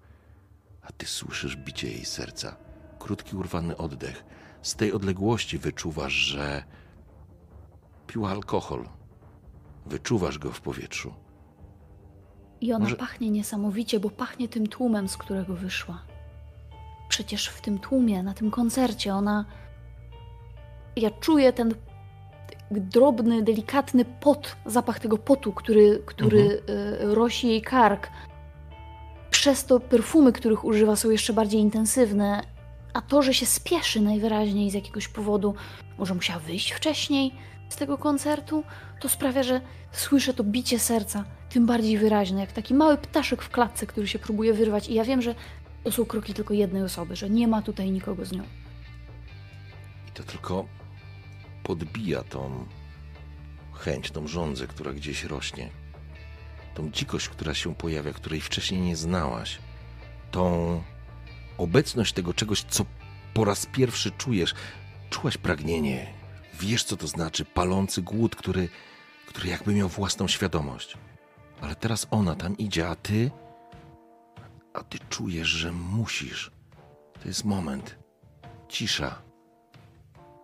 a ty słyszysz bicie jej serca. Krótki, urwany oddech. Z tej odległości wyczuwasz, że piła alkohol. Wyczuwasz go w powietrzu. I ona Może... pachnie niesamowicie, bo pachnie tym tłumem, z którego wyszła. Przecież w tym tłumie, na tym koncercie, ona. Ja czuję ten drobny, delikatny pot, zapach tego potu, który, który mhm. Y, rosi jej kark przez to perfumy, których używa, są jeszcze bardziej intensywne, a to, że się spieszy najwyraźniej z jakiegoś powodu, może musiała wyjść wcześniej z tego koncertu, to sprawia, że słyszę to bicie serca tym bardziej wyraźne, jak taki mały ptaszek w klatce, który się próbuje wyrwać. I ja wiem, że to są kroki tylko jednej osoby, że nie ma tutaj nikogo z nią. I to tylko podbija tą chęć, tą żądzę, która gdzieś rośnie tą dzikość, która się pojawia, której wcześniej nie znałaś, tą obecność tego czegoś, co po raz pierwszy czujesz. Czułaś pragnienie, wiesz co to znaczy, palący głód, który, który jakby miał własną świadomość. Ale teraz ona tam idzie, a ty. A ty czujesz, że musisz. To jest moment. Cisza.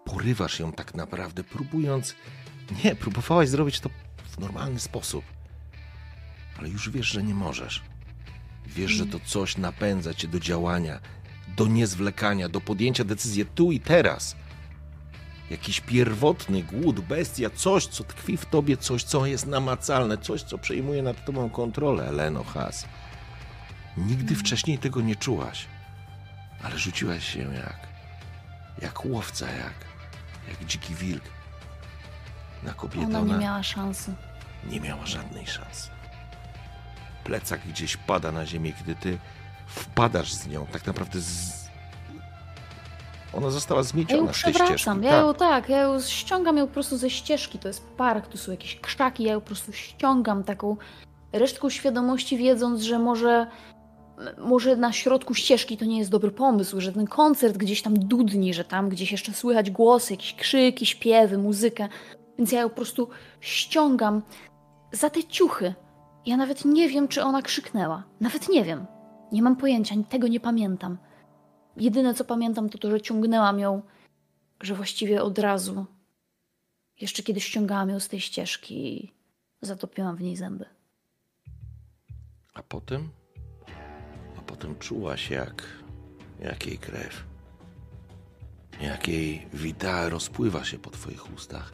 Porywasz ją tak naprawdę, próbując. Nie, próbowałaś zrobić to w normalny sposób ale już wiesz, że nie możesz. Wiesz, że to coś napędza cię do działania, do niezwlekania, do podjęcia decyzji tu i teraz. Jakiś pierwotny głód, bestia, coś, co tkwi w tobie, coś, co jest namacalne, coś, co przejmuje nad tobą kontrolę, Leno Has. Nigdy mm. wcześniej tego nie czułaś, ale rzuciłaś się jak, jak łowca, jak, jak dziki wilk. Na kobietę Ona nie miała szansy. nie miała żadnej szansy. Plecak gdzieś pada na ziemię, kiedy ty wpadasz z nią, tak naprawdę z... Ona została Ja zmieciona ją z tej ścieżki. ja ją tak, ja ją ściągam ją po prostu ze ścieżki, to jest park, tu są jakieś krzaki, ja ją po prostu ściągam taką resztką świadomości, wiedząc, że może, może na środku ścieżki to nie jest dobry pomysł, że ten koncert gdzieś tam dudni, że tam gdzieś jeszcze słychać głosy, jakieś krzyki, śpiewy, muzykę, więc ja ją po prostu ściągam za te ciuchy. Ja nawet nie wiem, czy ona krzyknęła. Nawet nie wiem. Nie mam pojęcia, tego nie pamiętam. Jedyne co pamiętam to to, że ciągnęłam ją, że właściwie od razu, jeszcze kiedy ściągałam ją z tej ścieżki, zatopiłam w niej zęby. A potem? Potem czułaś jak, jak jej krew. Jak jej wita rozpływa się po twoich ustach,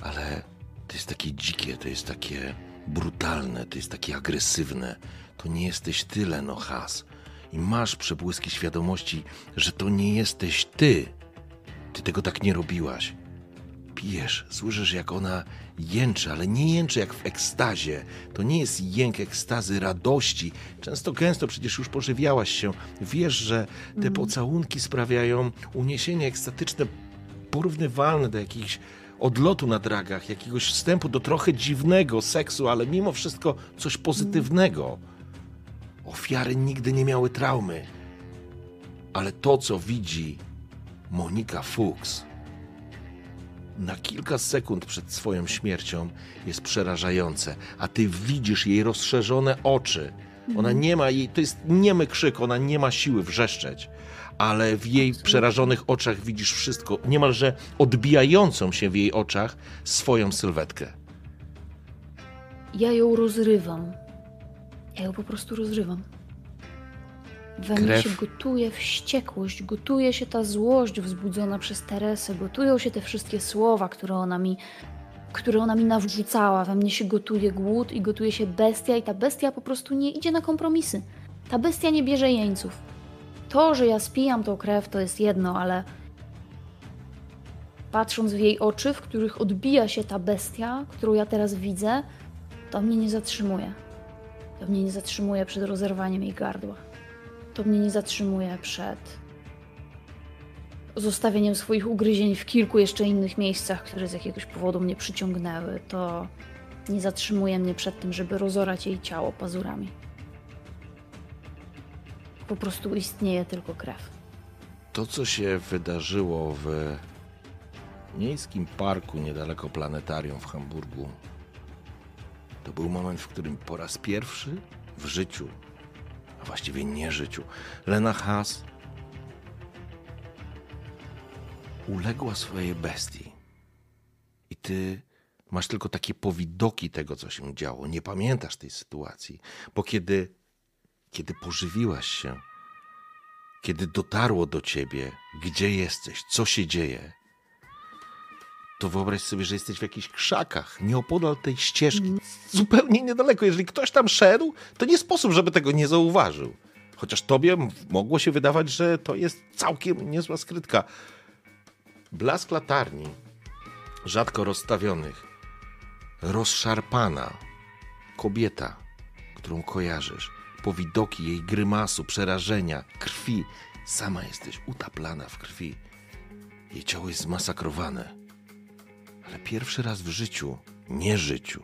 ale to jest takie dzikie, to jest takie brutalne, to jest takie agresywne. To nie jesteś ty, Leno Has. I masz przebłyski świadomości, że to nie jesteś ty. Ty tego tak nie robiłaś. Pijesz, słyszysz jak ona jęczy, ale nie jęczy jak w ekstazie. To nie jest jęk ekstazy, radości. Często gęsto przecież już pożywiałaś się. Wiesz, że te pocałunki sprawiają uniesienie ekstatyczne porównywalne do jakichś odlotu na dragach, jakiegoś wstępu do trochę dziwnego seksu, ale mimo wszystko coś pozytywnego. Ofiary nigdy nie miały traumy. Ale to, co widzi Monika Fuchs, na kilka sekund przed swoją śmiercią jest przerażające, a ty widzisz jej rozszerzone oczy. Ona nie ma jej, to jest niemy krzyk, ona nie ma siły wrzeszczeć, ale w jej przerażonych oczach widzisz wszystko, niemalże odbijającą się w jej oczach swoją sylwetkę. Ja ją rozrywam. Ja ją po prostu rozrywam. We mnie się gotuje wściekłość, gotuje się ta złość wzbudzona przez Teresę, gotują się te wszystkie słowa, które ona mi, które ona mi nawrzucała. We mnie się gotuje głód i gotuje się bestia i ta bestia po prostu nie idzie na kompromisy. Ta bestia nie bierze jeńców. To, że ja spijam tą krew, to jest jedno, ale patrząc w jej oczy, w których odbija się ta bestia, którą ja teraz widzę, to mnie nie zatrzymuje. To mnie nie zatrzymuje przed rozerwaniem jej gardła. To mnie nie zatrzymuje przed zostawieniem swoich ugryzień w kilku jeszcze innych miejscach, które z jakiegoś powodu mnie przyciągnęły. To nie zatrzymuje mnie przed tym, żeby rozorać jej ciało pazurami. Po prostu istnieje tylko krew. To, co się wydarzyło w miejskim parku niedaleko planetarium w Hamburgu, to był moment, w którym po raz pierwszy w życiu, a właściwie nie życiu, Lena Haas uległa swojej bestii. I ty masz tylko takie powidoki tego, co się działo. Nie pamiętasz tej sytuacji, bo kiedy, kiedy pożywiłaś się, kiedy dotarło do ciebie, gdzie jesteś, co się dzieje, to wyobraź sobie, że jesteś w jakichś krzakach, nieopodal tej ścieżki, zupełnie niedaleko. Jeżeli ktoś tam szedł, to nie sposób, żeby tego nie zauważył. Chociaż tobie mogło się wydawać, że to jest całkiem niezła skrytka. Blask latarni, rzadko rozstawionych, rozszarpana kobieta, którą kojarzysz, powidoki jej grymasu, przerażenia, krwi. Sama jesteś utaplana w krwi. Jej ciało jest zmasakrowane. Ale pierwszy raz w życiu, nie życiu.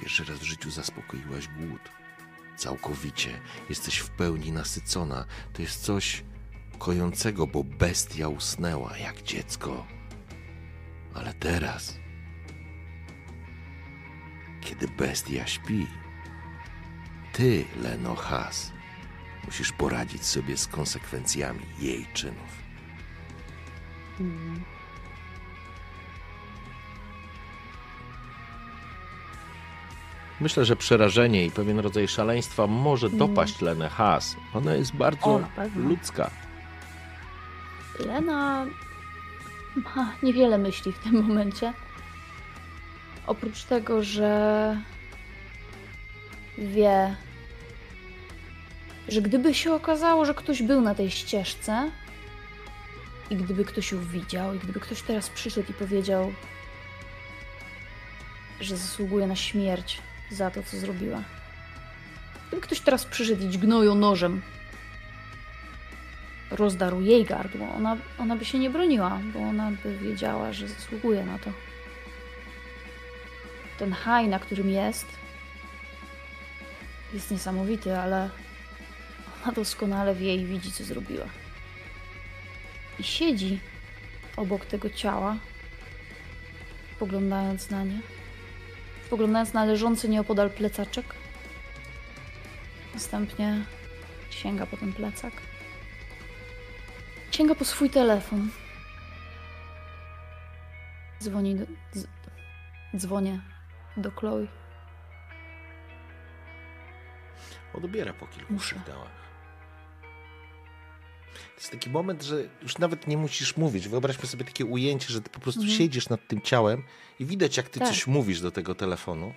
Pierwszy raz w życiu zaspokoiłaś głód. Całkowicie. Jesteś w pełni nasycona. To jest coś kojącego, bo bestia usnęła jak dziecko. Ale teraz, kiedy bestia śpi, ty, Leno Has, musisz poradzić sobie z konsekwencjami jej czynów. Myślę, że przerażenie i pewien rodzaj szaleństwa może dopaść Lenę Haas. Ona jest bardzo O, ludzka. Lena ma niewiele myśli w tym momencie. Oprócz tego, że wie, że gdyby się okazało, że ktoś był na tej ścieżce, I gdyby ktoś ją widział, i gdyby ktoś teraz przyszedł i powiedział, że zasługuje na śmierć za to, co zrobiła. Gdyby ktoś teraz przyszedł i dźgnął ją nożem, rozdarł jej gardło, ona, ona by się nie broniła, bo ona by wiedziała, że zasługuje na to. Ten haj, na którym jest, jest niesamowity, ale ona doskonale wie i widzi, co zrobiła. I siedzi obok tego ciała, spoglądając na nie, spoglądając na leżący nieopodal plecaczek. Następnie sięga po ten plecak. Sięga po swój telefon. Dzwoni do, dz, dzwonię do Chloe. Odbiera po kilku Muszę. sygnałach. To jest taki moment, że już nawet nie musisz mówić. Wyobraźmy sobie takie ujęcie, że ty po prostu Mhm. siedzisz nad tym ciałem i widać, jak ty Tak. coś mówisz do tego telefonu.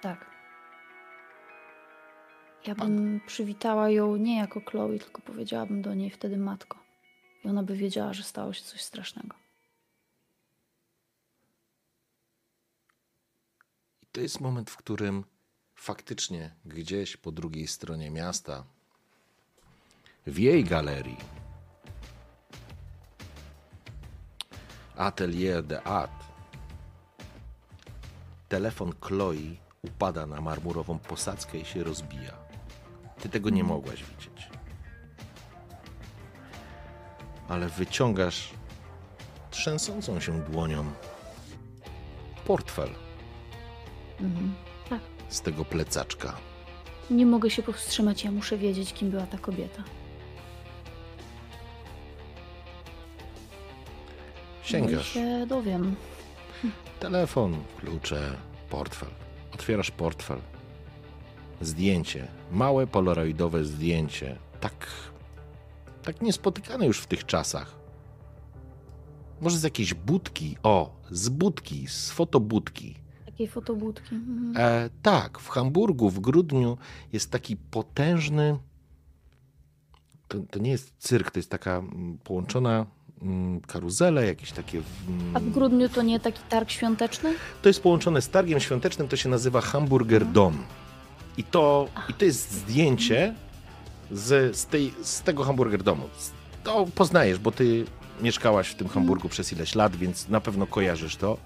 Tak. Ja bym przywitała ją nie jako Chloe, tylko powiedziałabym do niej wtedy matko. I ona by wiedziała, że stało się coś strasznego. I to jest moment, w którym faktycznie gdzieś po drugiej stronie miasta, w jej galerii, Atelier de Art, telefon Chloe upada na marmurową posadzkę i się rozbija. Ty tego nie mogłaś widzieć. Ale wyciągasz trzęsącą się dłonią portfel Mhm. Tak. z tego plecaczka. Nie mogę się powstrzymać, ja muszę wiedzieć, kim była ta kobieta. Sięgasz. się dowiem. Telefon, klucze, portfel. Otwierasz portfel. Zdjęcie. Małe polaroidowe zdjęcie. Tak. Tak niespotykane już w tych czasach. Może z jakiejś budki. O, z budki, z fotobudki. Takiej fotobudki. Mhm. E, tak, w Hamburgu w grudniu jest taki potężny. To, to nie jest cyrk, to jest taka mm, połączona karuzele, jakieś takie. mm, A w grudniu to nie taki targ świąteczny? To jest połączone z targiem świątecznym, to się nazywa Hamburger Dom. I to, i to jest zdjęcie z, z, tej, z tego Hamburger Domu. To poznajesz, bo ty mieszkałaś w tym Hamburgu przez ileś lat, więc na pewno kojarzysz to.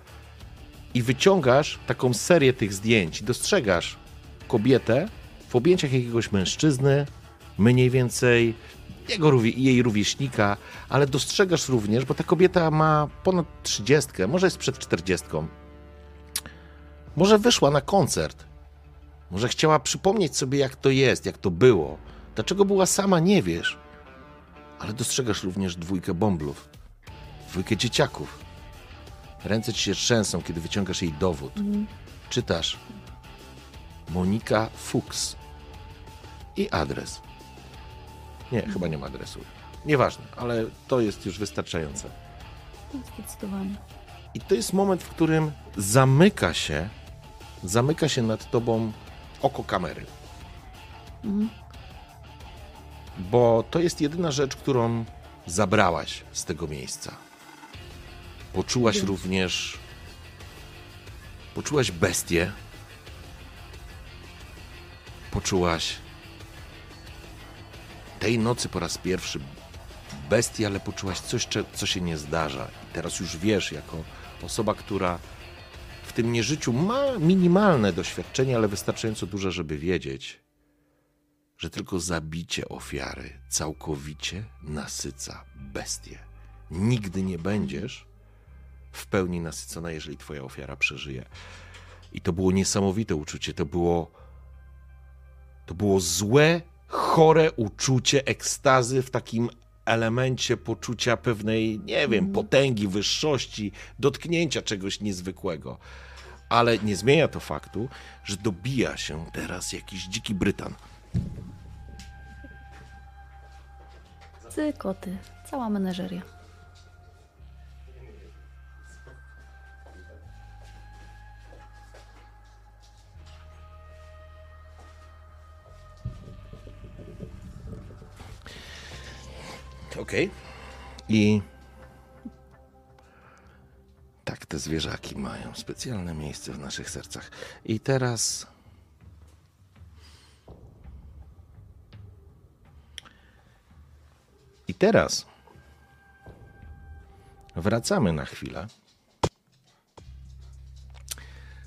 I wyciągasz taką serię tych zdjęć i dostrzegasz kobietę w objęciach jakiegoś mężczyzny, mniej więcej jego, jej rówieśnika, ale dostrzegasz również, bo ta kobieta ma ponad 30, może jest przed 40. Może wyszła na koncert. Może chciała przypomnieć sobie, jak to jest, jak to było. Dlaczego była sama, nie wiesz. Ale dostrzegasz również dwójkę bąblów, dwójkę dzieciaków. Ręce ci się trzęsą, kiedy wyciągasz jej dowód. Czytasz Monika Fuchs i adres. Nie, chyba nie ma adresu. Nieważne, ale to jest już wystarczające. Zdecydowanie. I to jest moment, w którym zamyka się, zamyka się nad tobą oko kamery. Mhm. Bo to jest jedyna rzecz, którą zabrałaś z tego miejsca. Poczułaś Wiem. również. Poczułaś bestię. Poczułaś tej nocy po raz pierwszy bestię, ale poczułaś coś, co się nie zdarza. I teraz już wiesz, jako osoba, która w tym nieżyciu ma minimalne doświadczenie, ale wystarczająco duże, żeby wiedzieć, że tylko zabicie ofiary całkowicie nasyca bestię. Nigdy nie będziesz w pełni nasycona, jeżeli twoja ofiara przeżyje. I to było niesamowite uczucie. To było. To było złe, chore uczucie ekstazy w takim elemencie poczucia pewnej, nie wiem, potęgi, wyższości, dotknięcia czegoś niezwykłego. Ale nie zmienia to faktu, że dobija się teraz jakiś dziki Brytan. Psy, koty, cała menażeria. Okej. I te zwierzaki mają specjalne miejsce w naszych sercach. I teraz. I teraz wracamy na chwilę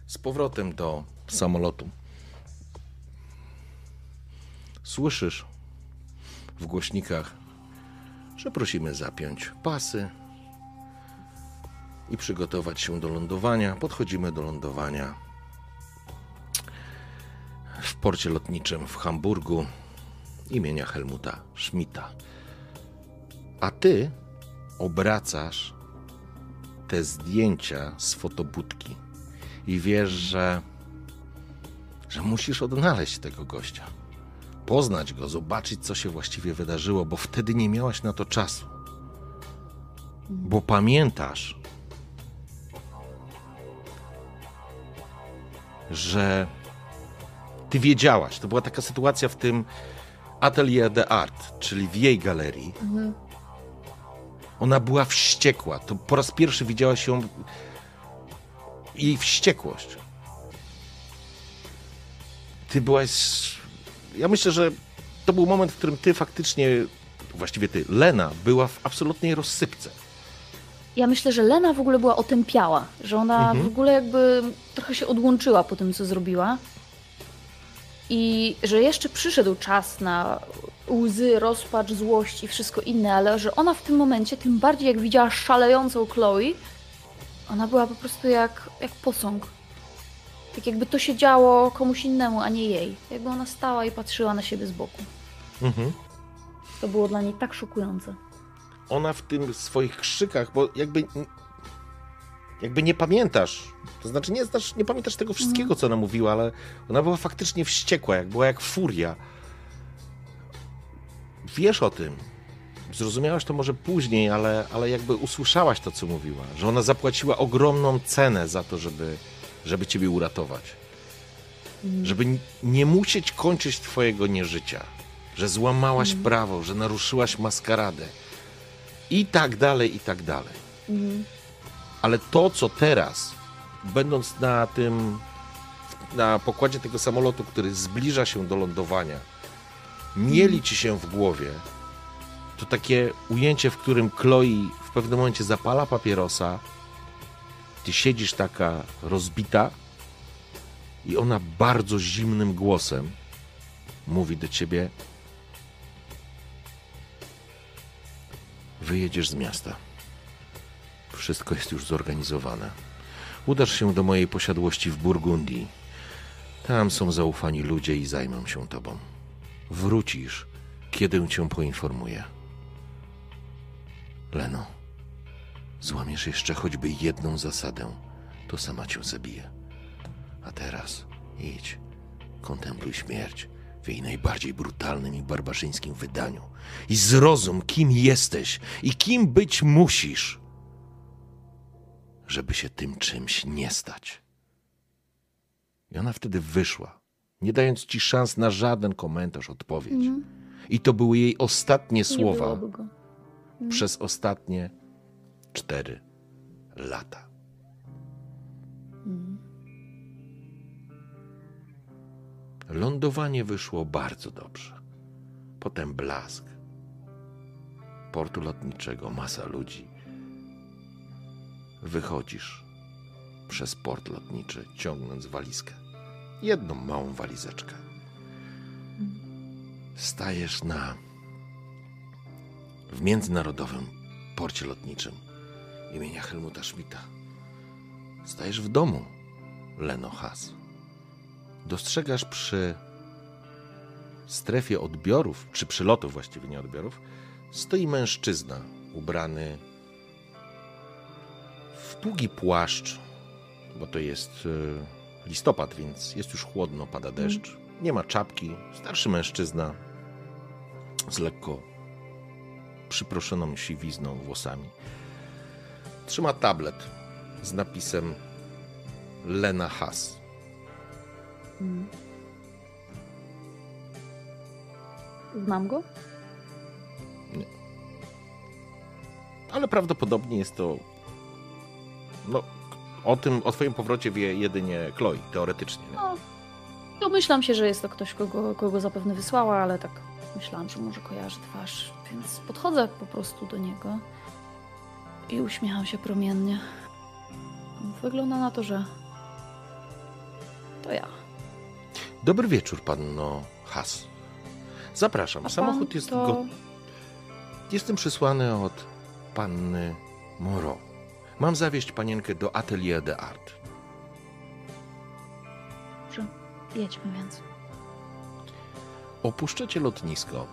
z powrotem do samolotu. Słyszysz w głośnikach, że prosimy zapiąć pasy i przygotować się do lądowania. Podchodzimy do lądowania w porcie lotniczym w Hamburgu imienia Helmuta Schmidta. A ty obracasz te zdjęcia z fotobudki i wiesz, że, że musisz odnaleźć tego gościa. Poznać go, zobaczyć, co się właściwie wydarzyło, bo wtedy nie miałaś na to czasu. Bo pamiętasz, że ty wiedziałaś, to była taka sytuacja w tym Atelier de Art, czyli w jej galerii. Mhm. Ona była wściekła. To po raz pierwszy widziałaś ją jej wściekłość. Ty byłaś. Ja myślę, że to był moment, w którym ty faktycznie, właściwie ty, Lena, była w absolutnej rozsypce. Ja myślę, że Lena w ogóle była otępiała, że ona mhm. w ogóle jakby trochę się odłączyła po tym, co zrobiła. I że jeszcze przyszedł czas na łzy, rozpacz, złość i wszystko inne, ale że ona w tym momencie, tym bardziej jak widziała szalejącą Chloe, ona była po prostu jak, jak posąg. Tak jakby to się działo komuś innemu, a nie jej. Jakby ona stała i patrzyła na siebie z boku. Mhm. To było dla niej tak szokujące. Ona w tym swoich krzykach, bo jakby jakby nie pamiętasz, to znaczy nie, znasz, nie pamiętasz tego wszystkiego, mhm. co ona mówiła, ale ona była faktycznie wściekła, jak była jak furia. Wiesz o tym, zrozumiałaś to może później, ale, ale jakby usłyszałaś to, co mówiła, że ona zapłaciła ogromną cenę za to, żeby, żeby ciebie uratować. Mm. Żeby nie musieć kończyć twojego nieżycia, że złamałaś mm. prawo, że naruszyłaś maskaradę i tak dalej, i tak dalej. Mm. Ale to, co teraz, będąc na tym, na pokładzie tego samolotu, który zbliża się do lądowania, mieli ci się w głowie, to takie ujęcie, w którym Chloe w pewnym momencie zapala papierosa, ty siedzisz taka rozbita i ona bardzo zimnym głosem mówi do ciebie: Wyjedziesz z miasta. Wszystko jest już zorganizowane. Udasz się do mojej posiadłości w Burgundii. Tam są zaufani ludzie i zajmą się tobą. Wrócisz, kiedy cię poinformuję. Leno, złamiesz jeszcze choćby jedną zasadę, to sama cię zabije. A teraz idź, kontempluj śmierć w jej najbardziej brutalnym i barbarzyńskim wydaniu i zrozum, kim jesteś i kim być musisz, żeby się tym czymś nie stać. I ona wtedy wyszła, nie dając ci szans na żaden komentarz, odpowiedź. Mm. I to były jej ostatnie słowa Mhm. przez ostatnie cztery lata. Lądowanie wyszło bardzo dobrze. Potem blask. Portu lotniczego, masa ludzi. Wychodzisz przez port lotniczy, ciągnąc walizkę. Jedną małą walizeczkę. Stajesz na w międzynarodowym porcie lotniczym imienia Helmuta Schmidta. Stajesz w domu, Leno Haas. Dostrzegasz przy strefie odbiorów, czy przylotów właściwie nie odbiorów, stoi mężczyzna ubrany w długi płaszcz, bo to jest e, listopad, więc jest już chłodno, pada deszcz. Nie ma czapki. Starszy mężczyzna z lekko przyproszoną siwizną włosami. Trzyma tablet z napisem Lena. Hmm. Znam go? Nie. Ale prawdopodobnie jest to no, o tym, o twoim powrocie wie jedynie Chloe, teoretycznie. Nie? No, domyślam się, że jest to ktoś, kogo, kogo zapewne wysłała, ale tak myślałam, że może kojarzy twarz, więc podchodzę po prostu do niego i uśmiecham się promiennie. Wygląda na to, że to ja. Dobry wieczór, panno Has. Zapraszam. A Samochód jest to... go... Jestem przysłany od panny Moreau. Mam zawieźć panienkę do Atelier de Art. Dobrze, jedźmy więc. Opuszczacie lotnisko.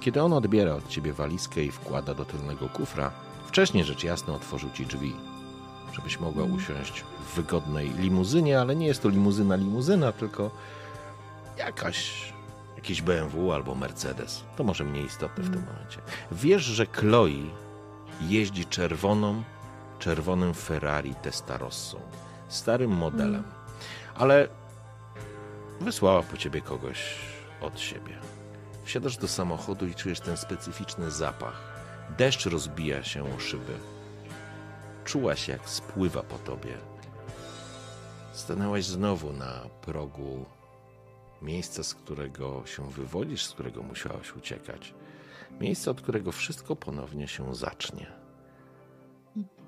Kiedy on odbiera od ciebie walizkę i wkłada do tylnego kufra, wcześniej rzecz jasna otworzył ci drzwi, żebyś mogła mm. usiąść w wygodnej limuzynie, ale nie jest to limuzyna limuzyna, tylko jakaś jakiś BMW albo Mercedes. To może mniej istotne w tym mm. momencie. Wiesz, że Chloe jeździ czerwoną, czerwonym Ferrari Testarossą, starym modelem, mm. ale wysłała po ciebie kogoś od siebie. Wsiadasz do samochodu i czujesz ten specyficzny zapach. Deszcz rozbija się o szyby. Czułaś, jak spływa po tobie. Stanęłaś znowu na progu miejsca, z którego się wywodzisz, z którego musiałaś uciekać. Miejsce, od którego wszystko ponownie się zacznie.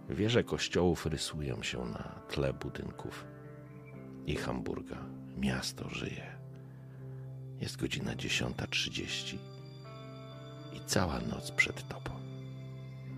Wieże kościołów rysują się na tle budynków i Hamburga. Miasto żyje. Jest godzina 10.30 i cała noc przed tobą.